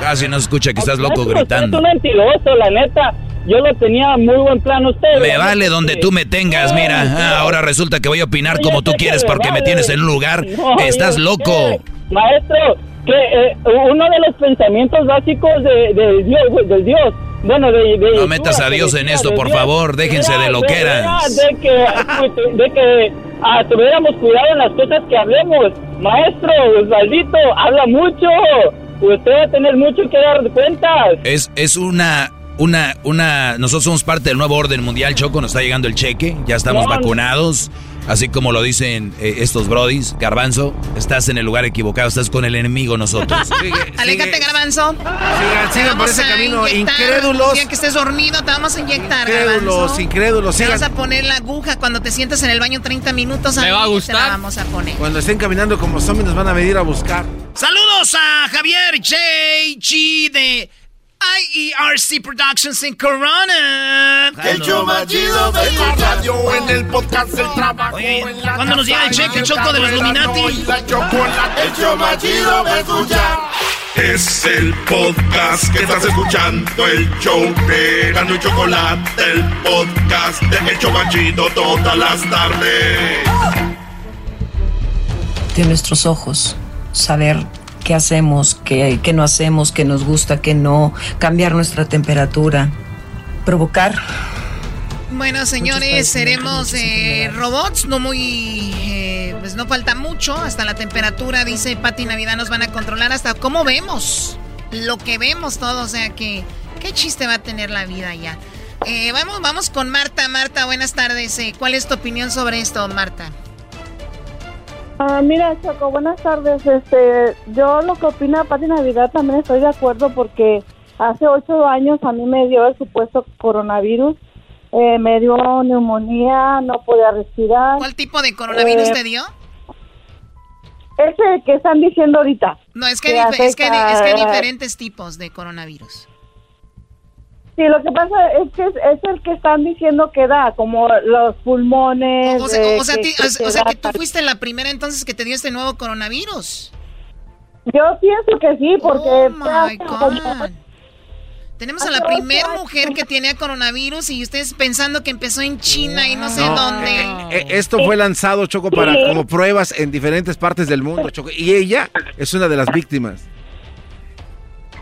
Casi no escucha que estás loco Maestro, usted gritando. Es un mentiroso, la neta. Yo lo tenía muy buen plan usted. Me vale donde tú me tengas, mira. Ah, ahora resulta que voy a opinar como tú quieres porque me tienes en un lugar. Estás loco. Maestro, que eh, uno de los pensamientos básicos de, de Dios, del Dios, bueno, de, de No metas a Dios en esto, por favor. Déjense de loqueras. De que, de que ah, tuviéramos cuidado en las cosas que hablemos. Maestro, Osvaldito, habla mucho. Usted va a tener mucho que dar cuentas. Es, es una, una, una. Nosotros somos parte del nuevo orden mundial, Choco. Nos está llegando el cheque. Ya estamos no. vacunados. Así como lo dicen eh, estos brodis. Garbanzo, estás en el lugar equivocado. Estás con el enemigo nosotros. Aléjate, garbanzo. Sigan, Te sigan por ese a camino. inyectar. Incrédulos. Día que estés dormido te vamos a inyectar, Incrédulos, garbanzo. incrédulos. Te vas a poner la aguja cuando te sientas en el baño 30 minutos. Me ahí va a Te gustar. la vamos a poner. Cuando estén caminando como zombies nos van a venir a buscar. Saludos a Javier J.G. de IERC Productions en Corona. El show más chido de la radio en el podcast del trabajo. en la ¿cuándo nos llega el cheque, en el Choco, de los Illuminati? El show más chido de escuchar. Es el podcast que estás escuchando, el show de Gano y Chocolate, el podcast de El Chobachito todas las tardes. de nuestros ojos, saber qué hacemos, qué, qué no hacemos, qué nos gusta, qué no, cambiar nuestra temperatura, provocar. Bueno, señores, seremos eh, robots, no muy, eh, pues no falta mucho, hasta la temperatura, dice Pati Navidad, nos van a controlar hasta cómo vemos, lo que vemos todo, o sea que, ¿qué chiste va a tener la vida ya? Eh, vamos, vamos con Marta, Marta, buenas tardes, ¿cuál es tu opinión sobre esto, Marta? Ah, mira, Choco, buenas tardes. Este, yo lo que opina Pati Navidad también estoy de acuerdo porque hace ocho años a mí me dio el supuesto coronavirus, eh, me dio neumonía, no podía respirar. ¿Cuál tipo de coronavirus Eh, te dio? Ese que están diciendo ahorita. No, es que, es, que, es que hay afecta- diferentes tipos de coronavirus. Sí, lo que pasa es que es, es el que están diciendo que da, como los pulmones. O sea, eh, o sea, que- ti- que o te sea que tú fuiste la primera entonces que te dio este nuevo coronavirus. Yo pienso que sí, porque... Oh, my God. Tenemos a la primera mujer que tenía coronavirus y ustedes pensando que empezó en China y no sé No, dónde. Eh, Esto fue lanzado, Choco, para como pruebas en diferentes partes del mundo, Choco. Y ella es una de las víctimas.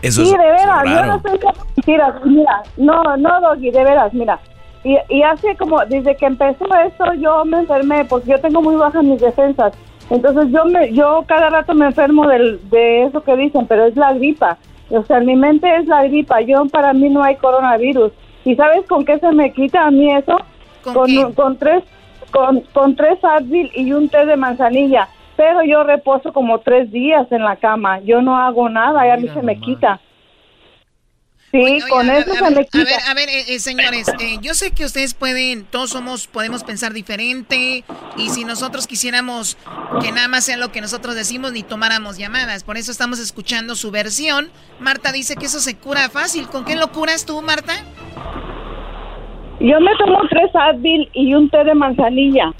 Eso sí, es de veras, yo raro. no estoy con mentiras. Mira, no, no, Doggy, de veras, mira. Y, y hace como, desde que empezó esto, yo me enfermé, porque yo tengo muy bajas mis defensas. Entonces yo me, yo cada rato me enfermo del, de eso que dicen, pero es la gripa. O sea, en mi mente es la gripa. Yo, para mí no hay coronavirus. ¿Y sabes con qué se me quita a mí eso? ¿Con con, tres, con, con tres Advil y un té de manzanilla. Pero yo reposo como tres días en la cama. Yo no hago nada y a mí se me quita. Sí, con a, eso a se ver, me a quita. ver, a ver, eh, eh, señores, eh, yo sé que ustedes pueden, todos somos, podemos pensar diferente y si nosotros quisiéramos que nada más sea lo que nosotros decimos ni tomáramos llamadas, por eso estamos escuchando su versión. Marta dice que eso se cura fácil. ¿Con qué lo curas tú, Marta? Yo me tomo tres Advil y un té de manzanilla.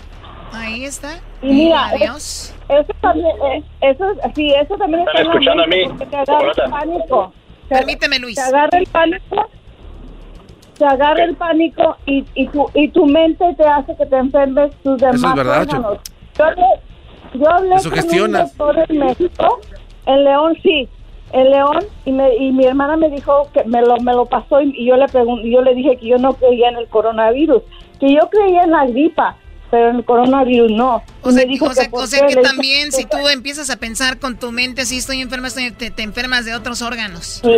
Ahí está. Y mira, Adiós. es- eso también, eh, eso, sí, eso también está ¿Están en la escuchando a mí? porque te agarra el pánico. Te- Permíteme, Luis. Te agarra el pánico, te agarra el pánico y, y, tu, y tu mente te hace que te enfermes tus demás es verdad. Yo, hablé- yo hablé con un doctor en México, en León sí, en León y, me, y mi hermana me dijo que me lo, me lo pasó y, y yo le pregun- yo le dije que yo no creía en el coronavirus, que yo creía en la gripa, pero el coronavirus no. O sea, dijo o sea, por o sea qué. que también si tú empiezas a pensar con tu mente, si estoy enferma, estoy- te, te enfermas de otros órganos. Sí.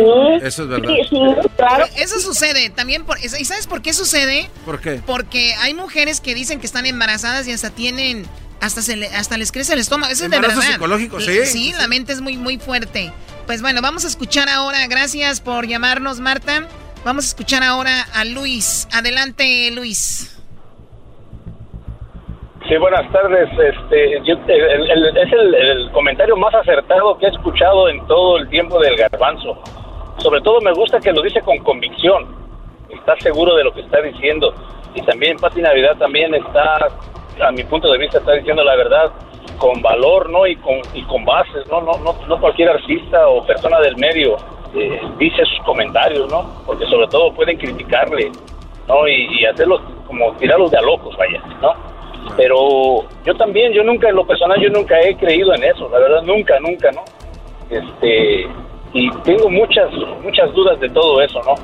Eso es verdad. Sí, sí, claro. Eso sucede también. Por, ¿Y sabes por qué sucede? ¿Por qué? Porque hay mujeres que dicen que están embarazadas y hasta tienen hasta se le, hasta les crece el estómago. Eso es de Embarazo verdad. psicológico, sí. Sí, la mente es muy, muy fuerte. Pues bueno, vamos a escuchar ahora. Gracias por llamarnos, Marta. Vamos a escuchar ahora a Luis. Adelante, Luis. Sí, buenas tardes. Este, yo- el- es el, el comentario más acertado que he escuchado en todo el tiempo del garbanzo. Sobre todo me gusta que lo dice con convicción. Está seguro de lo que está diciendo. Y también Pati Navidad también está, a mi punto de vista, está diciendo la verdad con valor, ¿no? Y con, y con bases, ¿no? No, no, no cualquier artista o persona del medio eh, dice sus comentarios, ¿no? Porque sobre todo pueden criticarle, ¿no? Y, y hacerlos como tirarlos de a locos, vaya, ¿no? Pero yo también, yo nunca, en lo personal, yo nunca he creído en eso, la verdad, nunca, nunca, ¿no? Este, y tengo muchas, muchas dudas de todo eso, ¿no?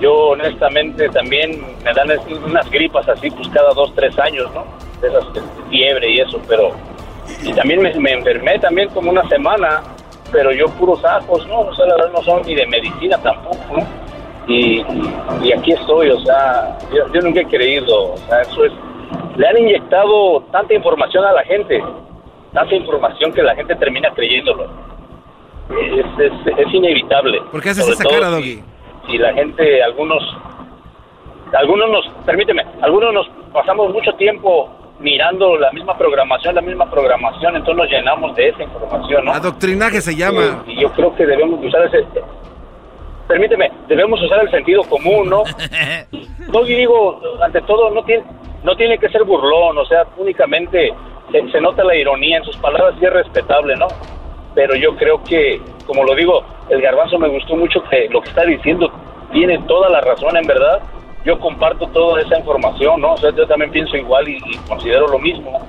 Yo honestamente también me dan unas gripas así, pues cada dos, tres años, ¿no? De esas de fiebre y eso, pero... Y también me, me enfermé también como una semana, pero yo puros ajos, ¿no? O sea, la verdad no son ni de medicina tampoco, ¿no? Y, y aquí estoy, o sea, yo, yo nunca he creído, o sea, eso es... Le han inyectado tanta información a la gente, tanta información que la gente termina creyéndolo. Es, es, es inevitable. ¿Por qué haces Sobre esa cara, si- Doggy? si la gente, algunos, algunos nos, permíteme, algunos nos pasamos mucho tiempo mirando la misma programación, la misma programación, entonces nos llenamos de esa información, ¿no? Adoctrinaje se llama. Y yo creo que debemos de usar ese, permíteme, debemos usar el sentido común, ¿no? No digo, ante todo, no tiene, no tiene que ser burlón, o sea, únicamente se, se nota la ironía en sus palabras y es respetable, ¿no? Pero yo creo que, como lo digo, el garbanzo me gustó mucho que lo que está diciendo tiene toda la razón, en verdad. Yo comparto toda esa información, ¿no? O sea, yo también pienso igual y, y considero lo mismo.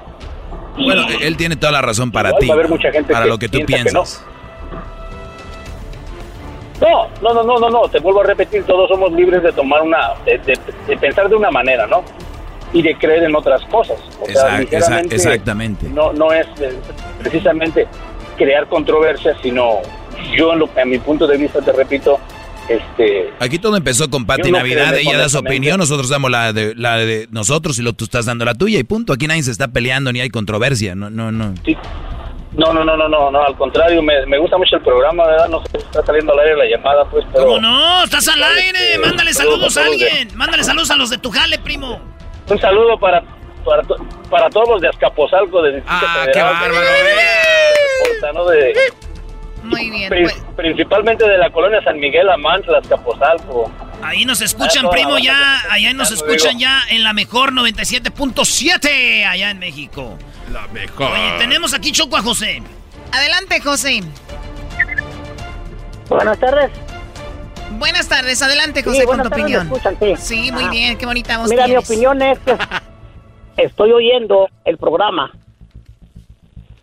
Bueno, él tiene toda la razón para Igual ti, va a haber mucha gente para que lo que tú piensa que no. No, no, no, no, no, no, te vuelvo a repetir, todos somos libres de tomar una, de, de- de pensar de una manera, ¿no? Y de creer en otras cosas. O sea, Exact- ligeramente, exact- exactamente. No, no es eh, precisamente crear controversia, sino yo, en, lo, a mi punto de vista, te repito, este, Aquí todo empezó con Pati no Navidad, ella da su opinión, nosotros damos la de, la de nosotros y lo tú estás dando la tuya y punto. Aquí nadie se está peleando ni hay controversia, no, no, no. No, no, no, no, no, no, al contrario, me, me gusta mucho el programa, ¿verdad? No sé si está saliendo al aire la llamada, pues, pero... ¿Cómo no? Estás al aire. Este, Mándale saludos saludos a de- alguien. Mándale saludos a los de tu jale, primo. Un saludo para, para, para todos los de Azcapotzalco, de Ah, qué bárbaro, ¿no? De, Muy bien. pri- pues, principalmente de la colonia San Miguel Amantla, Azcapotzalco. Ahí nos escuchan, Ah, toda primo, ya. Allá nos escuchan digo. ya en la mejor 97.7 allá en México. La mejor. Oye, tenemos aquí Choco a José. adelante, José. Buenas tardes. Buenas tardes, adelante, José, Sí, con tu opinión. Sí. Sí, muy Ah. bien, qué bonita voz Mira, mi opinión es que estoy oyendo el programa.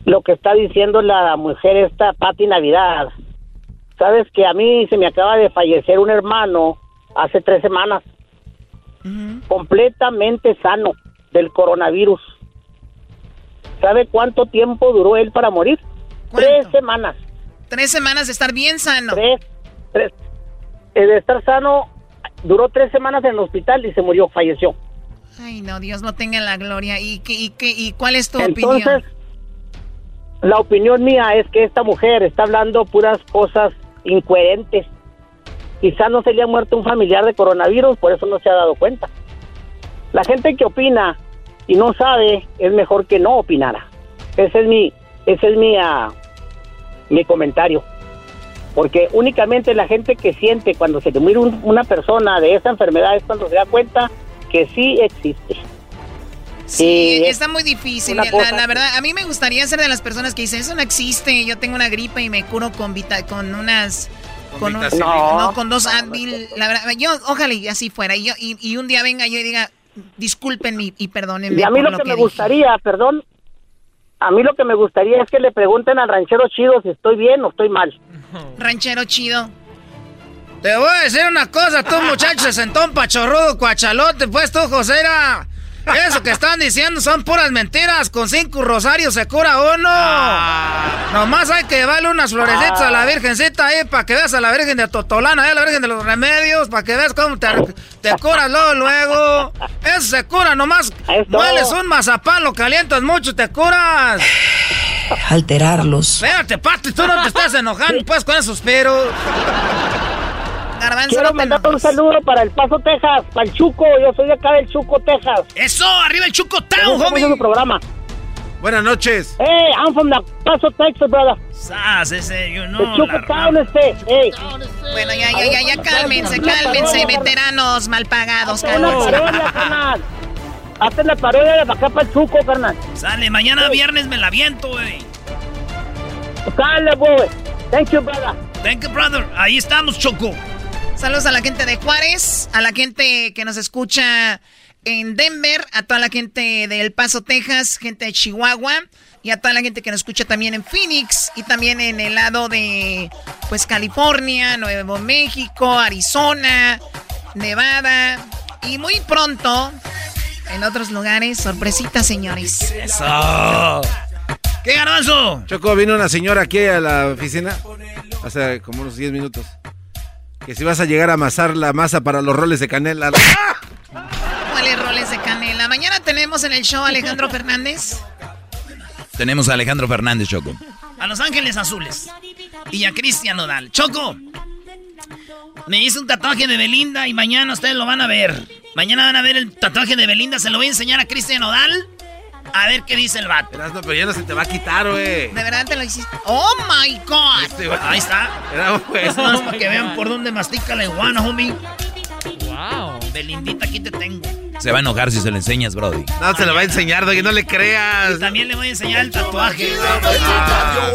Lo que está diciendo la mujer esta, Pati Navidad. Sabes que a mí se me acaba de fallecer un hermano hace tres semanas. Completamente sano del coronavirus. ¿Sabe cuánto tiempo duró él para morir? Tres semanas. Tres semanas de estar bien sano. Tres, tres. De estar sano, duró tres semanas en el hospital y se murió, falleció. Ay, no, Dios no tenga la gloria. ¿Y, qué, y, qué, y cuál es tu Entonces, opinión? la opinión mía es que esta mujer está hablando puras cosas incoherentes. Quizá no se le ha muerto un familiar de coronavirus, por eso no se ha dado cuenta. La gente que opina y no sabe es mejor que no opinara. Ese es mi, ese es mi, ah, mi comentario. Porque únicamente la gente que siente cuando se le muere un- una persona de esa enfermedad es cuando se da cuenta que sí existe. Sí, está muy difícil. La, cosa la verdad, a mí me gustaría ser de las personas que dicen, eso no existe, yo tengo una gripa y me curo con vita, con unas... Con, un- no, No, con dos Advil. La verdad, yo, ojalá y así fuera. Y, yo, y, y un día venga yo y diga, discúlpenme y, y perdónenme. Y a mí por lo que me dije". gustaría, perdón, a mí lo que me gustaría es que le pregunten al ranchero chido si estoy bien o estoy mal. Ranchero chido. Te voy a decir una cosa, tú muchacho sentón pachorrudo, cuachalote, pues tú, Josera. Eso que están diciendo son puras mentiras. Con cinco rosarios se cura uno. Nomás hay que llevarle unas florecitas a la Virgencita ahí para que veas a la Virgen de Totolana, a la Virgen de los Remedios, para que veas cómo te, te curas luego, luego. Eso se cura, nomás. Mueles un mazapán, lo calientas mucho, te curas. Alterarlos. Espérate, Pati, tú no te estás enojando, pues, con esos pero. Garbanzo, Quiero no mandar un saludo para el Paso, Texas, para el Chuco. Yo soy de acá del Chuco, Texas. ¡Eso! ¡Arriba el Chuco Town, homie! su programa. Buenas noches. Hey, I'm from the Paso, Texas, brother. Sas, ese, you know, Chuco la Town, este. Hey. Bueno, ya, ya, ya, ya, cálmense, cálmense, veteranos mal pagados, cálmense. Hazte la parodia de acá para el Chuco, carnal. Sale, mañana viernes me la viento, güey. Dale, boy. Thank you, brother. Thank you, brother. Ahí estamos, Choco. Saludos a la gente de Juárez, a la gente que nos escucha en Denver, a toda la gente de El Paso, Texas, gente de Chihuahua y a toda la gente que nos escucha también en Phoenix y también en el lado de pues California, Nuevo México, Arizona, Nevada y muy pronto en otros lugares, sorpresitas, señores. Eso. ¿Qué garbanzo? Choco, vino una señora aquí a la oficina hace como unos 10 minutos. Que si vas a llegar a amasar la masa para los roles de canela. ¿Cuáles roles de canela? Mañana tenemos en el show a Alejandro Fernández. Tenemos a Alejandro Fernández, Choco. A Los Ángeles Azules. Y a Cristian Nodal. Choco. Me hice un tatuaje de Belinda y mañana ustedes lo van a ver. Mañana van a ver el tatuaje de Belinda. Se lo voy a enseñar a Cristian Nodal. A ver qué dice el vato. No, pero ya no se te va a quitar, güey. ¿De verdad te lo hiciste? ¡Oh, my God! Ahí está. Era. Es más para que vean por dónde mastica la iguana, homie. Wow. Belindita, aquí te tengo. Se va a enojar si se lo enseñas, Brody. No, se lo va a enseñar, Doggy, no le creas. Y también le voy a enseñar el tatuaje.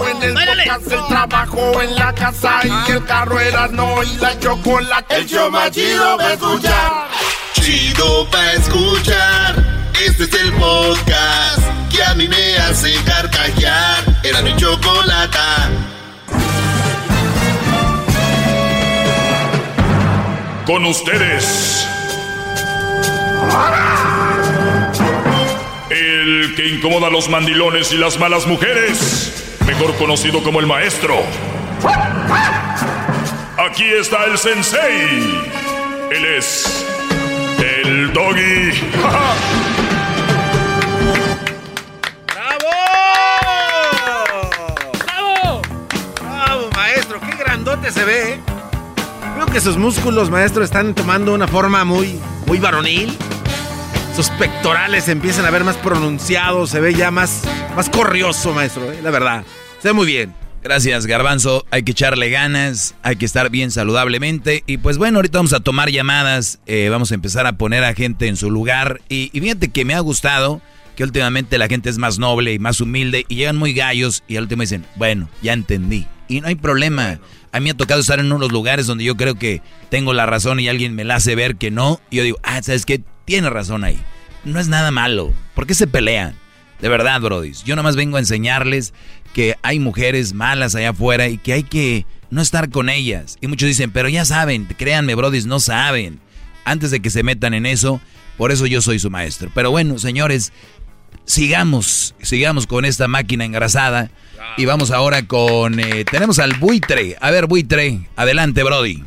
En el podcast, el trabajo en la casa y el carro era no y la chocolate. El show más chido va a escuchar. Chido pa' escuchar. Este es el podcast que a mí me hace carcajear. Era mi chocolata. Con ustedes. El que incomoda a los mandilones y las malas mujeres. Mejor conocido como el maestro. Aquí está el sensei. Él es. El doggy. ¡Bravo! ¡Qué grandote se ve! Creo que sus músculos, maestro, están tomando una forma muy, muy varonil. Sus pectorales empiezan a ver más pronunciados, se ve ya más, más corrioso, maestro, ¿eh? la verdad. Se ve muy bien. Gracias, Garbanzo. Hay que echarle ganas, hay que estar bien saludablemente. Y pues bueno, ahorita vamos a tomar llamadas, eh, vamos a empezar a poner a gente en su lugar. Y, y fíjate que me ha gustado que últimamente la gente es más noble y más humilde y llegan muy gallos y al último dicen, bueno, ya entendí. Y no hay problema. A mí me ha tocado estar en unos lugares donde yo creo que tengo la razón y alguien me la hace ver que no. Y yo digo, ah, ¿sabes qué? Tiene razón ahí. No es nada malo. ¿Por qué se pelean? De verdad, brodis. Yo nomás vengo a enseñarles que hay mujeres malas allá afuera y que hay que no estar con ellas. Y muchos dicen, pero ya saben, créanme, brodis, no saben. Antes de que se metan en eso, por eso yo soy su maestro. Pero bueno, señores, sigamos, sigamos con esta máquina engrasada. Y vamos ahora con, eh, tenemos al buitre. A ver, buitre, adelante, Brody.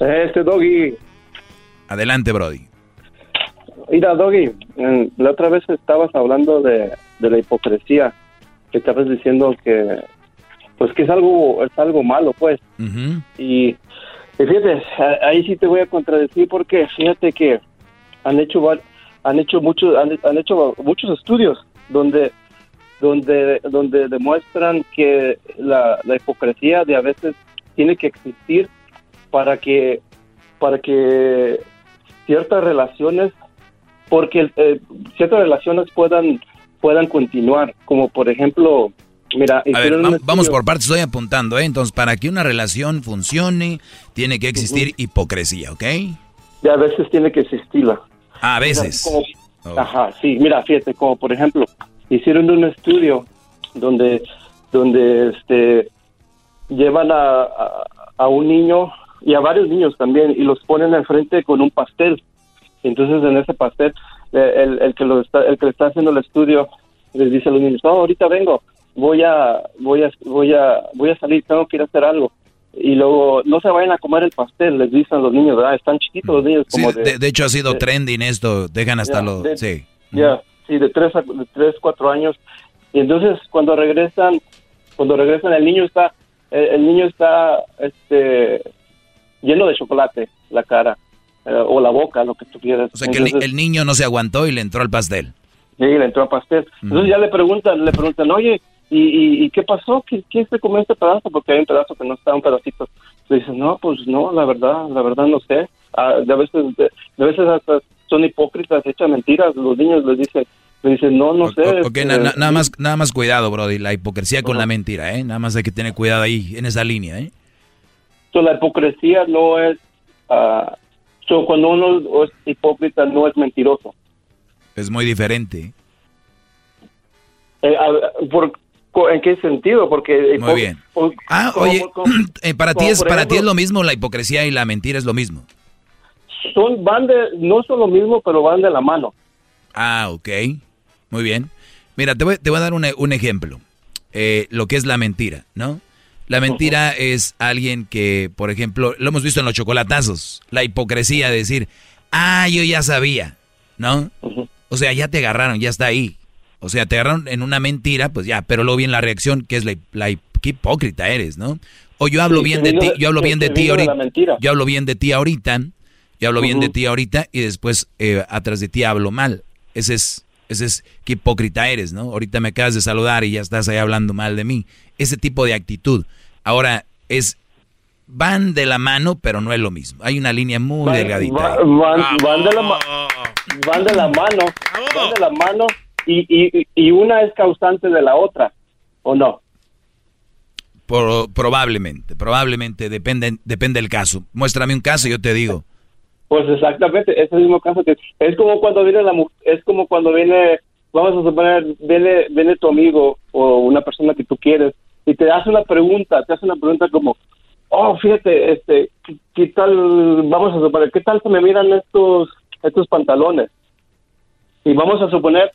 Este Doggy, Adelante, Brody. mira Doggy, la otra vez estabas hablando de, de la hipocresía, que estabas diciendo que pues que es algo es algo malo pues y, y fíjate ahí sí te voy a contradecir porque fíjate que han hecho han hecho muchos han, han hecho muchos estudios donde donde donde demuestran que la, la hipocresía de a veces tiene que existir para que para que ciertas relaciones porque eh, ciertas relaciones puedan puedan continuar como por ejemplo mira A ver, vamos por partes, estoy apuntando, ¿eh? Entonces, para que una relación funcione, tiene que existir hipocresía, ¿ok? y a veces tiene que existirla A veces. Como- Ajá, sí, mira, fíjate, como por ejemplo, hicieron un estudio donde, donde este, llevan a, a, a un niño y a varios niños también y los ponen enfrente con un pastel. Entonces en ese pastel, eh, el, el que lo está, el que le está haciendo el estudio les dice a los niños, no, ahorita vengo, voy a, voy a, voy a, voy a salir, tengo que ir a hacer algo. Y luego no se vayan a comer el pastel, les dicen los niños, ¿verdad? Están chiquitos los niños. Como de, de, hecho ha sido trending esto, dejan hasta los... sí. Ya, sí, de tres, a, de tres, cuatro años. Y entonces cuando regresan, cuando regresan el niño está, el, niño está este, lleno de chocolate, la cara, eh, o la boca, lo que tú quieras. O sea que el, niño no se aguantó y le entró al pastel. Sí, le entró al pastel. Entonces ya le preguntan, le preguntan, oye, ¿Y, y, qué pasó? ¿Qué, ¿Qué se comió este pedazo? Porque hay un pedazo que no está, un pedacito. Le dicen, no, pues no, la verdad, la verdad no sé. Ah, de, veces, de, veces hasta son hipócritas, echan mentiras. Los niños les dicen, le dicen, no, no sé. Okay, este, nada más nada más cuidado, Brody, la hipocresía con la mentira, ¿eh? Nada más hay que tener cuidado ahí, en esa línea, ¿eh? la hipocresía no es... Uh, cuando uno es hipócrita, no es mentiroso. Es muy diferente. Eh, por, ¿En qué sentido? Porque muy bien. ah, oye, eh, para ti es para ti es lo mismo la hipocresía y la mentira es lo mismo. Son van de no son lo mismo, pero van de la mano. Ah, ok. Muy bien. Mira, te voy, te voy a dar un, un ejemplo. Eh, lo que es la mentira, ¿no? La mentira es alguien que, por ejemplo, lo hemos visto en los chocolatazos, la hipocresía de decir, ah, yo ya sabía, ¿no? O sea, ya te agarraron, ya está ahí. O sea, te agarraron en una mentira, pues ya, pero luego viene la reacción, que es la, qué hipócrita eres, ¿no? O yo hablo bien de ti, yo hablo bien de ti ahorita. Yo hablo bien de ti ahorita, yo hablo bien de ti ahorita y después eh, atrás de ti hablo mal. Ese es, ese es qué hipócrita eres, ¿no? Ahorita me acabas de saludar y ya estás ahí hablando mal de mí. Ese tipo de actitud. Ahora, es van de la mano, pero no es lo mismo. Hay una línea muy delgadita. van, de la, van de la mano, van de la mano y, y, una es causante de la otra, ¿o no? probablemente, probablemente, depende, depende del caso. Muéstrame un caso y yo te digo. Pues exactamente, es el mismo caso que es como cuando viene la es como cuando viene, vamos a suponer, viene, viene tu amigo o una persona que tú quieres y te hace una pregunta, te hace una pregunta como, oh, fíjate, este, ¿qué, tal, vamos a suponer, qué tal se me miran estos, estos pantalones? Y vamos a suponer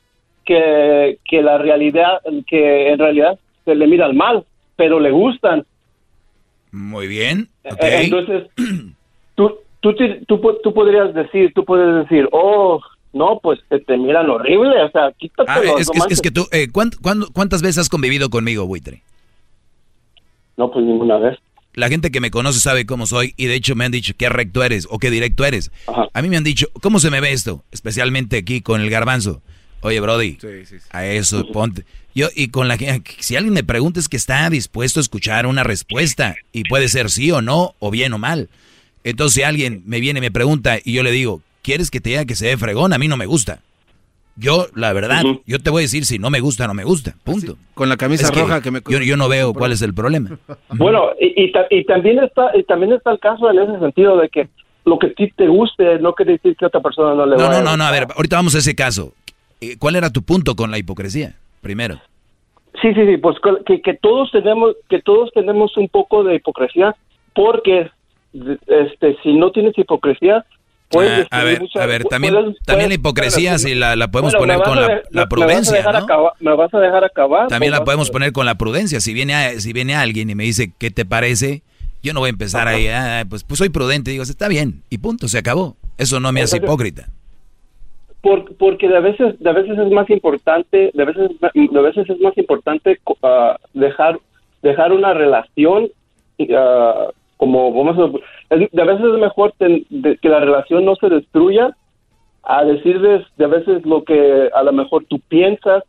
que, que la realidad, que en realidad se le mira al mal, pero le gustan. Muy bien. Eh, entonces, tú, tú, tú, tú, podrías decir, tú puedes decir, oh, no, pues te, miran horrible, o sea, quítate ah, es, es, que tú, eh, cuántas veces has convivido conmigo, buitre? No, pues ninguna vez. La gente que me conoce sabe cómo soy y de hecho me han dicho qué recto eres o qué directo eres. A mí me han dicho, ¿cómo se me ve esto? Especialmente aquí con el garbanzo. Oye, Brody, a eso ponte. Yo, y con la que, si alguien me pregunta es que está dispuesto a escuchar una respuesta y puede ser sí o no, o bien o mal. Entonces, si alguien me viene y me pregunta y yo le digo, ¿quieres que te diga que se ve fregón? A mí no me gusta. Yo, la verdad, yo te voy a decir si no me gusta, no me gusta. Punto. con la camisa roja que me. Yo, yo no veo cuál es el problema. Bueno, y, y, también está y también está el caso en ese sentido de que lo que a ti te guste no quiere decir que a otra persona no le no, No, no, no, a ver, ahorita vamos a ese caso. Eh, ¿Cuál era tu punto con la hipocresía? Primero. Sí, sí, sí, pues que, que todos tenemos que todos tenemos un poco de hipocresía porque este si no tienes hipocresía puedes ah, a ver, a ver, también, también la hipocresía si la, la podemos poner con la, prudencia, me vas, a dejar acabar. También la podemos poner con la prudencia. Si viene si viene alguien y me dice qué te parece, yo no voy a empezar ahí, ah, pues pues soy prudente, digo, está bien y punto, se acabó. Eso no me hace hipócrita porque de veces de veces es más importante de veces de veces es más importante ah, dejar dejar una relación uh, como vamos a, de veces es mejor que la relación no se destruya a decirles de veces lo que a lo mejor tú piensas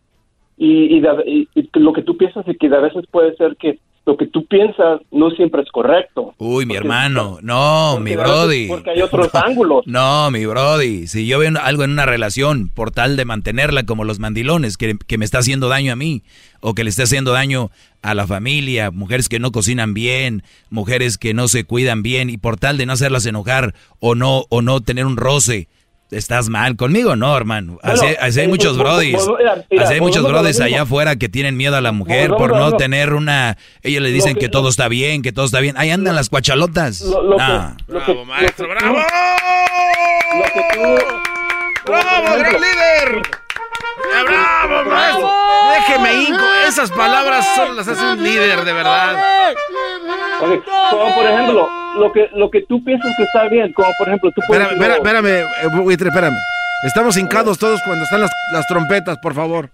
y, y, y, lo que tú piensas y que de veces puede ser que lo que tú piensas no siempre es correcto. Uy, mi hermano, no, mi brody. Porque hay otros ángulos. No, mi brody, si yo veo algo en una relación por tal de mantenerla como los mandilones, que, que, me está haciendo daño a mí, o que le está haciendo daño a la familia, mujeres que no cocinan bien, mujeres que no se cuidan bien, y por tal de no hacerlas enojar o no, o no tener un roce, estás mal. Conmigo no, hermano. Así, hay muchos brodis. Así hay muchos brodis allá afuera que tienen miedo a la mujer por no, tener una... Ellos le dicen que, todo está bien, que todo está bien. Ahí andan las cuachalotas. bravo, maestro, bravo. bravo, gran líder. ¡Bravo, maestro! Déjeme hinco. Esas palabras solo las hace un líder, de verdad. como por ejemplo, lo que, lo que tú piensas que está bien, como por ejemplo, tú puedes... Espérame, espérame, espérame, eh, espérame. Estamos hincados todos cuando están las, las trompetas, por favor.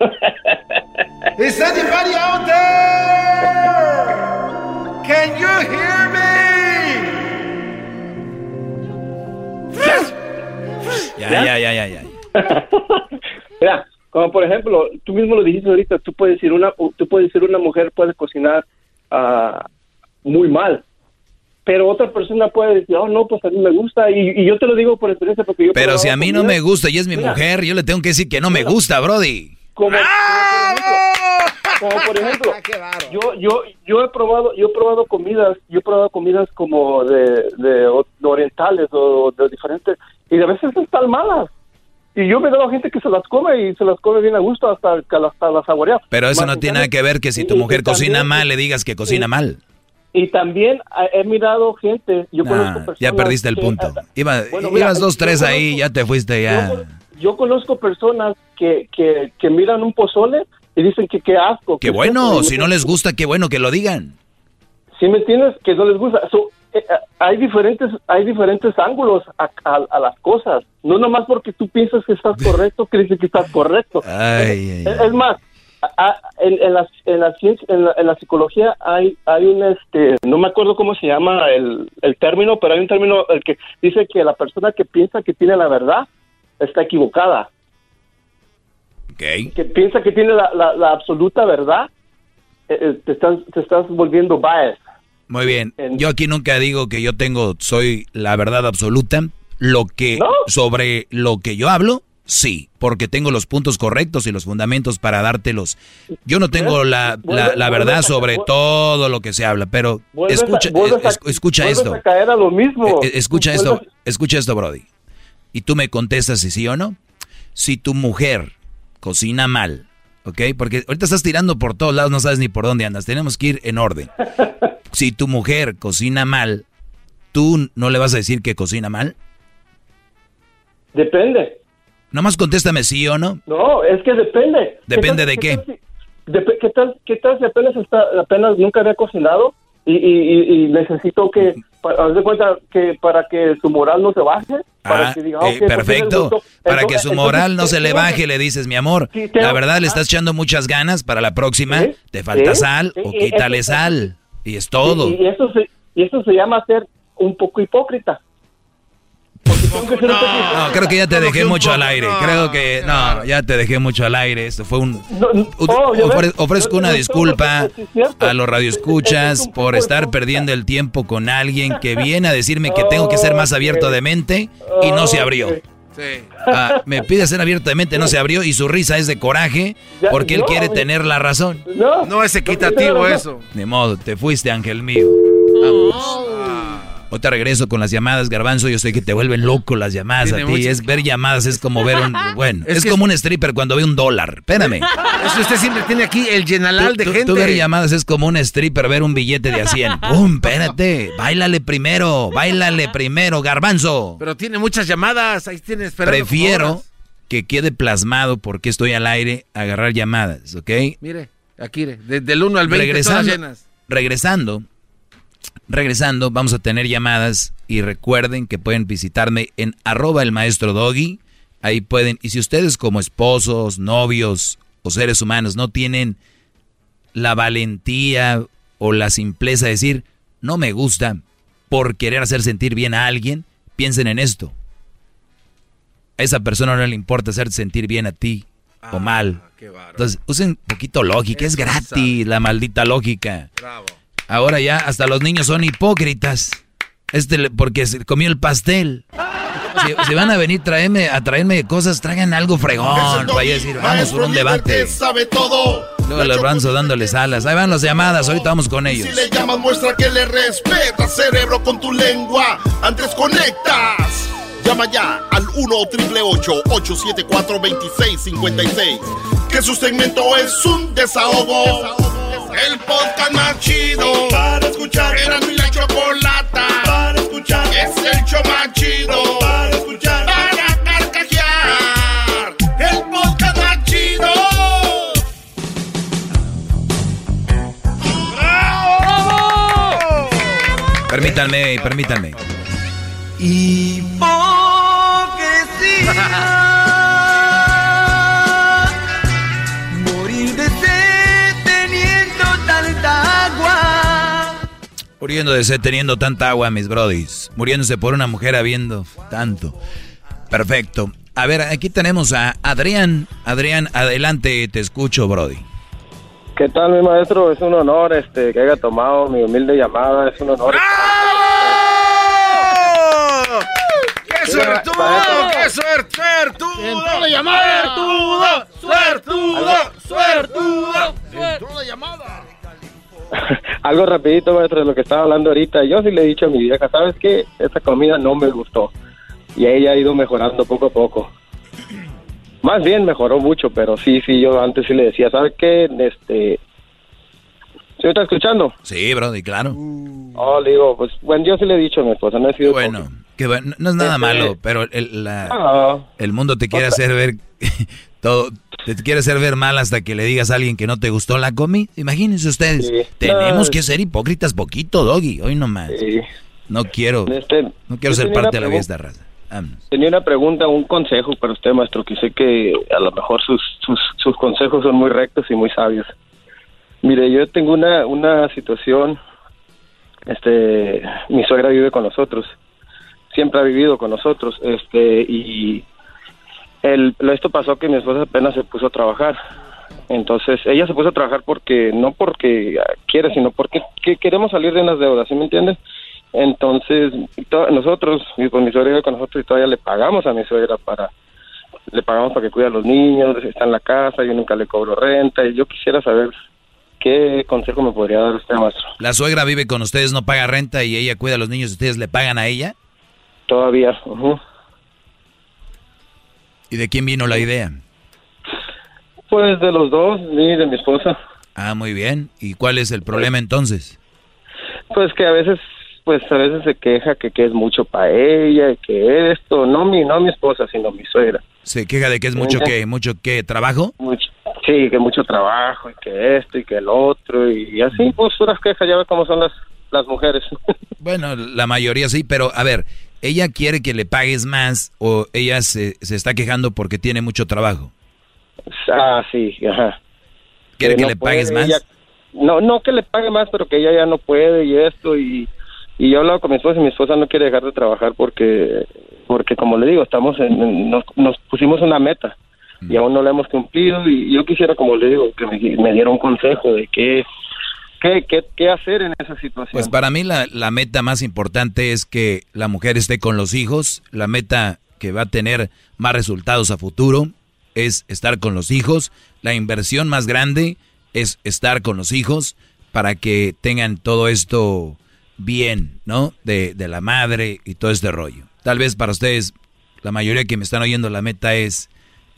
Is anybody out there? Can you hear me? Ya, ya, ya, ya, ya. Mira, como por ejemplo, tú mismo lo dijiste ahorita, tú puedes decir una, tú puedes decir una mujer puede cocinar ah, muy mal, pero otra persona puede decir, oh no, pues a mí me gusta y, yo te lo digo por experiencia porque yo. Pero si a mí no me gusta y es mi mujer, yo le tengo que decir que no me gusta, Brody. Como, como por ejemplo, yo, yo, yo he probado, yo he probado comidas, yo he probado comidas como de, de, orientales o de diferentes y a veces están malas. Y yo me he dado gente que se las come y se las come bien a gusto hasta hasta las saborea. Pero eso no tiene nada que ver que si tu mujer cocina mal, le digas que cocina mal. Y también he mirado gente, yo conozco Ya perdiste el punto. ibas dos, tres ahí, ya te fuiste ya. Yo, conozco personas que, que, que miran un pozole y dicen que qué asco. Qué bueno, si no les gusta, qué bueno que lo digan. Si me entiendes, que no les gusta. Eh, eh, hay diferentes hay diferentes ángulos a, las cosas. No nomás porque tú piensas que estás correcto, crees que estás correcto. es, más, en, la, en, la, en, la, psicología hay hay un este no me acuerdo cómo se llama el, el término pero hay un término el que dice que la persona que piensa que tiene la verdad está equivocada que piensa que tiene la, absoluta verdad, eh, eh, te, estás, te estás volviendo bias. Muy bien. Yo aquí nunca digo que yo tengo, soy la verdad absoluta. Lo que, sobre lo que yo hablo, sí, porque tengo los puntos correctos y los fundamentos para dártelos. Yo no tengo la, la, verdad sobre todo lo que se habla, pero escucha, escucha esto. lo mismo. Eh, escucha esto, escucha esto, Brody. Y tú me contestas si sí o no. Si tu mujer cocina mal, ¿ok? Porque ahorita estás tirando por todos lados, no sabes ni por dónde andas. Tenemos que ir en orden. Si tu mujer cocina mal, ¿tú no le vas a decir que cocina mal? Depende. Nomás contéstame sí o no. No, es que depende. ¿Depende de qué? ¿Qué tal, qué tal si apenas, está, apenas nunca había cocinado y, y, y necesito que haz de cuenta que para que su moral no se baje. Para ah, que diga, eh, perfecto. Para que su moral no se le baje, le dices, mi amor, la verdad le estás echando muchas ganas para la próxima, te falta sal o quítale sal. Y es todo. Y, eso se, y eso se llama ser un poco hipócrita. No, creo que ya te dejé mucho al aire. Creo que no, ya te dejé mucho al aire. Esto fue un. Ofrezco una disculpa a los radioescuchas por estar perdiendo el tiempo con alguien que viene a decirme que tengo que ser más abierto de mente y no se abrió. Ah, me pide ser abierto de mente, no se abrió y su risa es de coraje porque él quiere tener la razón. No, es equitativo eso. Ni modo, te fuiste, ángel mío. Vamos. Ahorita regreso con las llamadas, Garbanzo. Yo sé que te vuelven loco las llamadas a ti. Es ver llamadas, es como ver un. Bueno, es, como un stripper cuando ve un dólar. Espérame. Eso usted siempre tiene aquí el llenalal de gente. Tú ver llamadas es como un stripper ver un billete de a 100. ¡Pum! Espérate. Báilale primero. Báilale primero, Garbanzo. Pero tiene muchas llamadas. Ahí tienes Prefiero que quede plasmado porque estoy al aire agarrar llamadas, ¿ok? Mire, aquí, desde el 1 al 20, regresando, llenas. Regresando Regresando, vamos a tener llamadas y recuerden que pueden visitarme en arroba el maestro doggy. Ahí pueden, y si ustedes como esposos, novios o seres humanos no tienen la valentía o la simpleza de decir, no me gusta por querer hacer sentir bien a alguien, piensen en esto. A esa persona no le importa hacer sentir bien a ti o ah, mal. Entonces, usen un poquito lógica, es, gratis la maldita lógica. Bravo. Ahora ya hasta los niños son hipócritas. Este porque se comió el pastel. Si, van a venir traerme, a traerme cosas, traigan algo fregón. Vaya a decir, vamos por un debate. Sabe todo. Luego los bronzos dándoles alas. Ahí van las llamadas, ahorita vamos con ellos. Si le llamas, muestra que le respeta, cerebro, con tu lengua. Antes conectas. Llama ya al 1-888-874-2656. Que su segmento es un desahogo. El podcast más chido para escuchar. Era mi la chocolata para escuchar. Es el show más chido para escuchar. Para carcajear. El podcast más chido. ¡Bravo! Permítanme, permítanme. Morir Muriendo de sed teniendo tanta agua, mis brodis. Muriéndose por una mujer habiendo tanto. Perfecto. A ver, aquí tenemos a Adrián. Adrián, adelante, te escucho, Brody. ¿Qué tal, mi maestro? Es un honor este, que haya tomado mi humilde llamada. Es un honor. ¡Qué suertudo! ¡Qué suertudo! ¡Entró la llamada! ¡Suertudo! ¡Suertudo! ¡Suertudo! llamada! Algo rapidito, maestro, de lo que estaba hablando ahorita. Yo sí le he dicho a mi vieja, ¿sabes qué? Esta comida no me gustó. Y ella ha ido mejorando poco a poco. Más bien mejoró mucho, pero sí, sí, yo antes sí le decía, ¿sabes qué? Este... ¿Sí me está escuchando? Sí, Brody, claro. Oh, le digo, pues, bueno, yo sí le he dicho a mi esposa, no he sido... Bueno, que bueno, no es nada Este- malo, pero el, la- Ah. el mundo te quiere hacer ver todo, te quiere hacer ver mal hasta que le digas a alguien que no te gustó la comida. Imagínense ustedes, tenemos No. que ser hipócritas poquito, Doggy, hoy nomás. No quiero, Este, no quiero ser parte de la vida de pregunta. esta raza. Vámonos. Tenía una pregunta, un consejo para usted, maestro, que sé que a lo mejor sus, sus, sus consejos son muy rectos y muy sabios. Mire, yo tengo una, una situación, este, mi suegra vive con nosotros, siempre ha vivido con nosotros, este, y el, esto pasó que mi esposa apenas se puso a trabajar. Entonces, ella se puso a trabajar porque, no porque quiere, sino porque que queremos salir de unas deudas, ¿sí me entiendes? Entonces, to- nosotros, mi, pues, mi suegra vive con nosotros y todavía le pagamos a mi suegra para, le pagamos para que cuide a los niños, está en la casa, yo nunca le cobro renta y yo quisiera saber qué consejo me podría dar usted, maestro. La suegra vive con ustedes, no paga renta y ella cuida a los niños, ¿ustedes le pagan a ella? Todavía, ujú. ¿Y de quién vino la idea? pues de los dos, y de mi esposa. Ah, muy bien. ¿Y cuál es el problema entonces? Pues que a veces, pues a veces se queja que, que es mucho para ella, que esto, no mi, no mi esposa, sino mi suegra. ¿Se queja de que es mucho que mucho que trabajo? Mucho, sí, que mucho trabajo, y que esto, y que el otro, y así, pues puras quejas, ya ve cómo son las, las mujeres. Bueno, la mayoría sí, pero a ver, ¿ella quiere que le pagues más o ella se, se está quejando porque tiene mucho trabajo? ah, sí, ajá. ¿Quiere que no le pagues más? ella- no, no que le pague más, pero que ella ya no puede y esto y, y yo he hablado con mi esposa y mi esposa no quiere dejar de trabajar porque, porque como le digo, estamos en, en- nos, nos pusimos una meta y aún no la hemos cumplido y yo quisiera, como le digo, que me, me diera un consejo de qué, qué, qué, qué hacer en esa situación. Pues para mí la, la meta más importante es que la mujer esté con los hijos, la meta que va a tener más resultados a futuro es estar con los hijos, la inversión más grande es estar con los hijos para que tengan todo esto bien, ¿no? De, de la madre y todo este rollo. Tal vez para ustedes, la mayoría que me están oyendo, la meta es,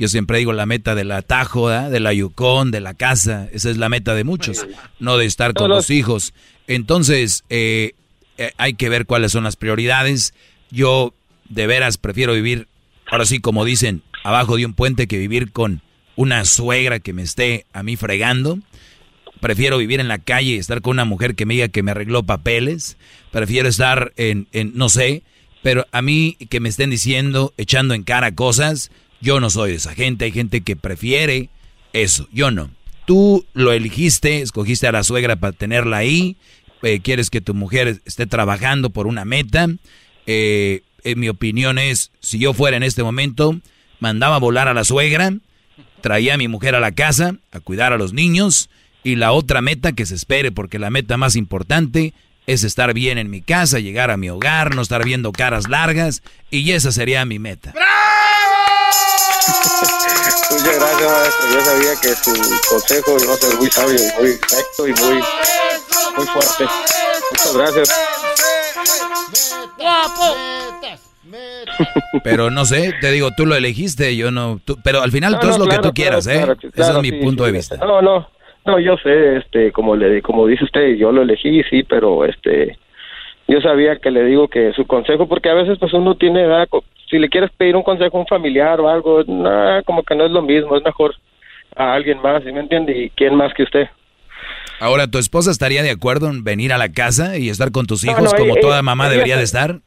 yo siempre digo la meta del atajo, ¿verdad? de la Yukon, de la casa, esa es la meta de muchos, no de estar con los hijos. Entonces, eh, eh, hay que ver cuáles son las prioridades. Yo de veras prefiero vivir, ahora sí como dicen, abajo de un puente que vivir con una suegra que me esté a mí fregando. Prefiero vivir en la calle y estar con una mujer que me diga que me arregló papeles. Prefiero estar en, en, no sé, pero a mí que me estén diciendo, echando en cara cosas, yo no soy esa gente. Hay gente que prefiere eso, yo no. Tú lo elegiste, escogiste a la suegra para tenerla ahí, eh, quieres que tu mujer esté trabajando por una meta. Eh, en mi opinión es, si yo fuera en este momento, mandaba a volar a la suegra, traía a mi mujer a la casa a cuidar a los niños y la otra meta que se espere, porque la meta más importante es estar bien en mi casa, llegar a mi hogar, no estar viendo caras largas y esa sería mi meta. Muchas gracias, maestro. Yo sabía que su consejo iba a ser muy sabio, y muy recto y muy, muy fuerte. Muchas gracias. Pero no sé, te digo, tú lo elegiste, yo no, tú- pero al final No, tú no, es lo claro, que tú quieras, claro, ¿eh? claro, Ese es mi sí, punto sí. de vista. No, no, no, yo sé, este, como le, como dice usted, yo lo elegí, sí, pero este, yo sabía que le digo que su consejo, porque a veces pues uno tiene, ¿verdad? Si le quieres pedir un consejo a un familiar o algo, nah, como que no es lo mismo, es mejor a alguien más, ¿sí me entiende? ¿Y quién más que usted? Ahora, ¿tu esposa estaría de acuerdo en venir a la casa y estar con tus hijos como toda mamá debería de estar?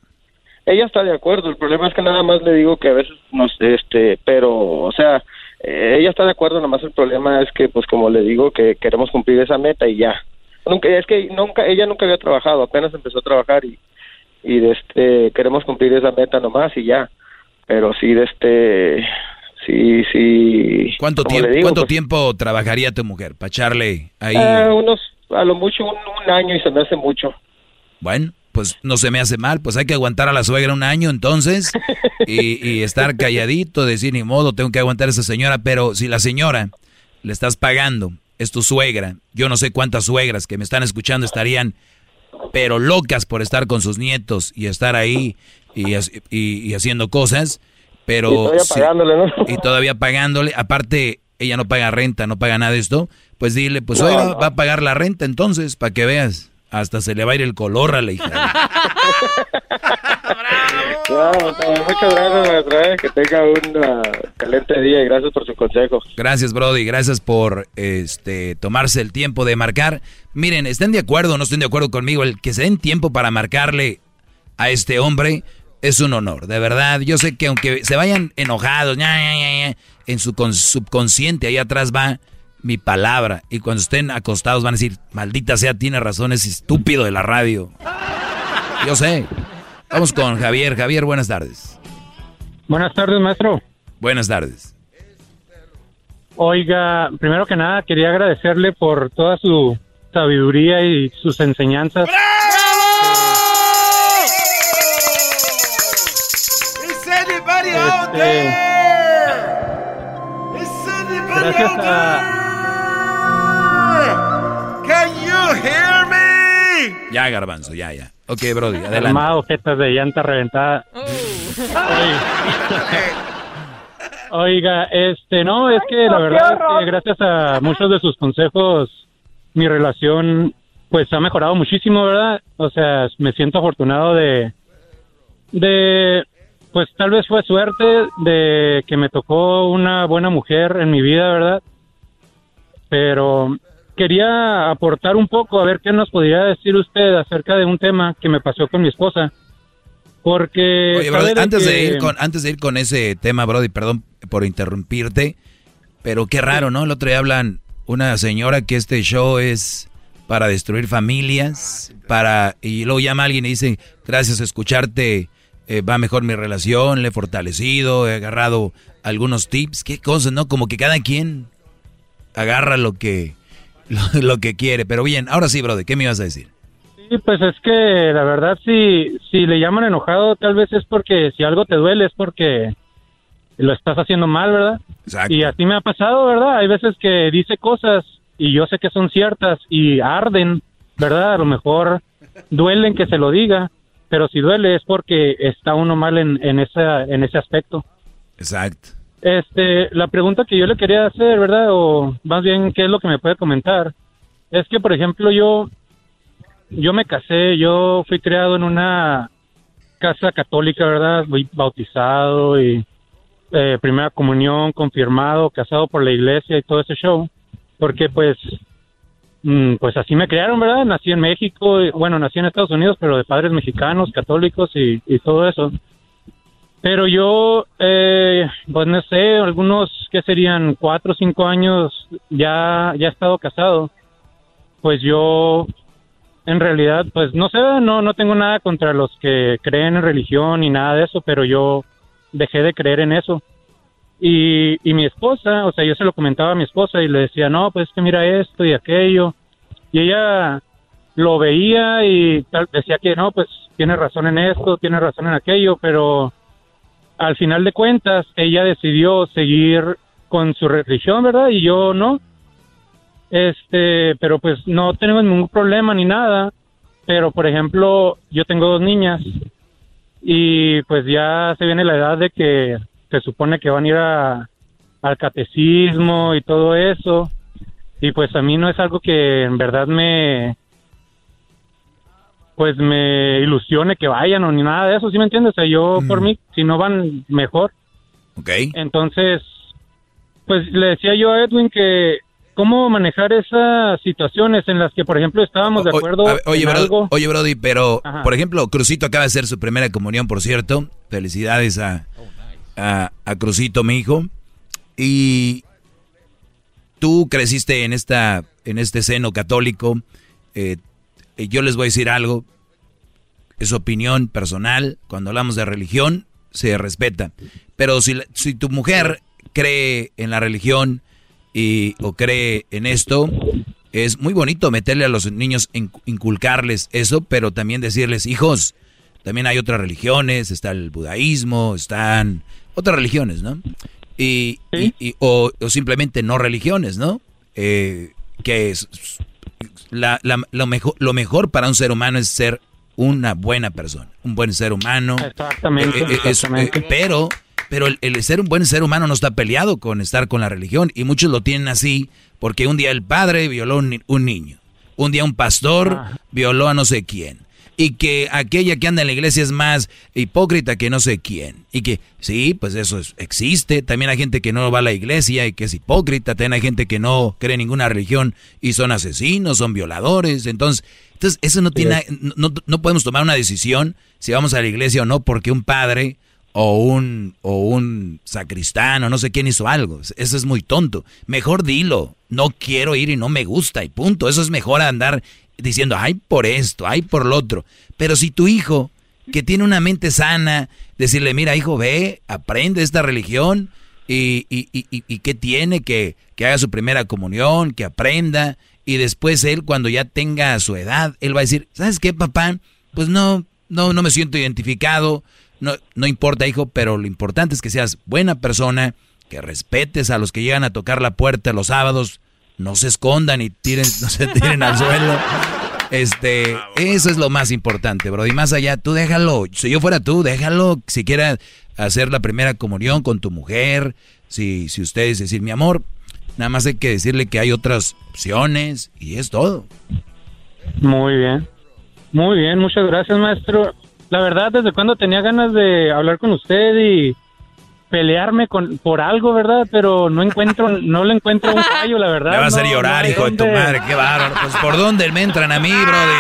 Ella está de acuerdo, el problema es que nada más le digo que a veces, no sé, este, pero, o sea, eh, ella está de acuerdo, nada más el problema es que, pues como le digo, que queremos cumplir esa meta y ya. Nunca, es que nunca, ella nunca había trabajado, apenas empezó a trabajar y, y de este, queremos cumplir esa meta nomás y ya. Pero sí, de este, sí, sí. ¿Cuánto, tiempo, ¿cuánto pues tiempo trabajaría tu mujer para echarle ahí? Eh, unos, a lo mucho un, un año y se me hace mucho. Bueno, pues no se me hace mal, pues hay que aguantar a la suegra un año entonces y, estar calladito, decir ni modo, tengo que aguantar a esa señora, pero si la señora le estás pagando, es tu suegra, yo no sé cuántas suegras que me están escuchando estarían pero locas por estar con sus nietos y estar ahí y, y, haciendo cosas, pero... Y todavía pagándole, ¿no? Y todavía pagándole, aparte ella no paga renta, no paga nada de esto, pues dile, pues suegra, va a pagar la renta entonces, para que veas. Hasta se le va a ir el color a la hija. muchas gracias, maestra. Que tenga un uh, excelente día y gracias por su consejo. Gracias, Brody. Gracias por este tomarse el tiempo de marcar. Miren, estén de acuerdo o no estén de acuerdo conmigo, el que se den tiempo para marcarle a este hombre es un honor, de verdad. Yo sé que aunque se vayan enojados, en su subconsciente ahí atrás va mi palabra. Y cuando estén acostados van a decir, maldita sea, tiene razón, es estúpido de la radio. Yo sé. Vamos con Javier. Javier, buenas tardes. Buenas tardes, maestro. Buenas tardes. Oiga, primero que nada quería agradecerle por toda su sabiduría y sus enseñanzas. ¡Bravo! Este, gracias a hear me? Ya, garbanzo, ya, ya. Ok, Brody, adelante. Armado, jetas de llanta reventada. Oiga, este, no, es que la verdad es que gracias a muchos de sus consejos, mi relación, pues ha mejorado muchísimo, ¿verdad? O sea, me siento afortunado de, de, pues tal vez fue suerte de que me tocó una buena mujer en mi vida, ¿verdad? Pero quería aportar un poco a ver qué nos podría decir usted acerca de un tema que me pasó con mi esposa. Porque Oye, antes de ir con antes de ir con ese tema, Brody, perdón por interrumpirte, pero qué raro, ¿no? El otro día hablan una señora que este show es para destruir familias, para y luego llama a alguien y dice, "Gracias a escucharte eh, va mejor mi relación, le he fortalecido, he agarrado algunos tips, qué cosas, ¿no? Como que cada quien agarra lo que lo, que quiere. Pero bien, ahora sí, brother, ¿qué me ibas a decir? Sí, pues es que la verdad, si, si le llaman enojado, tal vez es porque si algo te duele es porque lo estás haciendo mal, ¿verdad? Exacto. Y así me ha pasado, ¿verdad? Hay veces que dice cosas y yo sé que son ciertas y arden, ¿verdad? A lo mejor duelen que se lo diga, pero si duele es porque está uno mal en, en, esa, en ese aspecto. Exacto. Este, la pregunta que yo le quería hacer, ¿verdad? O más bien, ¿qué es lo que me puede comentar? Es que, por ejemplo, yo, yo me casé, yo fui criado en una casa católica, ¿verdad? Fui bautizado y eh, primera comunión, confirmado, casado por la iglesia y todo ese show. Porque, pues, mm, pues así me criaron, ¿verdad? Nací en México, bueno, nací en Estados Unidos, pero de padres mexicanos, católicos y todo eso. Pero yo, eh, pues no sé, algunos que serían cuatro o cinco años ya, ya he estado casado. Pues yo, en realidad, pues no sé, no, no tengo nada contra los que creen en religión ni nada de eso, pero yo dejé de creer en eso. Y, y mi esposa, o sea, yo se lo comentaba a mi esposa y le decía, no, pues que mira esto y aquello. Y ella lo veía y decía que no, pues tiene razón en esto, tiene razón en aquello, pero al final de cuentas ella decidió seguir con su religión, ¿verdad? Y yo no. Este, pero pues no tenemos ningún problema ni nada. Pero por ejemplo, yo tengo dos niñas y pues ya se viene la edad de que se supone que van a ir al catecismo y todo eso. Y pues a mí no es algo que en verdad me, pues me ilusione que vayan o ni nada de eso, ¿sí me entiendes? O sea, yo por mí, si no van, mejor. Ok. Entonces, pues le decía yo a Edwin que cómo manejar esas situaciones en las que, por ejemplo, estábamos de acuerdo. oye, en algo. oye, Brody, pero, Ajá. por ejemplo, Crucito acaba de hacer su primera comunión, por cierto. Felicidades a, a, a Crucito, mi hijo. Y tú creciste en, esta, en este seno católico. Eh, yo les voy a decir algo. Es opinión personal. Cuando hablamos de religión, se respeta. Pero si, si tu mujer cree en la religión y, o cree en esto, es muy bonito meterle a los niños, in- inculcarles eso, pero también decirles, hijos, también hay otras religiones, está el budaísmo, están otras religiones, ¿no? Y, y- y- o, o simplemente no religiones, ¿no? Eh, que es la- la- lo, mejor, lo mejor para un ser humano es ser una buena persona, un buen ser humano. Exactamente, Eh, eh, es- eh, pero pero el, el ser un buen ser humano no está peleado con estar con la religión y muchos lo tienen así porque un día el padre violó un, un niño, un día un pastor violó a no sé quién y que aquella que anda en la iglesia es más hipócrita que no sé quién y que sí, pues eso es- existe, también hay gente que no va a la iglesia y que es hipócrita, también hay gente que no cree en ninguna religión y son asesinos, son violadores, entonces entonces eso no tiene no, no- podemos tomar una decisión si vamos a la iglesia o no porque un padre o un, o un sacristán o no sé quién hizo algo. Eso es muy tonto. Mejor dilo. No quiero ir y no me gusta y punto. Eso es mejor andar diciendo, ay por esto, ay por lo otro. Pero si tu hijo, que tiene una mente sana, decirle, mira hijo, ve, aprende esta religión y, y, y, y- qué tiene, que, que haga su primera comunión, que aprenda. Y después él, cuando ya tenga su edad, él va a decir, ¿sabes qué, papá? Pues no, no, no me siento identificado. No, no importa, hijo, pero lo importante es que seas buena persona, que respetes a los que llegan a tocar la puerta los sábados, no se escondan y tiren, no se tiren al suelo. Este, eso es lo más importante, bro. Y más allá, tú déjalo. Si yo fuera tú, déjalo. Si quieras hacer la primera comunión con tu mujer, si, si ustedes decir, mi amor, nada más hay que decirle que hay otras opciones y es todo. Muy bien. Muy bien, muchas gracias, maestro. La verdad, desde cuando tenía ganas de hablar con usted y pelearme con por algo, ¿verdad? Pero no encuentro, no le encuentro un fallo, la verdad. Me va a hacer no- llorar, no hijo de tu madre, qué bárbaro. Pues por dónde me entran a mí, brother.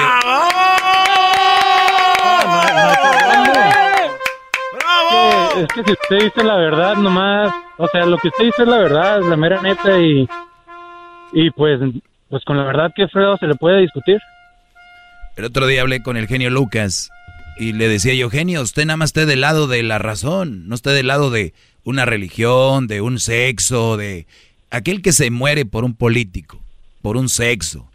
Que- Es que si usted dice la verdad nomás, o sea, lo que usted dice es la verdad, es la mera neta y y pues pues con la verdad que Fredo se le puede discutir. El otro día hablé con el genio Lucas y le decía yo, genio, usted nada más esté del lado de la razón, no esté del lado de una religión, de un sexo, de aquel que se muere por un político, por un sexo.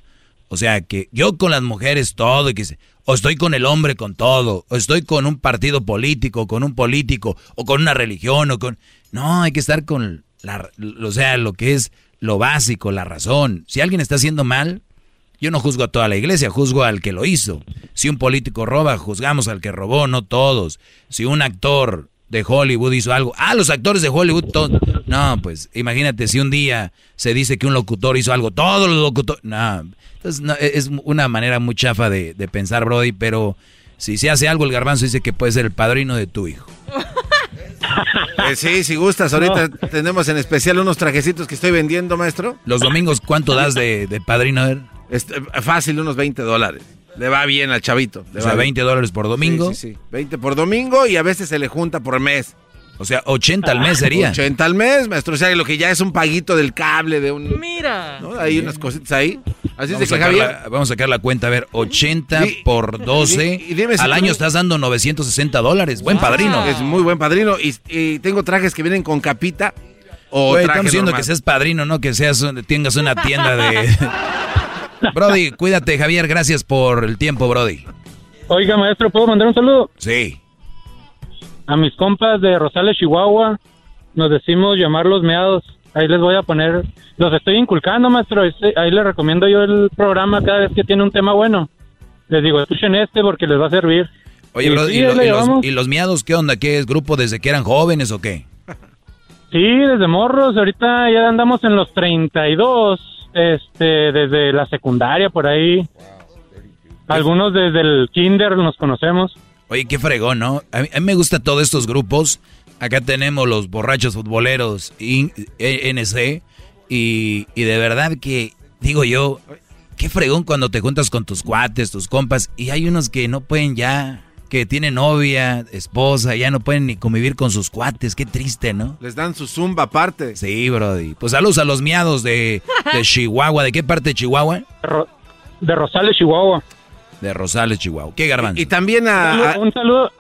O sea, que yo con las mujeres todo, y que o estoy con el hombre con todo, o estoy con un partido político, con un político, o con una religión, o con... No, hay que estar con la, o sea, lo que es lo básico, la razón. Si alguien está haciendo mal, yo no juzgo a toda la iglesia, juzgo al que lo hizo. Si un político roba, juzgamos al que robó, no todos. Si un actor de Hollywood hizo algo, ah, los actores de Hollywood. No, pues imagínate si un día se dice que un locutor hizo algo, todos los locutores. No, entonces no, es una manera muy chafa de, de pensar, Brody, pero si se hace algo, el garbanzo dice que puede ser el padrino de tu hijo. Eh, sí, si gustas, ahorita tenemos en especial unos trajecitos que estoy vendiendo, maestro. Los domingos, ¿cuánto das de, de padrino? A ver? Este, fácil, unos 20 dólares. Le va bien al chavito. le O sea, va bien. 20 dólares por domingo. Sí, sí, sí. 20 por domingo y a veces se le junta por mes. O sea, 80 al mes sería. 80 al mes, maestro. O sea, lo que ya es un paguito del cable, de un... Mira. ¿no? Hay unas cositas ahí. Así Vamos es de que sacar Javier... la, vamos a sacar la cuenta. A ver, 80 Di- por 12. di- y dime si al año estás dando 960 dólares. Buen padrino. Es muy buen padrino. Y, y tengo trajes que vienen con capita o traje estamos diciendo normal. que seas padrino, no que seas tengas una tienda de... Brody, cuídate, Javier. Gracias por el tiempo, Brody. Oiga, maestro, ¿puedo mandar un saludo? Sí. A mis compas de Rosales, Chihuahua, nos decimos llamar los meados. Ahí les voy a poner, los estoy inculcando, maestro. Ahí les recomiendo yo el programa cada vez que tiene un tema bueno. Les digo, escuchen este porque les va a servir. Oye, Y Brody, sí, ¿y, lo- ahí la y los, y los miados qué onda? ¿Qué es grupo desde que eran jóvenes o qué? Sí, desde morros. Ahorita ya andamos en los 32, este, desde la secundaria por ahí. Algunos desde el kinder nos conocemos. Oye, qué fregón, ¿no? A mí, a mí me gustan todos estos grupos. Acá tenemos los borrachos futboleros in- E- NC Y, y de verdad que, digo yo, qué fregón cuando te juntas con tus cuates, tus compas, y hay unos que no pueden ya, que tienen novia, esposa, ya no pueden ni convivir con sus cuates, qué triste, ¿no? Les dan su zumba aparte. Sí, Brody. Pues saludos a los miados de, de Chihuahua. ¿De qué parte de Chihuahua? De Rosales, Chihuahua. De Rosales, Chihuahua. ¿Qué garbanzo? Y, también a, Un saludo.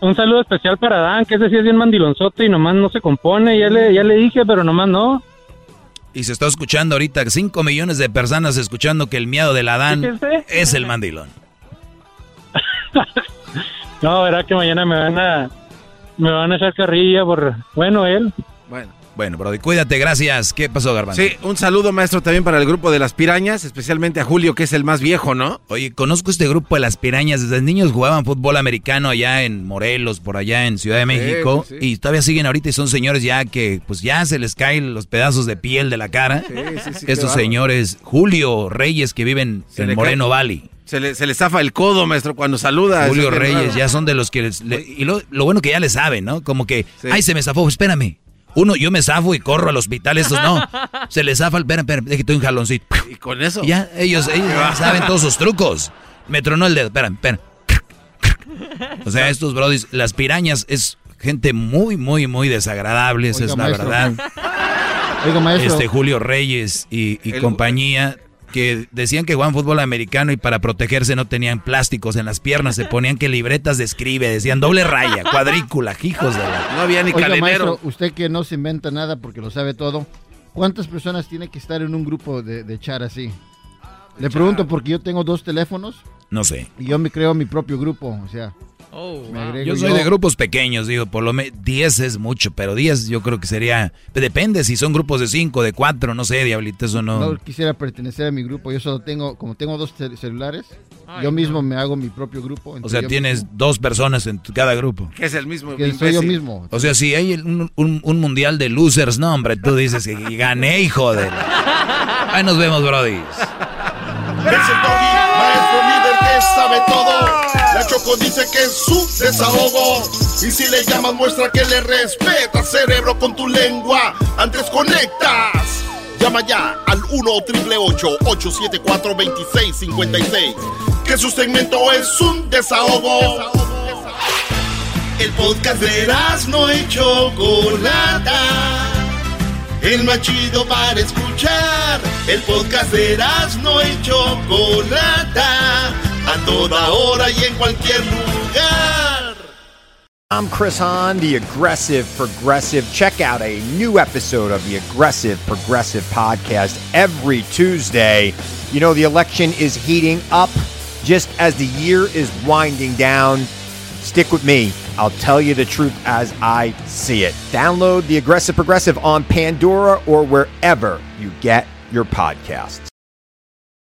Un saludo especial para Dan, que ese sí es bien mandilonzote y nomás no se compone. Ya le, ya le dije, pero nomás no. Y se está escuchando ahorita 5 millones de personas escuchando que el miedo del Adán es el mandilón. no, verá que mañana me van a me van a echar carrilla por bueno él. Bueno. Bueno, Brody, cuídate, gracias. ¿Qué pasó, Garbanzo? Sí, un saludo, maestro, también para el grupo de las pirañas, especialmente a Julio, que es el más viejo, ¿no? Oye, conozco este grupo de las pirañas. Desde niños jugaban fútbol americano allá en Morelos, por allá en Ciudad de México. Y todavía siguen ahorita y son señores ya que, pues ya se les caen los pedazos de piel de la cara. Estos señores, Julio Reyes, que viven en Moreno Valley. Se le, se le zafa el codo, maestro, cuando saluda. Julio Reyes, ya son de los que... y lo, bueno que ya le saben, ¿no? Como que, ay, se me zafó, espérame. Uno, yo me zafo y corro al hospital, estos no. Se les zafa el espera, espera, déjate un jaloncito. ¿Y con eso? Ya, ellos, ellos saben todos sus trucos. Me tronó el dedo, espera, espera. O sea, estos brodis, las pirañas es gente muy, muy, muy desagradable, esa es la verdad. Oiga, maestro. Este Julio Reyes y, y compañía que decían que jugaban fútbol americano y para protegerse no tenían plásticos en las piernas, se ponían que libretas de escribe, decían doble raya, cuadrícula, hijos de la... No había ni Oiga, cadenero. maestro, usted que no se inventa nada porque lo sabe todo, ¿cuántas personas tiene que estar en un grupo de, de chat así? Le pregunto porque yo tengo dos teléfonos No sé. y yo me creo mi propio grupo, o sea... agrego Yo soy de grupos pequeños, digo, por lo menos 10 es mucho, pero 10 yo creo que sería... Depende si son grupos de 5, de 4, no sé, diablito, eso no... No quisiera pertenecer a mi grupo, yo solo tengo, como tengo dos cel- celulares, yo mismo me hago mi propio grupo. O sea, tienes dos personas en tu- cada grupo. Que es el mismo. Que soy yo mismo. O sea, si hay un, un- un mundial de losers, no, hombre, tú dices que gané, hijo de... Ahí nos vemos, brody. Sabe todo. La Choco dice que es su desahogo. Y si le llamas, muestra que le respeta, cerebro, con tu lengua. Antes conectas. Llama ya al 1-888-874-2656. Que su segmento es un desahogo. El podcast de no y Chocolata. El más chido para escuchar. El podcast de no y Chocolata. A toda hora y en cualquier lugar. I'm Chris Hahn, the Aggressive Progressive. Check out a new episode of the Aggressive Progressive podcast every Tuesday. You know, the election is heating up just as the year is winding down. Stick with me. I'll tell you the truth as I see it. Download the Aggressive Progressive on Pandora or wherever you get your podcasts.